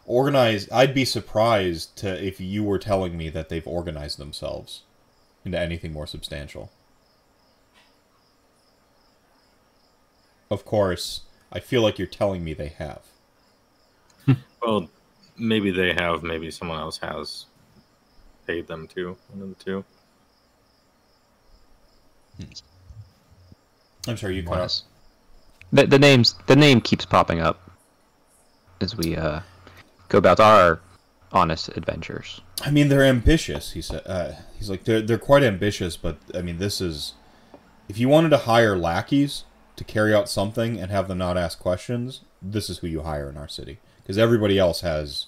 organize. I'd be surprised to if you were telling me that they've organized themselves into anything more substantial. Of course, I feel like you're telling me they have. Well, maybe they have. Maybe someone else has paid them to. One of the two. I'm sorry, you cut out. The, the names the name keeps popping up as we uh, go about our honest adventures. I mean, they're ambitious. He said. Uh, he's like they're they're quite ambitious, but I mean, this is if you wanted to hire lackeys to carry out something and have them not ask questions, this is who you hire in our city because everybody else has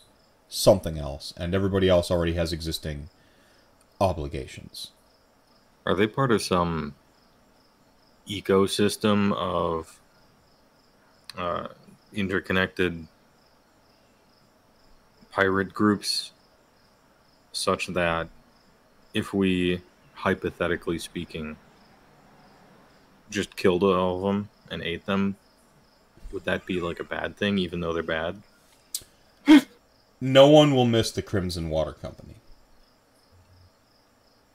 something else, and everybody else already has existing obligations. Are they part of some ecosystem of uh, interconnected pirate groups, such that if we, hypothetically speaking, just killed all of them and ate them, would that be like a bad thing, even though they're bad? No one will miss the Crimson Water Company.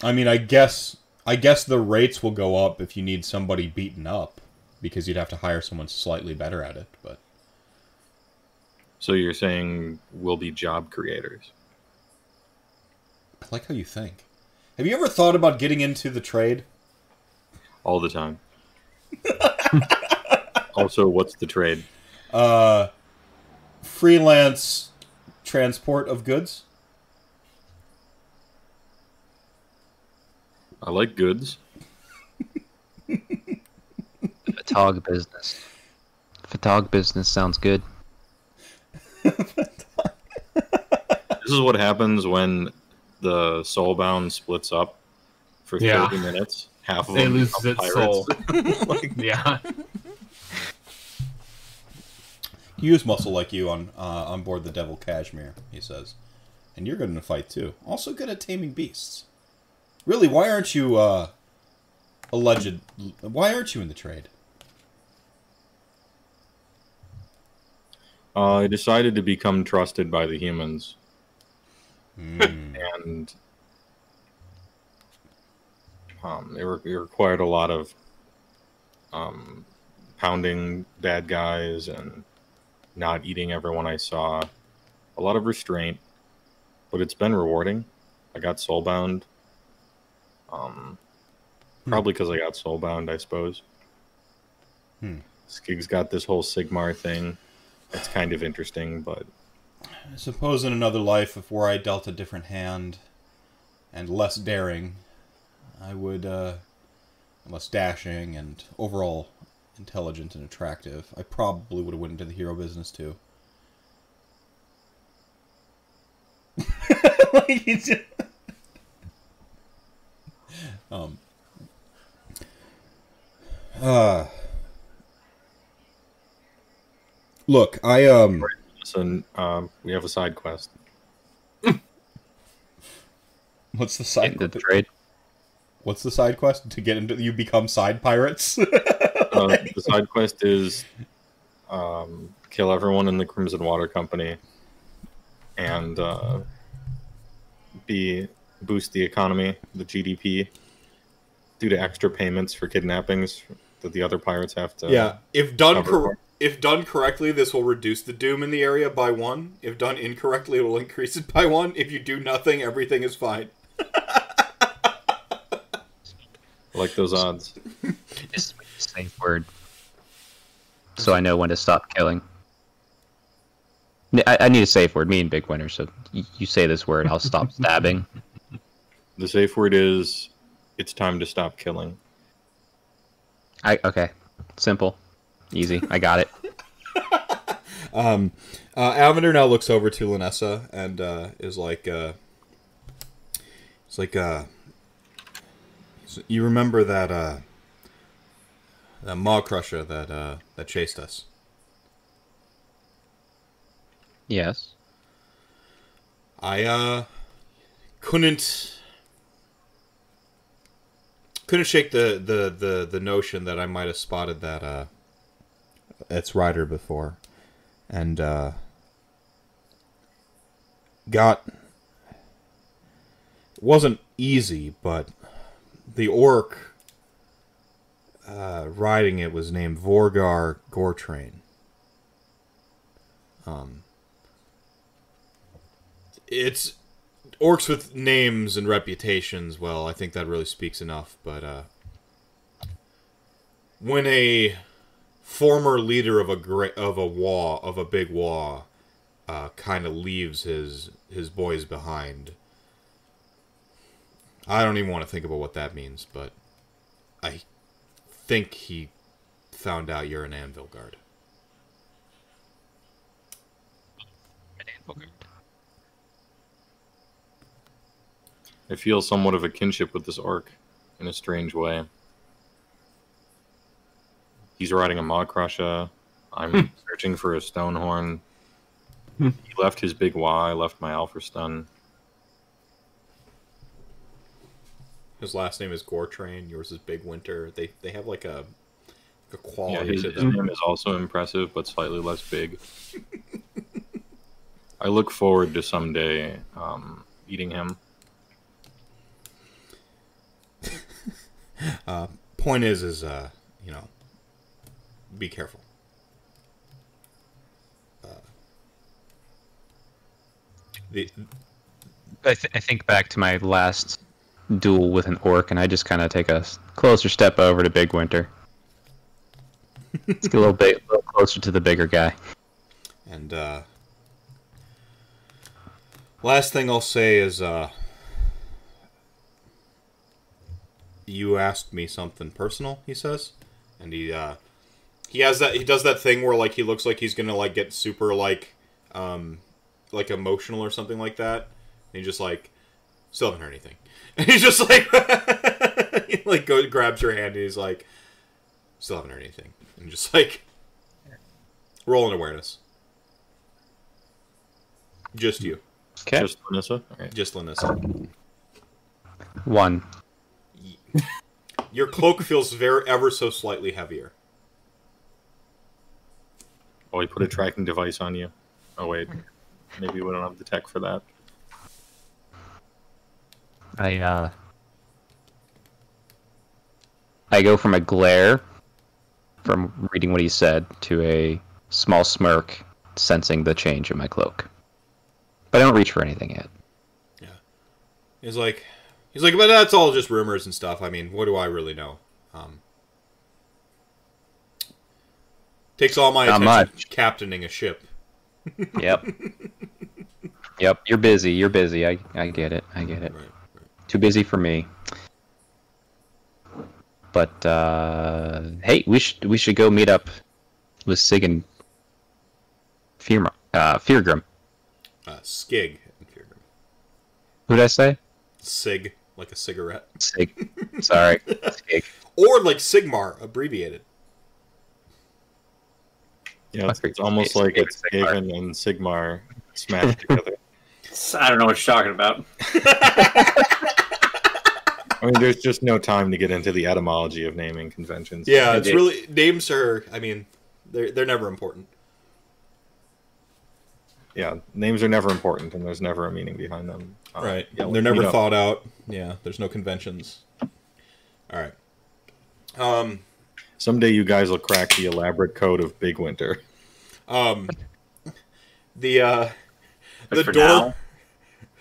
I mean, I guess I guess the rates will go up if you need somebody beaten up because you'd have to hire someone slightly better at it, but So you're saying we'll be job creators? I like how you think. Have you ever thought about getting into the trade? all the time. also, what's the trade? Uh freelance transport of goods? I like goods. Fatog business. Fatog business sounds good. This is what happens when the Soulbound splits up for Yeah. 30 minutes. Half of It them loses become its pirates. soul. Like, Yeah. Use muscle like you on uh, on board the Devil Cashmere, he says. And you're good in a fight too. Also good at taming beasts. Really, why aren't you uh alleged why aren't you in the trade? uh, I decided to become trusted by the humans, Hmm. and um, it, re- it required a lot of um, pounding bad guys and not eating everyone I saw. A lot of restraint, but it's been rewarding. I got soulbound. Um, probably because I got soulbound, I suppose. Hmm. Skig's got this whole Sigmar thing. It's kind of interesting, but I suppose in another life, if where I dealt a different hand and less daring, I would, uh, less dashing and overall intelligent and attractive, I probably would have went into the hero business too. Like, just- um. Uh. Look, I um. so um, we have a side quest. What's the side? Into the trade. What's the side quest? To get into you become side pirates. Uh, the side quest is um, kill everyone in the Crimson Water Company and uh, be boost the economy, the GDP, due to extra payments for kidnappings that the other pirates have to. yeah, if done cover cor- if done correctly, this will reduce the doom in the area by one. If done incorrectly, it will increase it by one. If you do nothing, everything is fine. I like those odds. Just a safe word. So I know when to stop killing. I need a safe word. Me and Big Winner. So you, you say this word, I'll stop stabbing. The safe word is it's time to stop killing. I okay. Simple, easy. I got it. Um, uh, Alvander now looks over to Lanissa and uh, is like, uh, it's like, uh, so you remember that that Maw-Krusha that uh, that chased us? Yes. I uh couldn't couldn't shake the the the, the notion that I might have spotted that uh its rider before and uh got wasn't easy but the orc uh riding it was named Vorgar Gortrain um it's orcs with names and reputations. Well, I think that really speaks enough. But uh, when a former leader of a great of a Waaagh of a big Waaagh uh, kind of leaves his his boys behind, I don't even want to think about what that means. But I think he found out you're an Anvilgard. I feel somewhat of a kinship with this orc in a strange way. He's riding a Maw-Krusha. I'm searching for a Stonehorn. Hmm. he left his big Y, I left my Alfrestun. His last name is Gortrain. Yours is Big Winter. They they have like a, a Yeah, quality his, to his name is also impressive, but slightly less big. I look forward to someday um, eating him. Uh, point is, is uh, you know, be careful. Uh, the I, th- I think back to my last duel with an orc, and I just kind of take a closer step over to Big Winter. Let's get a little bit a little closer to the bigger guy. and uh, last thing I'll say is, uh, you asked me something personal. He says, and he uh, he has that he does that thing where like he looks like he's gonna like get super like um like emotional or something like that. And he just like still haven't heard anything. And he's just like he like go grabs your hand and he's like still haven't heard anything. And just like roll an awareness. Just you. Okay. Just Vanessa. All right. Just Linus. One. Your cloak feels very ever so slightly heavier. Oh, we put a tracking device on you. Oh wait, maybe we don't have the tech for that. I uh I go from a glare from reading what he said to a small smirk sensing the change in my cloak. But I don't reach for anything yet. Yeah, he's like, he's like, but that's all just rumors and stuff. I mean, what do I really know? Um, takes all my Not attention much. captaining a ship. Yep. yep, you're busy. You're busy. I I get it. I get it. Right. Too busy for me. But uh hey, we should we should go meet up with Sig and Fear uh Feargrim. Uh, Skig. and Feargrim. Who did I say? Sig, like a cigarette, Sig. Sorry. Sig. or like Sigmar, abbreviated. Yeah, it's, it's almost like it's Skaven and Sigmar smashed together. I don't know what you're talking about. I mean, there's just no time to get into the etymology of naming conventions. Yeah, it's really names are. I mean, they're they're never important. yeah, names are never important, and there's never a meaning behind them. Uh, right. Yeah, they're never know. thought out. Yeah. There's no conventions. All right. Um. Someday you guys will crack the elaborate code of Big Winter. Um. The uh. But The for door. now,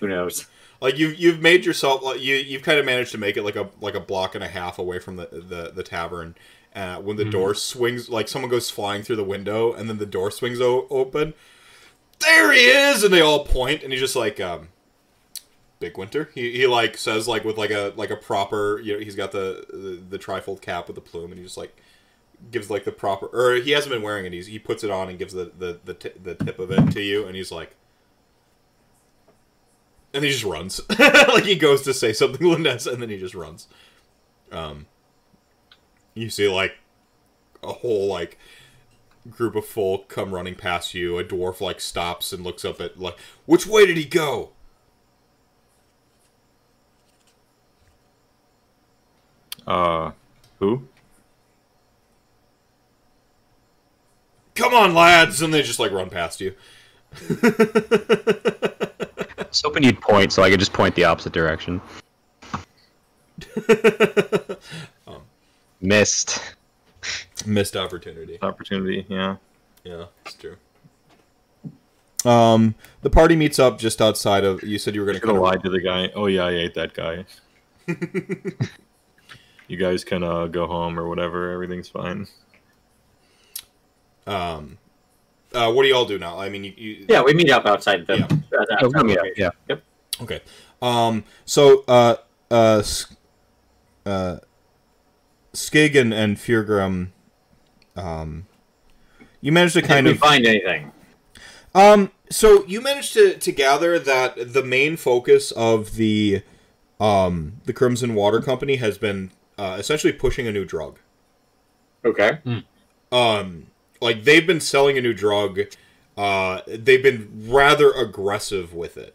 who knows? Like you, you've made yourself like you, you've kind of managed to make it like a like a block and a half away from the the, the tavern. Uh, when the door swings, like someone goes flying through the window, and then the door swings o- open. There he is, and they all point, and he's just like, um, "Big Winter." He, he like says like with like a like a proper, you know, he's got the the, the trifold cap with the plume, and he just like gives like the proper, or he hasn't been wearing it. He's, he puts it on and gives the the the, t- the tip of it to you, and he's like, and he just runs. like he goes to say something to and then he just runs. Um, you see like a whole like group of folk come running past you. A dwarf like stops and looks up at like, which way did he go? Uh, who? Come on, lads! And they just like run past you. I was hoping you'd point so I could just point the opposite direction. Missed. Missed opportunity. Opportunity, yeah. Yeah, it's true. Um, the party meets up just outside of. You said you were going to Should have to the guy. Oh yeah, I ate that guy. you guys can uh, go home or whatever. Everything's fine. Um, uh, what do y'all do now? I mean, you. you Yeah, we meet up outside the. Yeah. uh, the Oh, outside yeah, yeah. Yep. Okay. Um. So, uh, uh, uh, Skig and and Feargrim, um, you managed to Did kind we of find anything? um. So you managed to to gather that the main focus of the um the Crimson Water Company has been uh, essentially pushing a new drug. Okay. um like they've been selling a new drug uh they've been rather aggressive with it.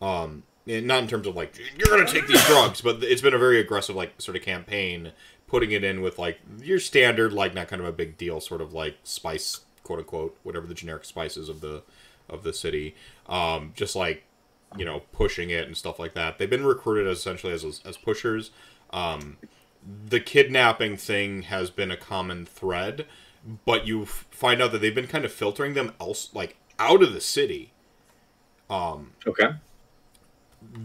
Um not in terms of like you're gonna take these drugs but it's been a very aggressive like sort of campaign putting it in with like your standard like not kind of a big deal sort of like spice quote unquote whatever the generic spices of the of the city. Um just like you know pushing it and stuff like that. They've been recruited as essentially as as pushers. Um the kidnapping thing has been a common thread, but you find out that they've been kind of filtering them else like out of the city. Um, Okay.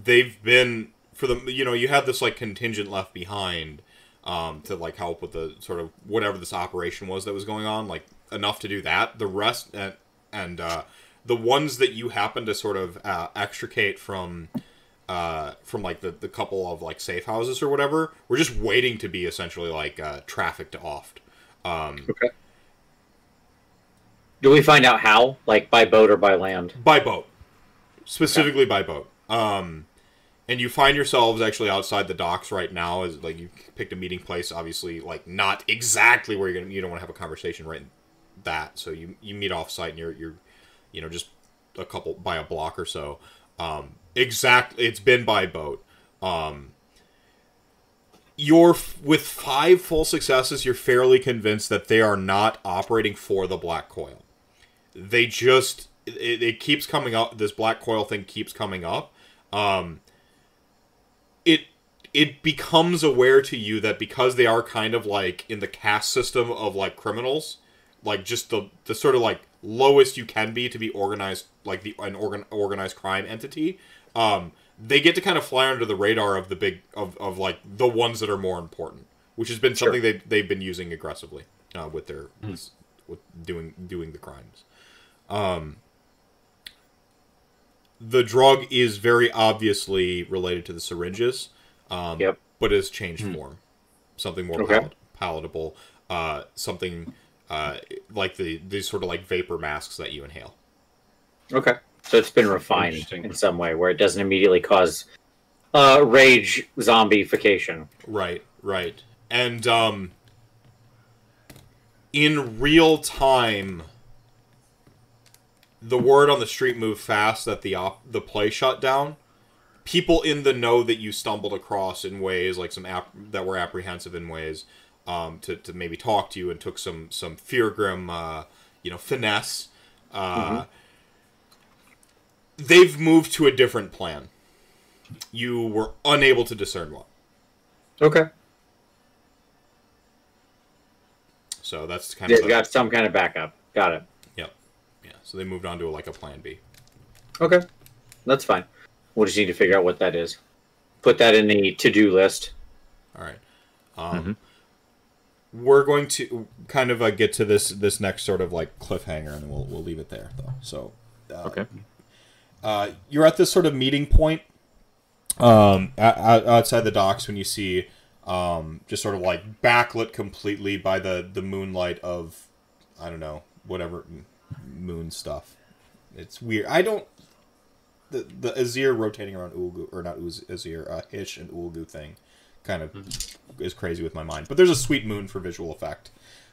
they've been for the you know you have this like contingent left behind um, to like help with the sort of whatever this operation was that was going on, like enough to do that. The rest and and uh, the ones that you happen to sort of uh, extricate from uh, from like the, the couple of like safe houses or whatever, we're just waiting to be essentially like uh, trafficked off. Um, Okay. Do we find out how? Like by boat or by land? by boat, specifically by boat. Um, and you find yourselves actually outside the docks right now. As like you picked a meeting place, obviously, like not exactly where you're gonna. You don't want to have a conversation right in that. So you you meet off site and you're you're, you know, just a couple by a block or so. Um, exact. It's been by boat. Um, you're with five full successes. You're fairly convinced that they are not operating for the black coil they just it, it keeps coming up this black coil thing keeps coming up. Um it it becomes aware to you that because they are kind of like in the caste system of like criminals like just the the sort of like lowest you can be to be organized like the an organ, organized crime entity um they get to kind of fly under the radar of the big of, of like the ones that are more important which has been something they they've been using aggressively uh, with their with, with doing doing the crimes um, the drug is very obviously related to the syringes, um, Yep. but has changed form, something more Okay. palat- palatable, uh, something uh, like the these sort of like vapor masks that you inhale. Okay. So it's been refined in some way where it doesn't immediately cause uh, rage zombification. Right, right. And um in real time the word on the street moved fast that the op- the play shut down. People in the know that you stumbled across in ways like some app that were apprehensive in ways um, to, to maybe talk to you and took some some Feargrim uh, you know finesse. Uh, They've moved to a different plan. You were unable to discern what. Okay. So that's kind of They've the- got some kind of backup. Got it. Yeah. So they moved on to like a plan B. Okay. That's fine. We'll just need to figure out what that is. Put that in the to do list. All right. Um, We're going to kind of uh, get to this this next sort of like cliffhanger, and we'll we'll leave it there though. So uh, Okay. uh, you're at this sort of meeting point um, outside the docks when you see um, just sort of like backlit completely by the the moonlight of I don't know whatever moon stuff. It's weird. I don't the the Azyr rotating around Ulgu or not Uz, Azyr uh, Hysh and Ulgu thing kind of is crazy with my mind. But there's a sweet moon for visual effect.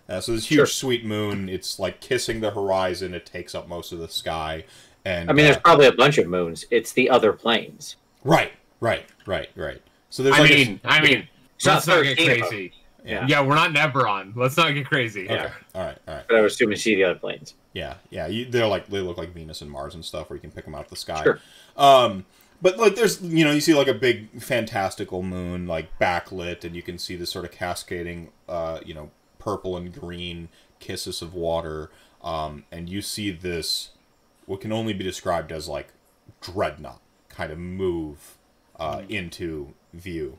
Uh, so this huge Sure. sweet moon. It's like kissing the horizon. It takes up most of the sky. And I mean, uh, there's probably a bunch of moons. It's the other planes. Right, right, right, right. So there's I like mean, I mean, It's let's not not get 13 of them. crazy. Yeah. Yeah, we're not Nebron. Let's not get crazy. a, okay, all right, all right. But I was assuming you see the other planes. Yeah, yeah. You, they're like they look like Venus and Mars and stuff, where you can pick them out of the sky. Sure. Um, but like there's you know you see like a big fantastical moon like backlit, and you can see this sort of cascading, uh, you know, purple and green kisses of water. Um, and you see this what can only be described as like dreadnought kind of move uh, into view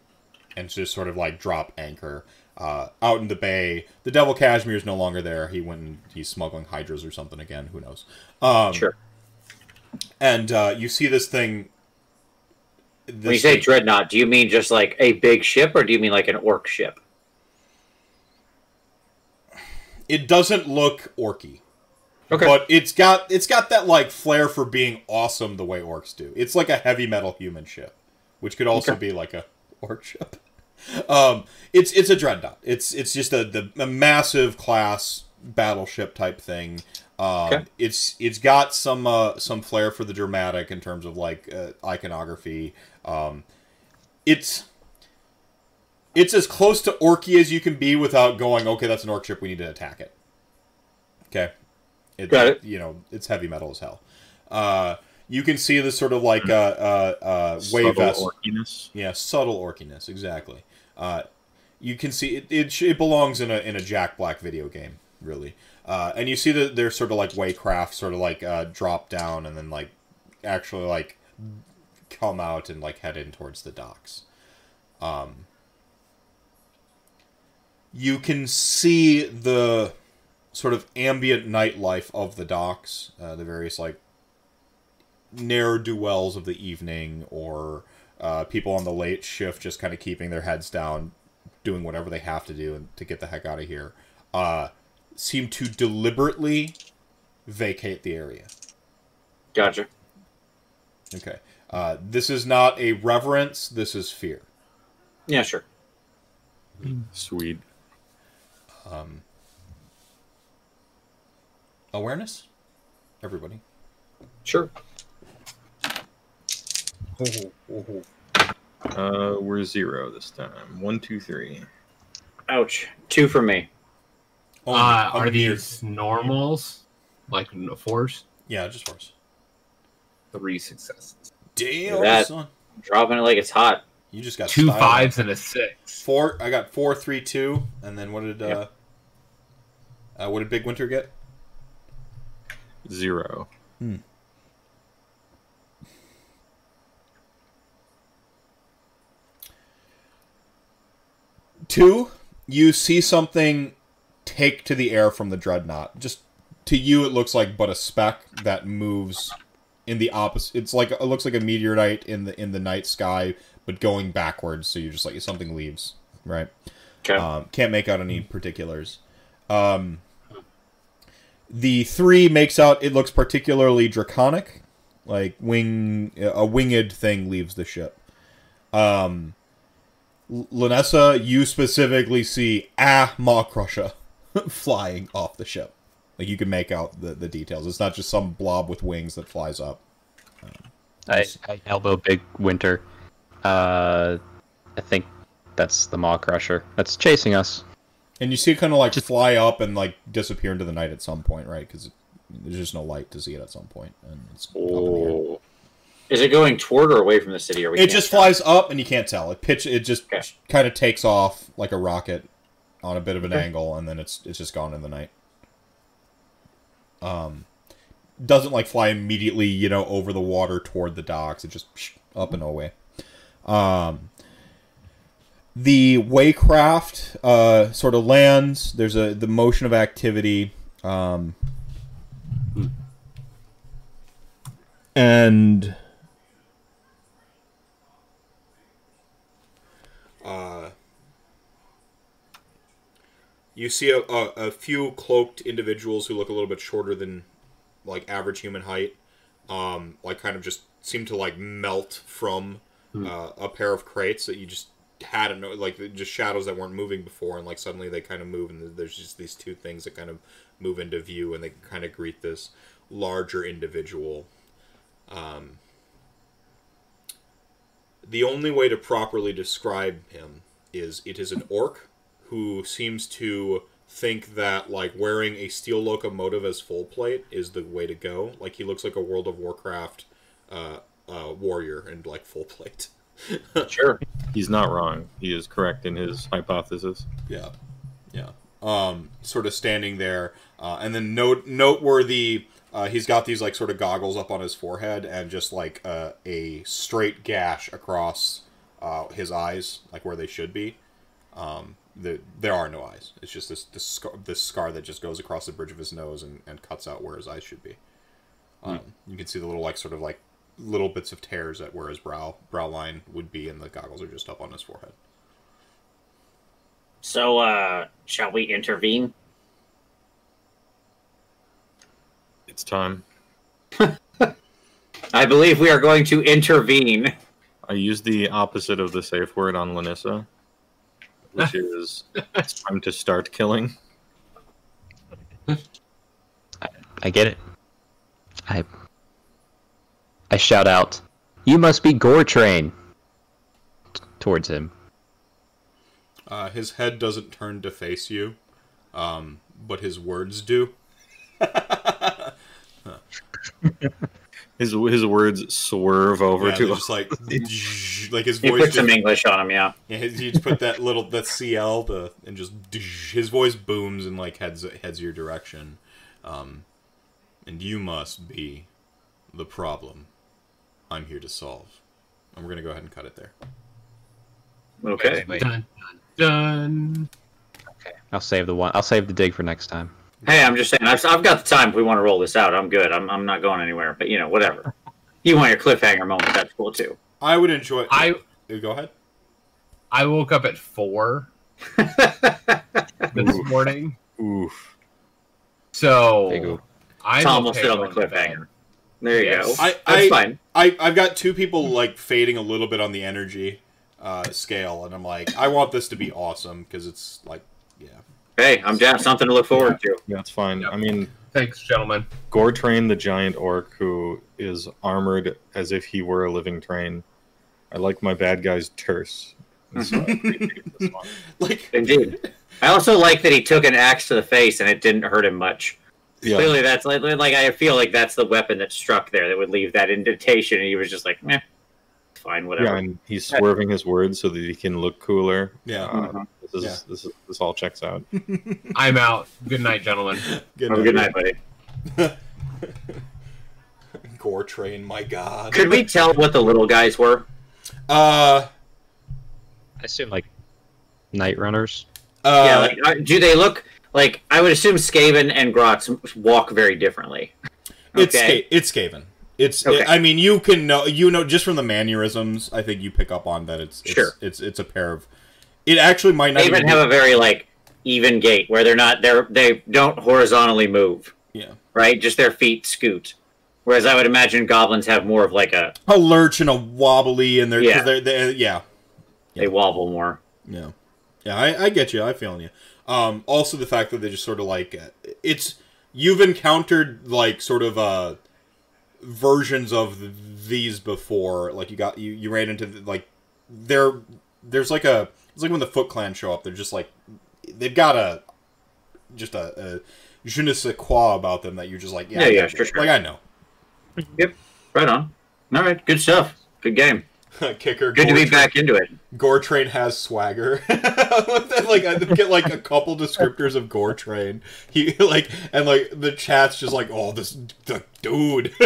and just sort of like drop anchor uh, out in the bay. The Devil Cashmere is no longer there. He went and he's smuggling hydras or something again. Who knows? Um, Sure. And uh, you see this thing. This When you say thing- dreadnought, do you mean just like a big ship, or do you mean like an orc ship? it doesn't look orky, Okay. but it's got it's got that like flair for being awesome the way orcs do. It's like a heavy metal human ship, which could also Okay. be like a orc ship. Um, it's it's a dreadnought. It's it's just a the a massive class battleship type thing. Um, Okay. It's it's got some uh, some flair for the dramatic in terms of like uh, iconography. Um, it's it's as close to orky as you can be without going. Okay, that's an orc ship. We need to attack it. Okay, it, Got it. You know, it's heavy metal as hell. Uh, you can see this sort of like uh, uh, uh, wave Subtle vest. orkiness. Yeah, subtle orkiness, exactly. Uh, you can see it, it. It belongs in a in a Jack Black video game, really. Uh, and you see that they're sort of like waycraft, sort of like uh, drop down and then like actually like come out and like head in towards the docks. Um, you can see the sort of ambient nightlife of the docks, uh, the various like ne'er do wells of the evening, or uh, people on the late shift just kind of keeping their heads down, doing whatever they have to do and to get the heck out of here. Uh, seem to deliberately vacate the area. Gotcha. Okay. Uh, this is not a reverence. This is fear. Yeah, sure. Sweet. Um, awareness. Everybody. Sure. Uh, we're zero this time. One, two, three. Ouch. Two for me. Oh, uh, are near- these normals? Like n- fours? Yeah, just force. Three successes. Damn, That- son. Dropping it like it's hot. You just got Two styled. fives and a six. Four. I got four, three, two, and then what did uh, uh what did Big Winter get? Zero. Two. You see something take to the air from the dreadnought. Just to you, it looks like but a speck that moves in the opposite. It's like it looks like a meteorite in the in the night sky, but going backwards. So you're just like something leaves, right? Okay. Um, can't make out any particulars. Um, the three makes out it looks particularly draconic, like wing a winged thing leaves the ship. Um, Lanissa, you specifically see a Maw-Krusha flying off the ship. Like you can make out the, the details. It's not just some blob with wings that flies up. I, I elbow Big Winter. Uh, I think that's the Maw-Krusha that's chasing us. And you see it kind of like just... fly up and like disappear into the night at some point, right? Because there's just no light to see it at some point, and it's. Oh. Is it going toward or away from the city? Or we It just tell? flies up, and you can't tell. It pitch. It just Okay. kind of takes off like a rocket on a bit of an angle, and then it's it's just gone in the night. Um, doesn't like fly immediately, you know, over the water toward the docks. It just up and away. Um, the waycraft uh, sort of lands. There's a the motion of activity. Um, and uh, you see a, a, a few cloaked individuals who look a little bit shorter than like average human height um, like kind of just seem to like melt from uh, a pair of crates that you just had no like just shadows that weren't moving before and like suddenly they kind of move and there's just these two things that kind of move into view and they kind of greet this larger individual. Um, the only way to properly describe him is it is an orc who seems to think that like wearing a steel locomotive as full plate is the way to go. Like he looks like a World of Warcraft uh, uh, warrior in like full plate. Sure. He's not wrong. He is correct in his hypothesis. Yeah, yeah. Um, sort of standing there, uh, and then note noteworthy. Uh, he's got these like sort of goggles up on his forehead, and just like uh, a straight gash across uh, his eyes, like where they should be. Um, the, there are no eyes. It's just this this scar, this scar that just goes across the bridge of his nose and, and cuts out where his eyes should be. Um, You can see the little like sort of like little bits of tears at where his brow brow line would be, and the goggles are just up on his forehead. So, uh, shall we intervene? It's time. I believe we are going to intervene. I used the opposite of the safe word on Lanissa, which is it's time to start killing. I get it. I I shout out, "You must be Gortrain!" T- towards him. Uh, his head doesn't turn to face you, um, but his words do. His his words swerve over yeah, to they're just like like his You voice. put some English on him, yeah. yeah, his- you just put that little that CL to, and just his voice booms and like heads heads your direction, um, and you must be the problem I'm here to solve. And we're gonna go ahead and cut it there. Okay. Wait, Dun, dun, dun. I'll save the one. I'll save the dig for next time. Hey, I'm just saying, I've, I've got the time if we want to roll this out. I'm good. I'm, I'm not going anywhere, but you know, whatever. You want your cliffhanger moment, that's cool too. I would enjoy. I go ahead. I woke up at four this morning. oof. So. I'm Tom will okay sit on the going bed. cliffhanger. There you Yes. go. I, That's fine. I, I've got two people like fading a little bit on the energy uh, scale, and I'm like, I want this to be awesome because it's like, yeah, Hey, I'm down. Something to look forward to. Yeah, it's fine. Yep. I mean, Thanks, gentlemen. Gore Train, the giant orc who is armored as if he were a living train. I like my bad guys terse. So I appreciate this one. like Indeed. I also like that he took an axe to the face and it didn't hurt him much. Yeah, Clearly, that's like, like I feel like that's the weapon that struck there that would leave that indentation, and he was just like, "Meh, fine, yeah, whatever." and he's swerving his words so that he can look cooler. Yeah. Uh, this is Yeah. this is this all checks out. I'm out. Good night, gentlemen. good, Have a good night, buddy. Gore train, my god. Could we tell what the little guys were? Uh, I assume like night runners. uh, yeah, like, uh, do they look like? I would assume Skaven and Grots walk very differently. it's Okay. Ska- it's Skaven. It's. Okay. I mean, you can know. You know, just from the mannerisms, I think you pick up on that. It's, it's Sure. It's it's a pair of. It actually might not They even even have a very like even gait where they're not they're they don't horizontally move, yeah right? Just their feet scoot. Whereas I would imagine goblins have more of like a a lurch and a wobbly, and they're Yeah. yeah they're, they're, yeah they wobble more. Yeah, yeah, I, I get you. I feel you. Um, also, the fact that they just sort of like uh, it's you've encountered like sort of uh versions of these before. Like you got you you ran into the, like there there's like a it's like when the Foot Clan show up. They're just like they've got a just a, a je ne sais quoi about them that you're just like yeah Yeah, I yeah, sure, sure. like I know. Yep, right on. All right, good stuff. Good game. Kicker. Good to be Train- back into it. Gore Train has swagger. like I get like a couple descriptors of Gore Train. He like and like the chat's just like, oh, this the dude.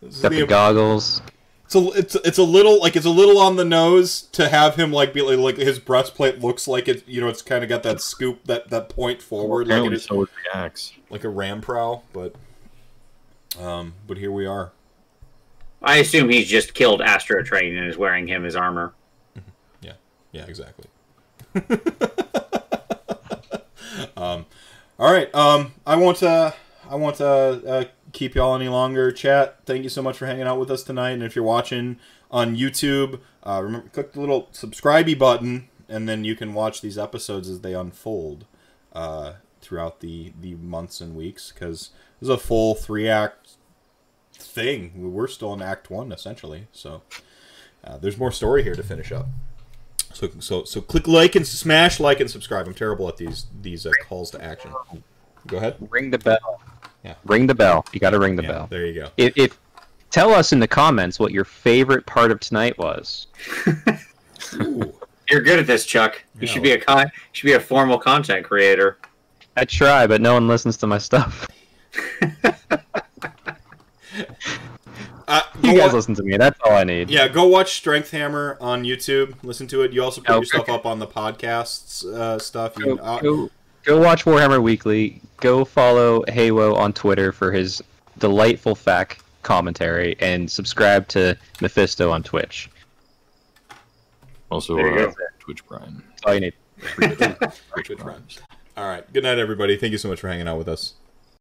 This Got the- the goggles. It's a it's it's a little like it's a little on the nose to have him like be like, like his breastplate looks like it. You know, it's kind of got that scoop that that point forward like it Apparently, is so the axe. like a ram prow, but um, but here we are. I assume he's just killed Astro Train and is wearing him as armor. Yeah, yeah, exactly. um, all right. Um, I won't. Uh, I won't uh, uh, keep y'all any longer. Chat. Thank you so much for hanging out with us tonight. And if you're watching on YouTube, uh, remember click the little subscribey button, and then you can watch these episodes as they unfold uh, throughout the the months and weeks. Because this is a full three act thing. We're still in Act One essentially. So uh, there's more story here to finish up. So so so click like and smash like and subscribe. I'm terrible at these these uh, calls to action. Go ahead. Ring the bell. Yeah. Ring the bell. You got to ring the Yeah, bell. there you go. If, if tell us in the comments what your favorite part of tonight was. Ooh. You're good at this, Chuck. You Yeah. should be a con- should be a formal content creator. I try, but no one listens to my stuff. Uh, You guys wa- listen to me. That's all I need. yeah, go watch Strength Hammer on YouTube. Listen to it. You also put Oh, your stuff okay. up on the podcasts uh, stuff. You Go, can, uh, go, go watch Warhammer Weekly. Go follow Haywo on Twitter for his delightful fact commentary, and subscribe to Mephisto on Twitch. Also, uh. Twitch Brian. That's all you need. Twitch friends. All right. Good night, everybody. Thank you so much for hanging out with us.